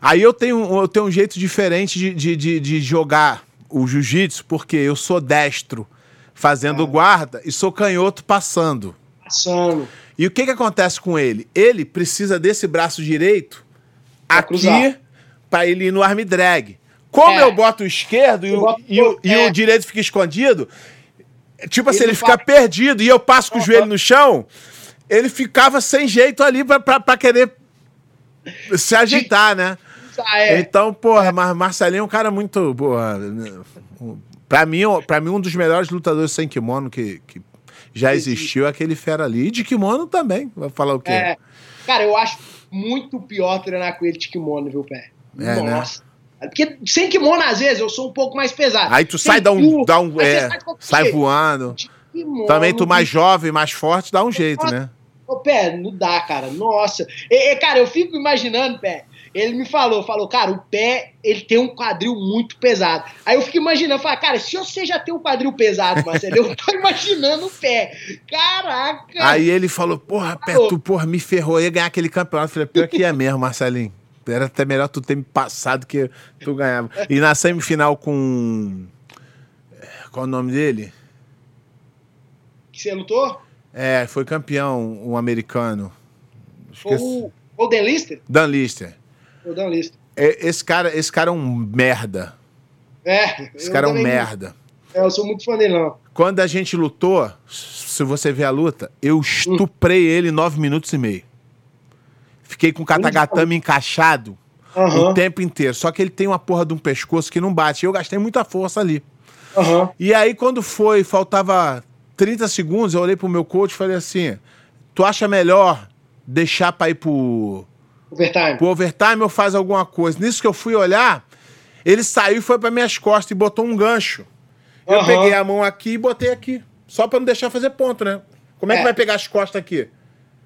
A: Aí eu tenho, eu tenho um jeito diferente de, de, de, de jogar o jiu-jitsu, porque eu sou destro fazendo
B: Ah.
A: guarda e sou canhoto passando.
B: Passando.
A: E o que, que acontece com ele? Ele precisa desse braço direito
B: Pra
A: aqui para ele ir no arm drag. Como
B: É.
A: eu boto o esquerdo e,
B: Eu
A: o,
B: boto-
A: e o- e
B: é.
A: o direito fica escondido, tipo assim,
B: Ele
A: ele fica perdido e eu passo com o joelho no chão, ele ficava sem jeito ali pra querer se ajeitar, né?
B: Ah, é.
A: Então, porra, mas Marcelinho é um cara muito. Porra, pra, mim, pra mim, um dos melhores lutadores sem kimono que, que já existiu aquele fera ali. E de kimono também. Vai falar o quê?
B: É. Cara, eu acho muito pior treinar com ele de kimono, viu, Pé?
A: É, né?
B: Nossa. Porque sem kimono, às vezes, eu sou um pouco mais pesado.
A: Aí tu
B: Sem
A: sai, dá um. Dá um é,
B: sai
A: sai voando.
B: Kimono,
A: Também tu mais jovem, mais forte, dá um jeito, né?
B: Ô, Pé, não dá, cara. Nossa. E, e, cara, eu fico imaginando, Pé. Ele me falou, falou, cara, o pé, ele tem um quadril muito pesado. Aí eu fico imaginando, falo, cara, se você já tem um quadril pesado, Marcelo, eu tô imaginando o pé. Caraca!
A: Aí ele falou, porra, Pé, tu, porra, me ferrou, eu ia ganhar aquele campeonato. Eu falei, pior que é mesmo, Marcelinho. Era até melhor tu ter me passado que tu ganhava. E na semifinal com. Qual o nome dele?
B: Que você lutou?
A: É, foi campeão, um americano.
B: Foi
A: Esqueci.
B: o Golden Lister?
A: Dan Lister.
B: Foi o Dan Lister.
A: É, Esse cara, esse cara é um merda.
B: É.
A: Esse cara é um merda.
B: É, eu sou muito fã dele, não.
A: Quando a gente lutou, se você ver a luta, eu estuprei ele em nove minutos e meio. Fiquei com o katagatame encaixado
B: Aham,
A: o tempo inteiro. Só que ele tem uma porra de um pescoço que não bate. Eu gastei muita força ali.
B: aham.
A: E aí, quando foi, faltava 30 segundos, eu olhei pro meu coach e falei assim: tu acha melhor deixar pra ir pro.
B: Overtime.
A: Pro overtime ou faz alguma coisa? Nisso que eu fui olhar, ele saiu e foi para minhas costas e botou um gancho. Eu uhum. peguei a mão aqui e botei aqui. Só para não deixar fazer ponto, né? Como é, é, que vai pegar as costas aqui?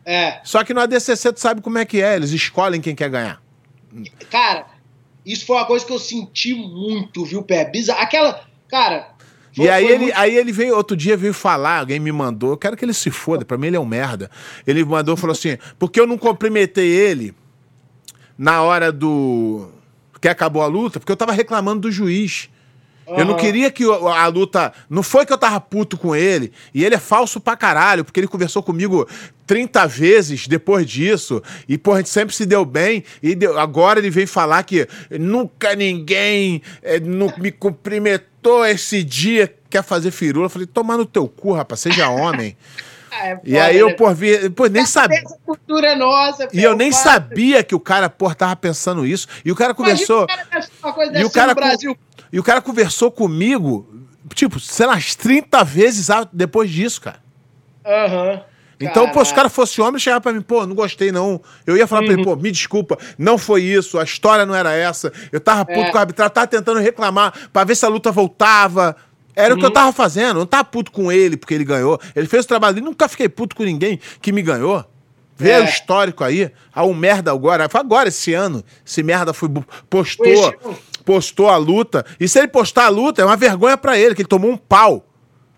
B: É.
A: Só que no ADCC tu sabe como é que é, eles escolhem quem quer ganhar.
B: Cara, isso foi uma coisa que eu senti muito, viu, Pé? Bizarro. Aquela. Cara.
A: Foi, e aí ele, muito... aí ele veio, outro dia veio falar, alguém me mandou, eu quero que ele se foda, pra mim ele é um merda. Ele mandou falou assim: porque eu não cumprimentei ele na hora do. que acabou a luta, porque eu tava reclamando do juiz. Uhum. Eu não queria que a luta. Não foi que eu tava puto com ele. E ele é falso pra caralho, porque ele conversou comigo 30 vezes depois disso. E, porra, a gente sempre se deu bem. E deu... agora ele veio falar que nunca ninguém é, não me cumprimentou esse dia. Quer fazer firula? Eu falei, toma no teu cu, rapaz, seja homem. É, e aí eu, por vir, pô, nem sabia.
B: cultura é nossa.
A: E eu nem sabia que o cara, pô, tava pensando isso. E o cara conversou. e o cara. E o cara conversou comigo, tipo, sei lá, umas 30 vezes depois disso, cara.
B: Aham. Uhum.
A: Então, pô, se o cara fosse homem, chegava pra mim, pô, não gostei não. Eu ia falar uhum. pra ele, pô, me desculpa, não foi isso, a história não era essa. Eu tava puto é. com o arbitragem, tava tentando reclamar pra ver se a luta voltava. Era o que eu tava fazendo. Eu não tava puto com ele porque ele ganhou. Ele fez o trabalho dele. Nunca fiquei puto com ninguém que me ganhou. Vê é. o histórico aí. Ah, o merda agora. Foi agora, esse ano. Esse merda foi, postou, postou a luta. E se ele postar a luta, é uma vergonha para ele, que ele tomou um pau.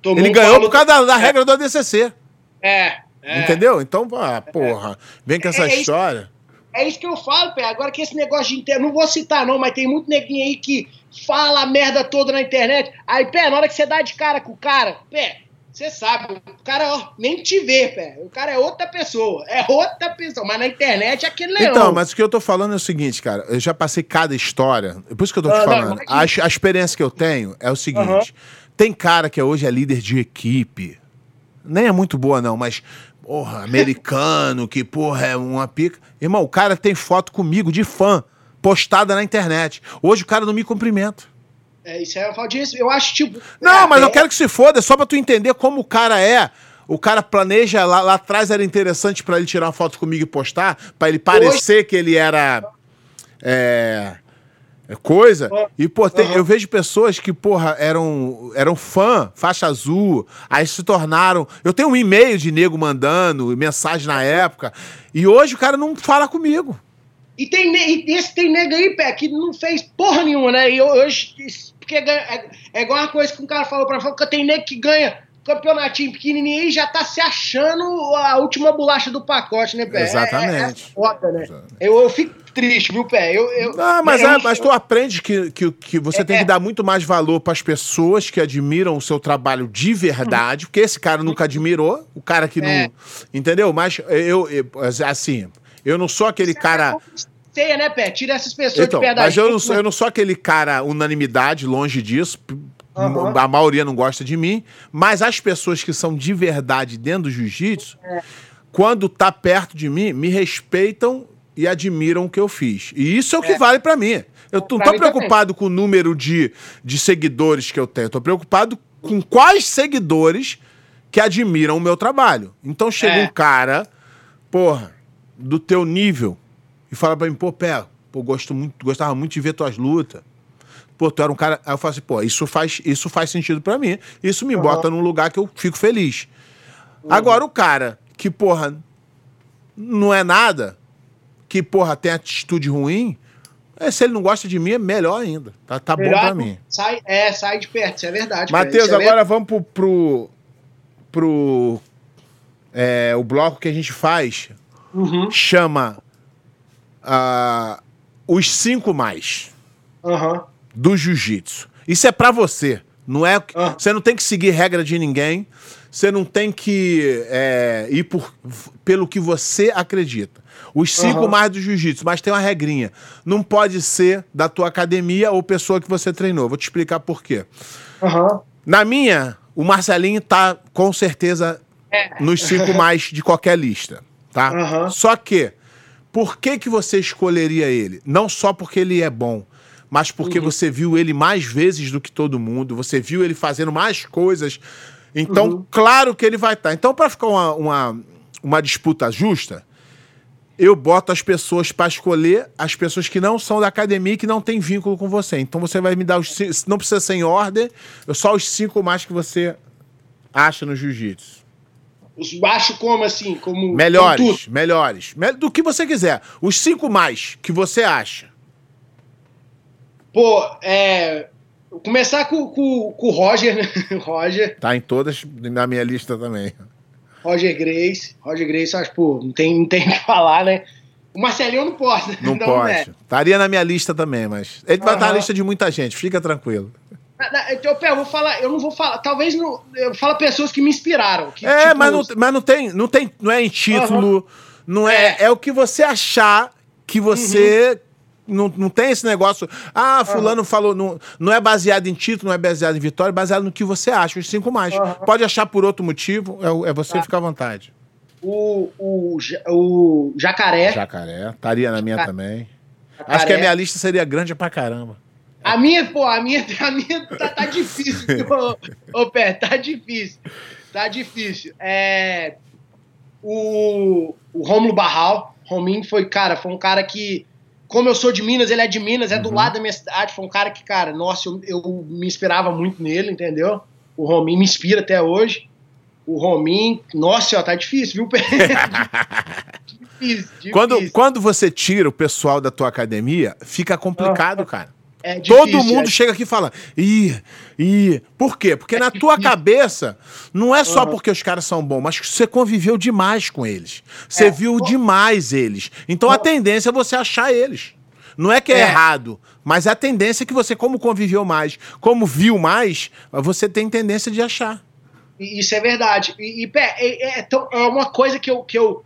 A: Tomou ele um ganhou por causa da, da é. regra do ADCC.
B: É,
A: é. Entendeu? Então, ah, porra, vem com essa é, é história.
B: É isso que eu falo, Pé. Agora que esse negócio de internet. Não vou citar, não, mas tem muito neguinho aí que fala a merda toda na internet. Aí, Pé, na hora que você dá de cara com o cara, Pé, você sabe, o cara ó, nem te vê, pé. O cara é outra pessoa. É outra pessoa. Mas na internet é aquele leão.
A: Então, mas o que eu tô falando é o seguinte, cara. Eu já passei cada história. É por isso que eu tô te ah, falando. Não, a, a, experiência que eu tenho é o seguinte: tem cara que hoje é líder de equipe. Nem é muito boa, não, mas. Porra, americano, que porra é uma pica. Irmão, o cara tem foto comigo de fã, postada na internet. Hoje o cara não me cumprimenta.
B: É, isso é uma disso. Eu acho, tipo.
A: Não, é, mas é... eu quero que se foda, só pra tu entender como o cara é. O cara planeja, lá, lá atrás era interessante para ele tirar uma foto comigo e postar, para ele parecer Hoje... que ele era. É, é coisa. E, pô, tem, uhum. eu vejo pessoas que, porra, eram, eram fã, faixa azul, aí se tornaram. Eu tenho um e-mail de nego mandando, mensagem na época, e hoje o cara não fala comigo.
B: E tem e esse tem nego aí, pé, que não fez porra nenhuma, né? E hoje porque é, é igual uma coisa que um cara falou pra mim, que tem nego que ganha campeonatinho pequenininho e já tá se achando a última bolacha do pacote, né, Pé?
A: Exatamente. É, é, é
B: foda, né? Eu, eu fico triste, viu, Pé? Eu, eu,
A: não, mas, é, mas tu aprende que, que, que você é, tem que dar muito mais valor para as pessoas que admiram o seu trabalho de verdade, porque esse cara nunca admirou, o cara que não. Entendeu? Mas eu, eu assim, eu não sou aquele cara
B: ceia, né, Pé? Tira essas pessoas
A: então,
B: de perto da
A: Mas eu não, sou, eu não sou aquele cara unanimidade, longe disso. Uhum. A maioria não gosta de mim. Mas as pessoas que são de verdade dentro do jiu-jitsu, é. quando tá perto de mim, me respeitam e admiram o que eu fiz. E isso é o que é. vale para mim. Eu não tô preocupado também. com o número de, de seguidores que eu tenho. Eu tô preocupado com quais seguidores que admiram o meu trabalho. Então chega é. um cara, porra, do teu nível, e fala pra mim, pô, pé, pô, gosto muito, gostava muito de ver tuas lutas. Pô, tu era um cara. Aí eu falo assim, pô, isso faz, isso faz sentido para mim. Isso me uhum. bota num lugar que eu fico feliz. Uhum. Agora, o cara que, porra, não é nada, que, porra, tem atitude ruim, é, se ele não gosta de mim, é melhor ainda. Tá, tá melhor, bom pra mim.
B: Sai, é, sai de perto, isso é verdade.
A: Matheus,
B: é
A: agora vamos pro. pro, pro é, o bloco que a gente faz.
B: Uhum.
A: Chama uh, os cinco mais
B: uhum.
A: do jiu-jitsu. Isso é para você. Não é, uhum. Você não tem que seguir regra de ninguém. Você não tem que é, ir por, pelo que você acredita. Os cinco uhum. mais do jiu-jitsu, mas tem uma regrinha. Não pode ser da tua academia ou pessoa que você treinou. Vou te explicar por quê.
B: Uhum.
A: Na minha, o Marcelinho tá com certeza é. nos cinco mais de qualquer lista, tá?
B: Uhum.
A: Só que por que, que você escolheria ele? Não só porque ele é bom, mas porque uhum. você viu ele mais vezes do que todo mundo, você viu ele fazendo mais coisas Então, uhum. claro que ele vai estar. Tá. Então, para ficar uma, uma, uma disputa justa, eu boto as pessoas para escolher as pessoas que não são da academia e que não tem vínculo com você. Então você vai me dar os não precisa ser em ordem, só os cinco mais que você acha no jiu-jitsu.
B: Os baixos como assim? Como,
A: melhores, como melhores. Do que você quiser. Os cinco mais que você acha.
B: Pô, é. Começar com, com, com o Roger, né? Roger.
A: Tá em todas na minha lista também.
B: Roger Grace. Roger Grace, acho, pô, não tem, não tem o que falar, né? O Marcelinho não pode. Né?
A: Não, não pode. É. Estaria na minha lista também, mas. Ele vai estar na lista de muita gente, fica tranquilo.
B: Então, eu vou falar, eu não vou falar, talvez não, eu falo pessoas que me inspiraram. Que,
A: é, tipo, mas, não, mas não tem, não tem, não é em título, uhum. não é, é, é o que você achar que você uhum. Não, não tem esse negócio. Ah, fulano uhum. falou, não, não é baseado em título, não é baseado em vitória, é baseado no que você acha, os cinco mais. Pode achar por outro motivo, é, é você tá. ficar à vontade.
B: O, o, o Jacaré.
A: Jacaré, estaria na minha também. Jacaré. Acho que a minha lista seria grande pra caramba.
B: A minha, pô, a minha, a minha tá, tá difícil, ô, ô Pé, tá difícil. Tá difícil. É, o, o Romulo Barral, Rominho foi, cara, foi um cara que, como eu sou de Minas, ele é de Minas, é do uhum. lado da minha cidade, foi um cara que, cara, nossa, eu, eu me inspirava muito nele, entendeu? O Rominho me inspira até hoje. O Rominho, nossa, ó, tá difícil, viu,
A: difícil, difícil. Quando, quando você tira o pessoal da tua academia, fica complicado, uhum. cara. É difícil, Todo mundo é... chega aqui e fala, ih, ih. Por quê? Porque é na tua cabeça, não é só uhum. porque os caras são bons, mas você conviveu demais com eles. Você é. viu demais eles. Então a tendência é você achar eles. Não é que é, é, errado, mas a tendência é que você, como conviveu mais, como viu mais, você tem tendência de achar.
B: Isso é verdade. E, e é, é, é uma coisa que eu, que eu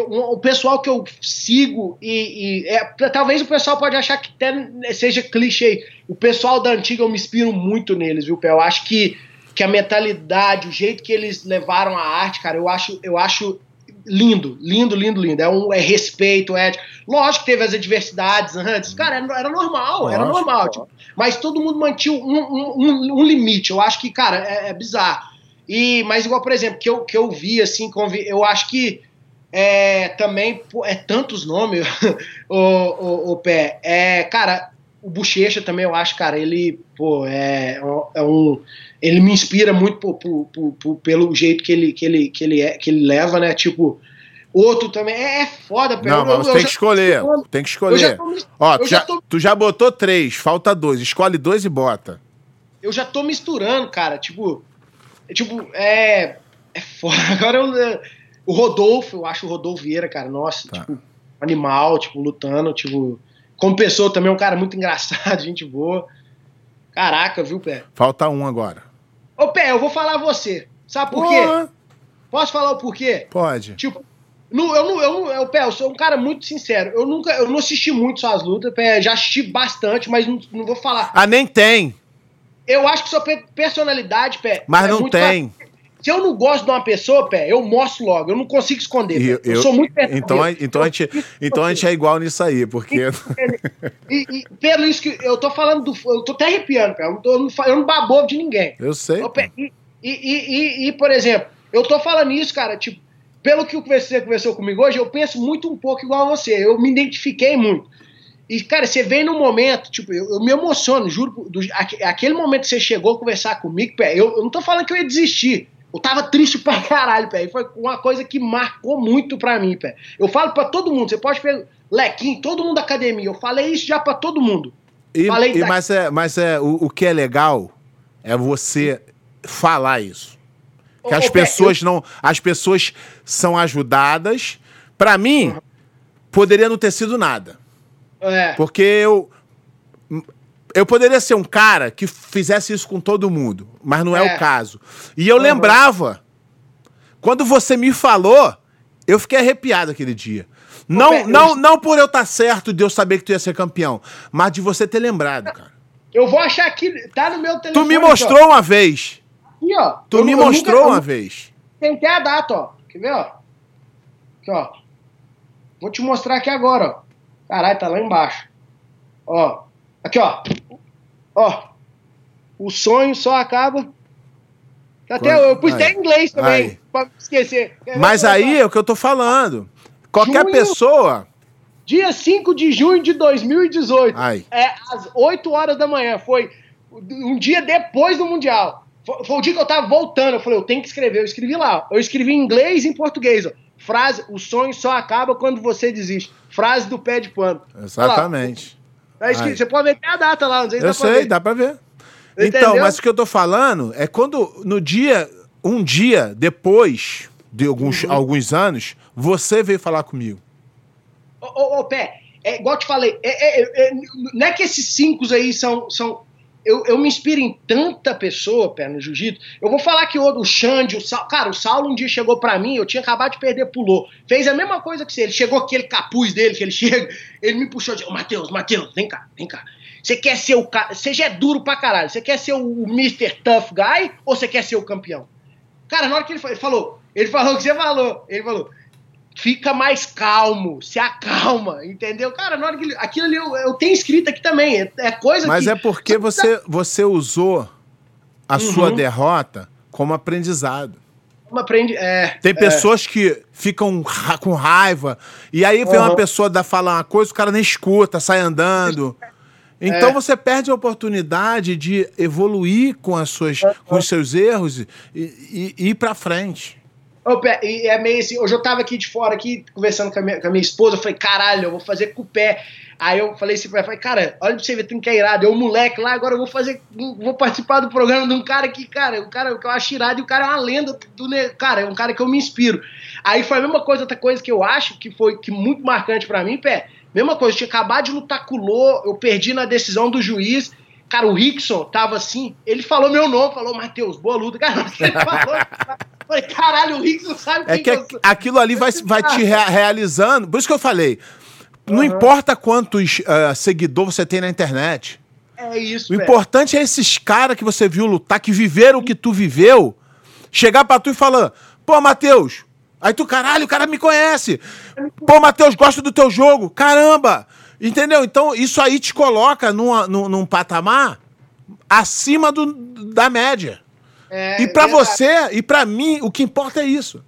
B: o pessoal que eu sigo e, e é, talvez o pessoal pode achar que até seja clichê. O pessoal da antiga eu me inspiro muito neles, viu, Pé? Eu acho que, que a mentalidade, o jeito que eles levaram a arte, cara, eu acho, eu acho lindo, lindo, lindo, lindo. É, um, é respeito, é. Lógico que teve as adversidades antes, cara, era, era normal, Lógico, era normal. Tipo, mas todo mundo mantinha um, um, um, limite. Eu acho que, cara, é, é bizarro. E, mas igual, por exemplo, que eu, que eu vi, assim, eu acho que é, também é tantos nomes, o, o, o, pé. É, cara, o Bochecha também, eu acho, cara, ele, pô, é, é um. Ele me inspira muito por, por, por, pelo jeito que ele, que, ele, que, ele é, que ele leva, né? Tipo, outro também. É, é foda,
A: pé. Não, eu, mas tem que escolher. Tem que escolher. Já tô, Ó, tu já, tô... tu já botou três, falta dois. Escolhe dois e bota.
B: Eu já tô misturando, cara. Tipo, tipo, é. É foda. Agora eu o Rodolfo, eu acho o Rodolfo Vieira, cara, nossa, tá. tipo, animal, tipo, lutando, tipo. Como pessoa também é um cara muito engraçado, gente boa. Caraca, viu, Pé?
A: Falta um agora.
B: Ô, Pé, eu vou falar você. Sabe por quê? Posso falar o porquê?
A: Pode.
B: Tipo, no, eu não, eu, eu, Pé, eu sou um cara muito sincero. Eu nunca, eu não assisti muito suas lutas, Pé, já assisti bastante, mas não, não vou falar.
A: Ah, nem tem.
B: Eu acho que sua personalidade, Pé.
A: Mas é não tem.
B: Se eu não gosto de uma pessoa, pé, eu mostro logo, eu não consigo esconder.
A: Eu, eu, sou muito então, então, a gente, então a gente é igual nisso aí, porque.
B: E, e, pelo isso que eu tô falando do. Eu tô até arrepiando, pé. Eu eu não, eu não babou de ninguém.
A: Eu sei. Eu,
B: pé, e, e, e, por exemplo, eu tô falando isso, cara, tipo, pelo que você conversou comigo hoje, eu penso muito um pouco igual a você. Eu me identifiquei muito. E, cara, você vem num momento, tipo, eu, eu me emociono, juro, do, aquele momento que você chegou a conversar comigo, pé, eu, eu não tô falando que eu ia desistir. Eu tava triste pra caralho, pé. E foi uma coisa que marcou muito pra mim, pé. Eu falo pra todo mundo, você pode ver Lequinho, todo mundo da academia. Eu falei isso já pra todo mundo.
A: E, falei e, mas é, mas é o, o, que é legal é você falar isso. Que ô, as ô, pessoas pé, eu... não. As pessoas são ajudadas. Pra mim, uhum. poderia não ter sido nada. É. Porque eu. Eu poderia ser um cara que fizesse isso com todo mundo, mas não é, é o caso. E eu uhum. lembrava, quando você me falou, eu fiquei arrepiado aquele dia. Não, Pé, não, eu... não por eu estar tá certo de eu saber que tu ia ser campeão, mas de você ter lembrado, cara.
B: Eu vou achar que tá no meu telefone.
A: Tu me mostrou aqui, uma vez.
B: Aqui, ó.
A: Tu eu, me mostrou nunca, uma vez.
B: Tem até a data, ó. Quer ver, ó? Aqui, ó. Vou te mostrar aqui agora, ó. Caralho, tá lá embaixo. Ó. Aqui, ó. Ó. O sonho só acaba Até
A: Quando-
B: eu pus até
A: aí.
B: em inglês também,
A: Aí.
B: pra esquecer.
A: Mas aí é o que eu tô falando. Qualquer
B: Junho.
A: pessoa.
B: Dia 5 de junho de 2018.
A: Ai.
B: É, às 8 horas da manhã. Foi um dia depois do Mundial. Foi, foi o dia que eu tava voltando. Eu falei, eu tenho que escrever. Eu escrevi lá. Eu escrevi em inglês e em português. Ó. Frase: o sonho só acaba quando você desiste. Frase do pé de pano.
A: Exatamente.
B: Tá escrito-
A: Ai.
B: Você pode ver até a data lá. Não sei se
A: Eu
B: dá pra
A: sei,
B: ver.
A: dá pra ver.
B: Entendeu?
A: Então, mas o que eu tô falando é quando no dia, um dia depois de alguns,
B: Uhum.
A: alguns anos, você veio falar comigo.
B: Ô, ô, ô, Pé, é igual eu te falei, é, é- é- não é que esses cinco aí são. são eu, eu me inspiro em tanta pessoa, Pé, no jiu-jitsu. Eu vou falar que o, o Xande, o Saulo. Cara, o Saulo um dia chegou pra mim, eu tinha acabado de perder, pulou. Fez a mesma coisa que você. Ele chegou aquele capuz dele, que ele chega, ele me puxou disse: Ô, Matheus, Matheus, vem cá, vem cá. Você quer ser o cara. Você já é duro pra caralho. Você quer ser o Mr. Tough Guy ou você quer ser o campeão? Cara, na hora que ele falou, ele falou, ele falou o que você falou. Ele falou, fica mais calmo, se acalma, entendeu? Cara, na hora que aquilo ali eu, eu tenho escrito aqui também, é, é coisa
A: Mas
B: que...
A: é porque você, você usou a sua
B: Uhum.
A: derrota como aprendizado.
B: Como aprende, é,
A: Tem
B: é,
A: pessoas que ficam ra- com raiva, e aí vem uma
B: Uhum.
A: pessoa dar falar uma coisa, o cara nem escuta, sai andando. Então
B: É.
A: você perde a oportunidade de evoluir com, as suas, com os seus erros e, e- e ir pra frente.
B: E é meio assim, hoje eu tava aqui de fora, aqui, conversando com a minha, com a minha esposa, eu falei, caralho, eu vou fazer com o pé. Aí eu falei assim pra ela, falei, cara, olha pra você ver, tem que é irado. Eu, moleque lá, agora eu vou fazer, vou participar do programa de um cara que, cara, o cara que eu acho irado, e o cara é uma lenda do, cara, é um cara que eu me inspiro. Aí foi a mesma coisa, outra coisa que eu acho que foi que muito marcante pra mim, Pé, mesma coisa, tinha acabado de lutar com o Lô, eu perdi na decisão do juiz, Cara, o Rickson tava assim, ele falou meu nome, falou, Matheus, boa luta. Cara, ele falou. Falei, caralho, o Rickson sabe
A: É que
B: eu
A: aquilo ali vai, vai te rea- realizando. Por isso que eu falei. Não importa quantos ah, seguidores você tem na internet.
B: É isso,
A: O
B: velho.
A: importante é esses caras que você viu lutar, que viveram o que tu viveu, chegar pra tu e falar, pô, Matheus, aí tu, caralho, o cara me conhece. Pô, Matheus, gosto do teu jogo. Caramba! Entendeu? Então, isso aí te coloca numa- num, num patamar acima do, da média.
B: É,
A: E pra
B: verdade.
A: você, e pra mim, o que importa é isso.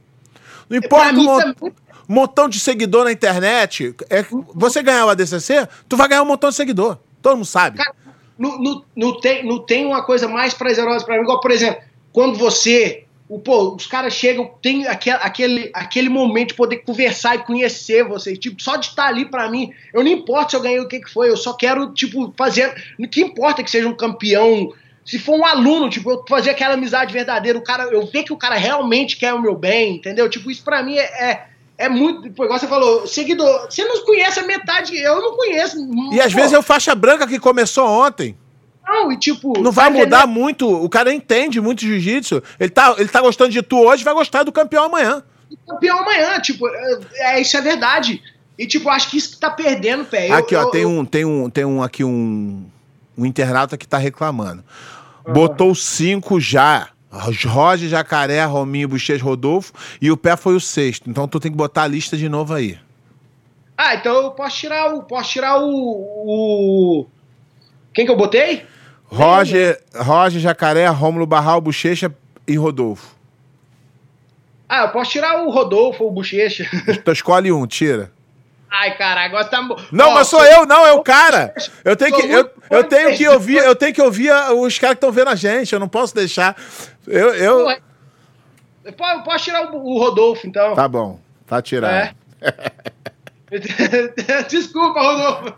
A: Não importa um
B: também.
A: montão de seguidor na internet. É, você ganhar o ADCC, tu vai ganhar um montão de seguidor. Todo mundo sabe.
B: Cara, não, não, não tem, não tem uma coisa mais prazerosa pra mim. Igual, por exemplo, quando você. O, pô, os caras chegam, tem aquele, aquele, aquele momento de poder conversar e conhecer vocês. Tipo, só de estar ali pra mim. Eu não importa se eu ganhei o que, que foi, eu só quero, tipo, fazer. O que importa é que seja um campeão. Se for um aluno, tipo, eu fazer aquela amizade verdadeira, o cara, eu ver que o cara realmente quer o meu bem, entendeu? Tipo, isso pra mim é. é é muito, igual você falou, seguidor, você não conhece a metade, eu não conheço.
A: E às
B: Pô,
A: vezes é o faixa branca que começou ontem.
B: Não, e tipo.
A: Não vai mudar muito. O cara entende muito jiu-jitsu. Ele tá, ele tá gostando de tu hoje, vai gostar do campeão amanhã.
B: campeão amanhã, tipo, é, é, isso é verdade. E, tipo, acho que isso que tá perdendo, pé. Eu-
A: aqui, ó,
B: eu-
A: tem
B: eu-
A: um, tem um, tem um aqui um, um internauta que tá reclamando. Botou cinco já. Roger, Jacaré, Rominho, Bochecha, Rodolfo. E o pé foi o sexto. Então tu tem que botar a lista de novo aí.
B: Ah, então eu posso tirar o. Posso tirar o. o... Quem que eu botei?
A: Roger, Roger, Jacaré, Rômulo Barral, Bochecha e Rodolfo.
B: Ah, eu posso tirar o Rodolfo ou o Bochecha.
A: Tu escolhe um, tira.
B: Ai, caralho, agora tá.
A: Não,
B: Ó,
A: mas sou eu, não, é o cara. Eu tenho que, eu,
B: muito
A: eu tenho que ouvir, eu tenho que ouvir os caras que estão vendo a gente. Eu não posso deixar. Eu, eu...
B: Eu po- eu posso tirar o, Rodolfo, então.
A: Tá bom, tá tirado.
B: Desculpa, Rodolfo.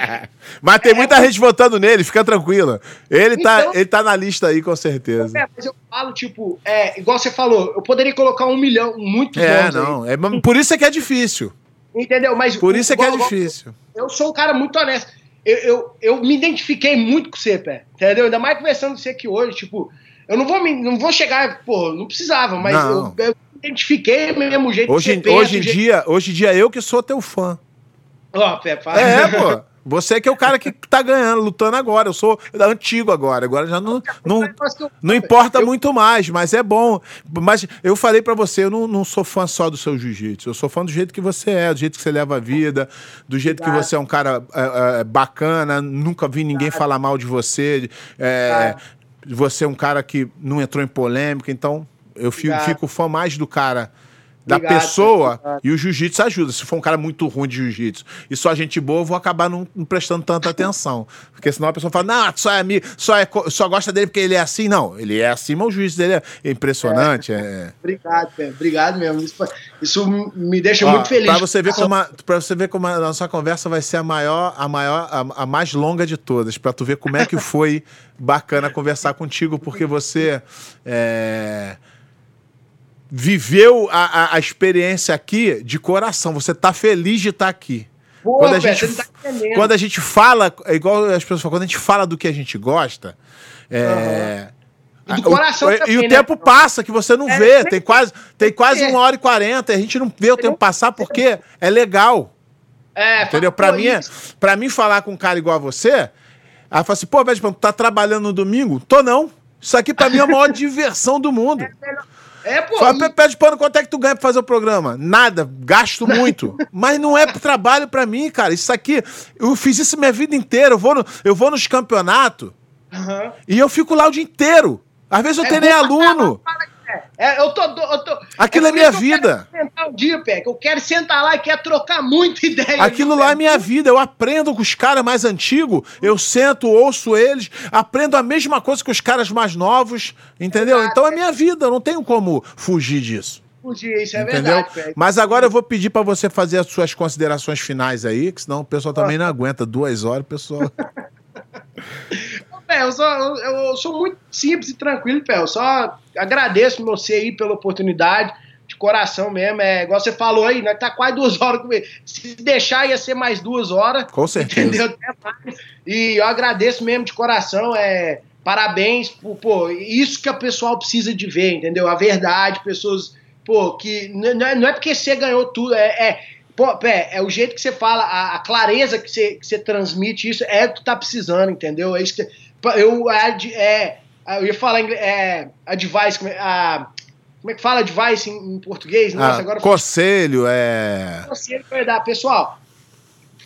A: Mas tem muita gente votando nele, fica tranquila. Ele tá,
B: Então-
A: ele tá na lista aí, com certeza.
B: É, mas eu falo, tipo, é, igual você falou, eu poderia colocar um milhão, muitos
A: É,
B: nomes aí,
A: não. É, por isso é que é difícil.
B: Entendeu? Mas
A: Por isso é que é difícil.
B: eu sou um cara muito honesto. Eu, eu, eu me identifiquei muito com você, pé. Entendeu? Ainda mais conversando com você aqui hoje, tipo, eu não vou, me, não vou chegar, pô, não precisava, mas
A: Não.
B: eu, eu me identifiquei mesmo o jeito
A: Hoje,
B: que você pensa.
A: hoje, em
B: o jeito-
A: dia, hoje em dia, eu que sou teu fã.
B: Ó, pé, fala.
A: É, pô. Você que é o cara que tá ganhando, lutando agora. Eu sou antigo agora. Agora já não, não, Não importa muito mais, mas é bom. Mas eu falei pra você, eu não, não sou fã só do seu jiu-jitsu. Eu sou fã do jeito que você é, do jeito que você leva a vida, do jeito que você é um cara é, é, bacana. Nunca vi ninguém falar mal de você. É, Você é um cara que não entrou em polêmica, então eu fico, fico fã mais do cara da Obrigado, pessoa e o jiu-jitsu ajuda. Se for um cara muito ruim de jiu-jitsu e só gente boa, eu vou acabar não, não, prestando tanta atenção. Porque senão a pessoa fala, não, só é amigo, só, é, só gosta dele porque ele é assim. Não, ele é assim, mas o juízo dele é impressionante. É.
B: É... Obrigado, Obrigado mesmo. Isso, isso me deixa Ó, muito feliz.
A: Pra você ver como a, pra você ver como a nossa conversa vai ser a maior, a maior, a, a mais longa de todas, para tu ver como é que foi bacana conversar contigo, porque você é, viveu a, a, a, experiência aqui de coração. Você tá feliz de estar tá aqui. Quando, a gente, tá quando a gente fala, é igual as pessoas falam, quando a gente fala do que a gente gosta, é,
B: uhum. E coração
A: o, também, E o né? tempo passa que você não é, vê. Tem quase, tem quase uma hora e quarenta. A gente não vê o tempo passar porque é legal. É, entendeu? Pra mim, é, pra mim, falar com um cara igual a você, ela fala assim, pô, velho, tu tá trabalhando no domingo? Tô não. Isso aqui pra mim é a maior diversão do mundo. É, é, pô. Fala, e... pede pano, quanto é que tu ganha pra fazer o programa? Nada, gasto muito. Mas não é trabalho pra mim, cara. Isso aqui, eu fiz isso minha vida inteira. Eu vou, no, eu vou nos campeonatos uhum. e eu fico lá o dia inteiro. Às vezes eu é tenho nem aluno.
B: É, eu tô, eu tô,
A: Aquilo é, é minha vida.
B: Eu quero sentar um dia, eu quero sentar lá e quero trocar muita ideia.
A: Aquilo lá é minha vida. Eu aprendo com os caras mais antigos, eu sento, ouço eles, aprendo a mesma coisa que os caras mais novos, entendeu? Exato. Então é minha vida, eu não tenho como fugir disso.
B: Fugir, isso é entendeu? verdade.
A: Mas agora eu vou pedir para você fazer as suas considerações finais aí, que senão o pessoal também não aguenta duas horas, o pessoal.
B: É, eu, sou, eu, eu, sou muito simples e tranquilo, Pé. Eu só agradeço você aí pela oportunidade, de coração mesmo. É igual você falou aí, nós tá quase duas horas com ele. Se deixar, ia ser mais duas horas.
A: Com certeza. Entendeu?
B: E eu agradeço mesmo de coração. É, parabéns por, pô, isso que o pessoal precisa de ver, entendeu? A verdade, pessoas, pô, que não é, não é porque você ganhou tudo, é, é Pô, pé, é o jeito que você fala, a, a clareza que você, que você transmite, isso é o que tu tá precisando, entendeu? É isso que. Eu, é, eu ia falar é, advice, a, como é que fala advice em, em português?
A: Nossa, ah, agora conselho, é.
B: Conselho vai dar. Pessoal,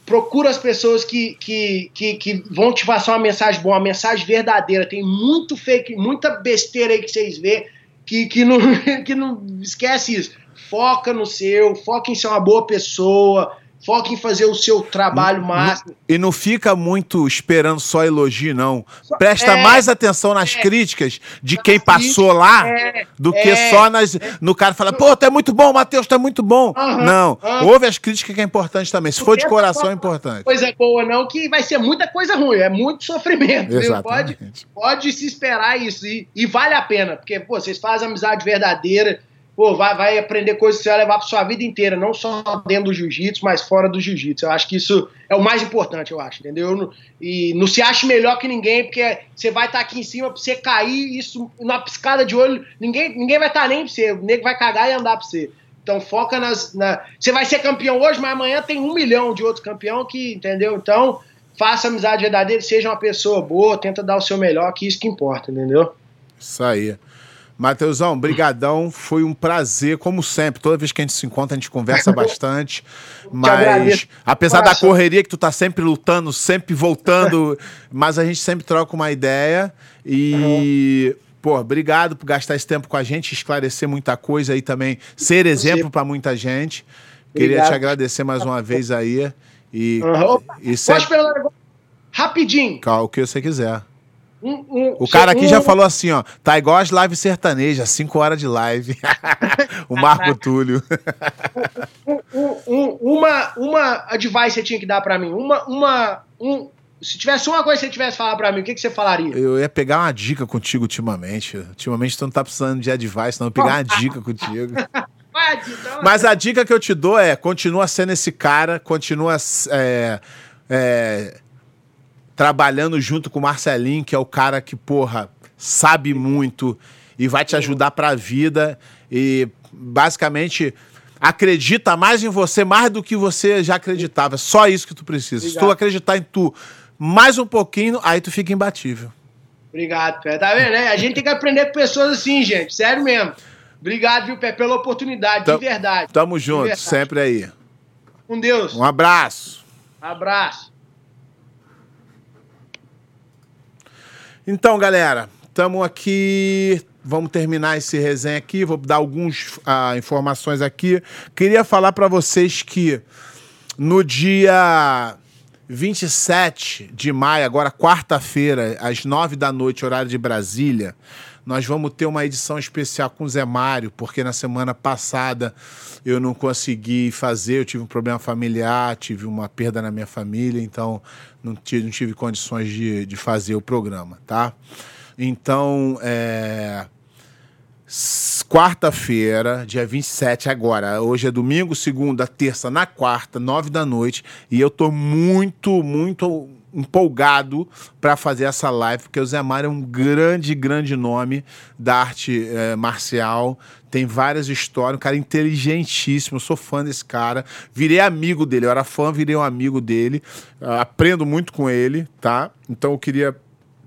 B: procura as pessoas que, que, que, que, vão te passar uma mensagem boa, uma mensagem verdadeira. Tem muito fake, muita besteira aí que vocês vê que, que, não, que não esquece isso. Foca no seu, foca em ser uma boa pessoa, Foca em fazer o seu trabalho máximo.
A: E não fica muito esperando só elogio, não. Presta é, mais atenção nas é, críticas de quem passou lá é, do que é. só nas, no cara falar, pô, tá muito bom, Matheus, tá muito bom. não, ouve as críticas que é importante também. Se for de coração, é importante.
B: Coisa boa, não, que vai ser muita coisa ruim, é muito sofrimento. Pode, pode se esperar isso. E, e vale a pena, porque pô, vocês fazem amizade verdadeira pô, vai, vai aprender coisas que você vai levar para sua vida inteira, não só dentro do jiu-jitsu, mas fora do jiu-jitsu. Eu acho que isso é o mais importante, eu acho, entendeu? E não se ache melhor que ninguém, porque você vai estar tá aqui em cima para você cair, isso na piscada de olho, ninguém, ninguém vai estar tá nem para você, o nego vai cagar e andar para você. Então foca nas. Na... Você vai ser campeão hoje, mas amanhã tem um milhão de outros campeão que, entendeu? Então, faça amizade verdadeira, seja uma pessoa boa, tenta dar o seu melhor, que isso que importa, entendeu?
A: Isso aí. Mateusão, brigadão, foi um prazer, como sempre. Toda vez que a gente se encontra, a gente conversa bastante. mas, apesar da correria que tu tá sempre lutando, sempre voltando, mas a gente sempre troca uma ideia. E, uhum. pô, obrigado por gastar esse tempo com a gente, esclarecer muita coisa aí também, ser exemplo para muita gente. Obrigado. Queria te agradecer mais uma vez aí. E,
B: uhum. e sempre... Rapidinho.
A: Qual, o que você quiser. Um, um, o cara aqui um... já falou assim, ó, tá igual as lives sertanejas, 5 horas de live. o Marco Túlio.
B: uma, uma advice você tinha que dar para mim. Uma, uma, um, se tivesse uma coisa que você tivesse falar para mim, o que, que você falaria?
A: Eu ia pegar uma dica contigo ultimamente. Ultimamente tu não tá precisando de advice, não. Eu pegar uma dica contigo. Mas a dica que eu te dou é: continua sendo esse cara, continua é, é, trabalhando junto com o Marcelinho, que é o cara que, porra, sabe muito e vai te ajudar para a vida e basicamente acredita mais em você mais do que você já acreditava. Só isso que tu precisa. Obrigado. Se tu acreditar em tu mais um pouquinho, aí tu fica imbatível.
B: Obrigado, Pé. Tá vendo, né? A gente tem que aprender com pessoas assim, gente. Sério mesmo. Obrigado, viu, Pé, pela oportunidade, de verdade.
A: Tamo junto, sempre aí.
B: Com Deus.
A: Um abraço.
B: abraço.
A: Então, galera, Estamos aqui. Vamos terminar esse resenha aqui. Vou dar algumas uh, informações aqui. Queria falar para vocês que no dia 27 de maio, agora quarta-feira, às 9 da noite, horário de Brasília, nós vamos ter uma edição especial com o Zé Mário, porque na semana passada eu não consegui fazer, eu tive um problema familiar, tive uma perda na minha família, então não tive, não tive condições de, de fazer o programa, tá? Então, é quarta-feira, dia 27, agora. Hoje é domingo, segunda, terça, na quarta, nove da noite. E eu tô muito, muito empolgado para fazer essa live, porque o Zé Mário é um grande, grande nome da arte é, marcial. Tem várias histórias, um cara inteligentíssimo, sou fã desse cara. Virei amigo dele, eu era fã, virei um amigo dele. aprendo muito com ele, tá? Então eu queria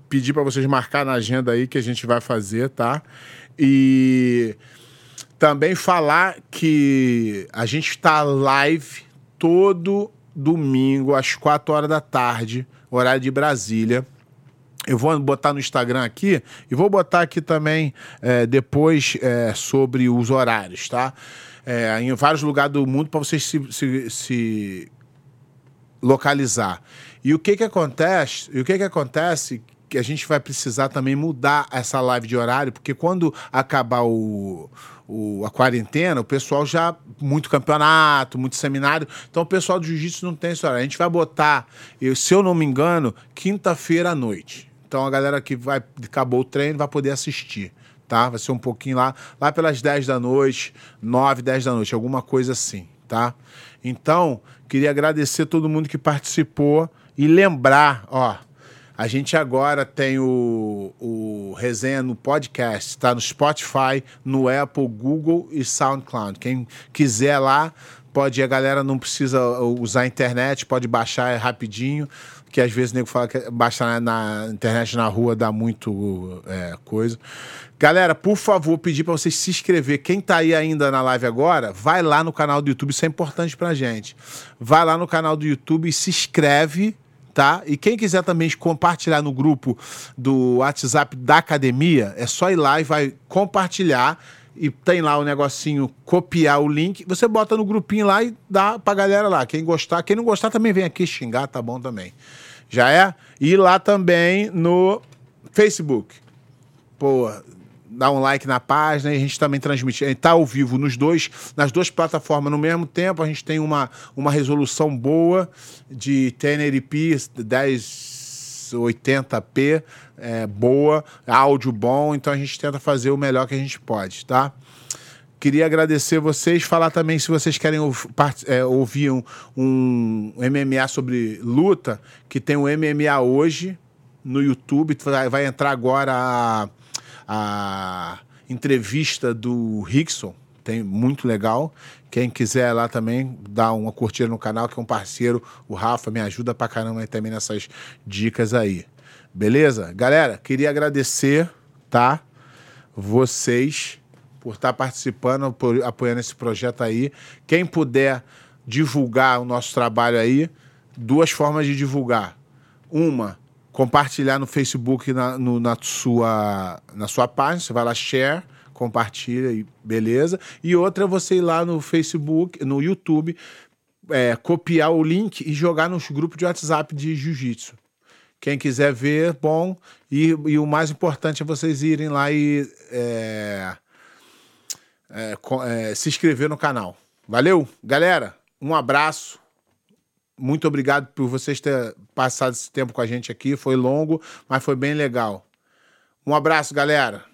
A: pedir para vocês marcar na agenda aí que a gente vai fazer, tá? E também falar que a gente está live todo domingo às 4 horas da tarde, horário de Brasília. Eu vou botar no Instagram aqui e vou botar aqui também é, depois é, sobre os horários, tá? É, em vários lugares do mundo para vocês se, se, se, localizar. E o que que acontece? E o que que acontece que a gente vai precisar também mudar essa live de horário, porque quando acabar o, o, a quarentena, o pessoal já. Muito campeonato, muito seminário. Então o pessoal do jiu-jitsu não tem horário. A gente vai botar, eu, se eu não me engano, quinta-feira à noite. Então a galera que vai acabou o treino vai poder assistir. Tá? Vai ser um pouquinho lá, lá pelas 10 da noite, 9, 10 da noite, alguma coisa assim, tá? Então, queria agradecer todo mundo que participou e lembrar, ó, a gente agora tem o, o resenha no podcast, está no Spotify, no Apple, Google e SoundCloud. Quem quiser lá, pode, a galera não precisa usar a internet, pode baixar rapidinho, que às vezes o nego fala que baixar na, na internet na rua dá muito é, coisa. Galera, por favor, pedir para vocês se inscrever. Quem está aí ainda na live agora, vai lá no canal do YouTube, isso é importante pra gente. Vai lá no canal do YouTube e se inscreve tá? E quem quiser também compartilhar no grupo do WhatsApp da academia, é só ir lá e vai compartilhar. E tem lá o negocinho copiar o link. Você bota no grupinho lá e dá pra galera lá. Quem gostar, quem não gostar também vem aqui xingar, tá bom também. Já é? E lá também no Facebook. Pô, dá um like na página e a gente também transmite. Está ao vivo nos dois, nas duas plataformas no mesmo tempo. A gente tem uma, uma resolução boa de 1080p, 1080p, é, boa, áudio bom. Então a gente tenta fazer o melhor que a gente pode, tá? Queria agradecer vocês, falar também se vocês querem é, ouvir um, um MMA sobre luta, que tem o um MMA hoje no YouTube, vai entrar agora a a entrevista do Rickson, tem muito legal. Quem quiser lá também, dá uma curtida no canal, que é um parceiro, o Rafa, me ajuda pra caramba também nessas dicas aí. Beleza? Galera, queria agradecer, tá? Vocês por estar participando, por apoiando esse projeto aí. Quem puder divulgar o nosso trabalho aí, duas formas de divulgar. Uma, compartilhar no Facebook, na, no, na, sua, na sua página, você vai lá, share, compartilha e beleza. E outra é você ir lá no Facebook, no YouTube, é, copiar o link e jogar nos grupos de WhatsApp de Jiu-Jitsu. Quem quiser ver, bom. E, e, o mais importante é vocês irem lá e é, é, é se inscrever no canal. Valeu, galera. Um abraço. Muito obrigado por vocês terem passado esse tempo com a gente aqui. Foi longo, mas foi bem legal. Um abraço, galera.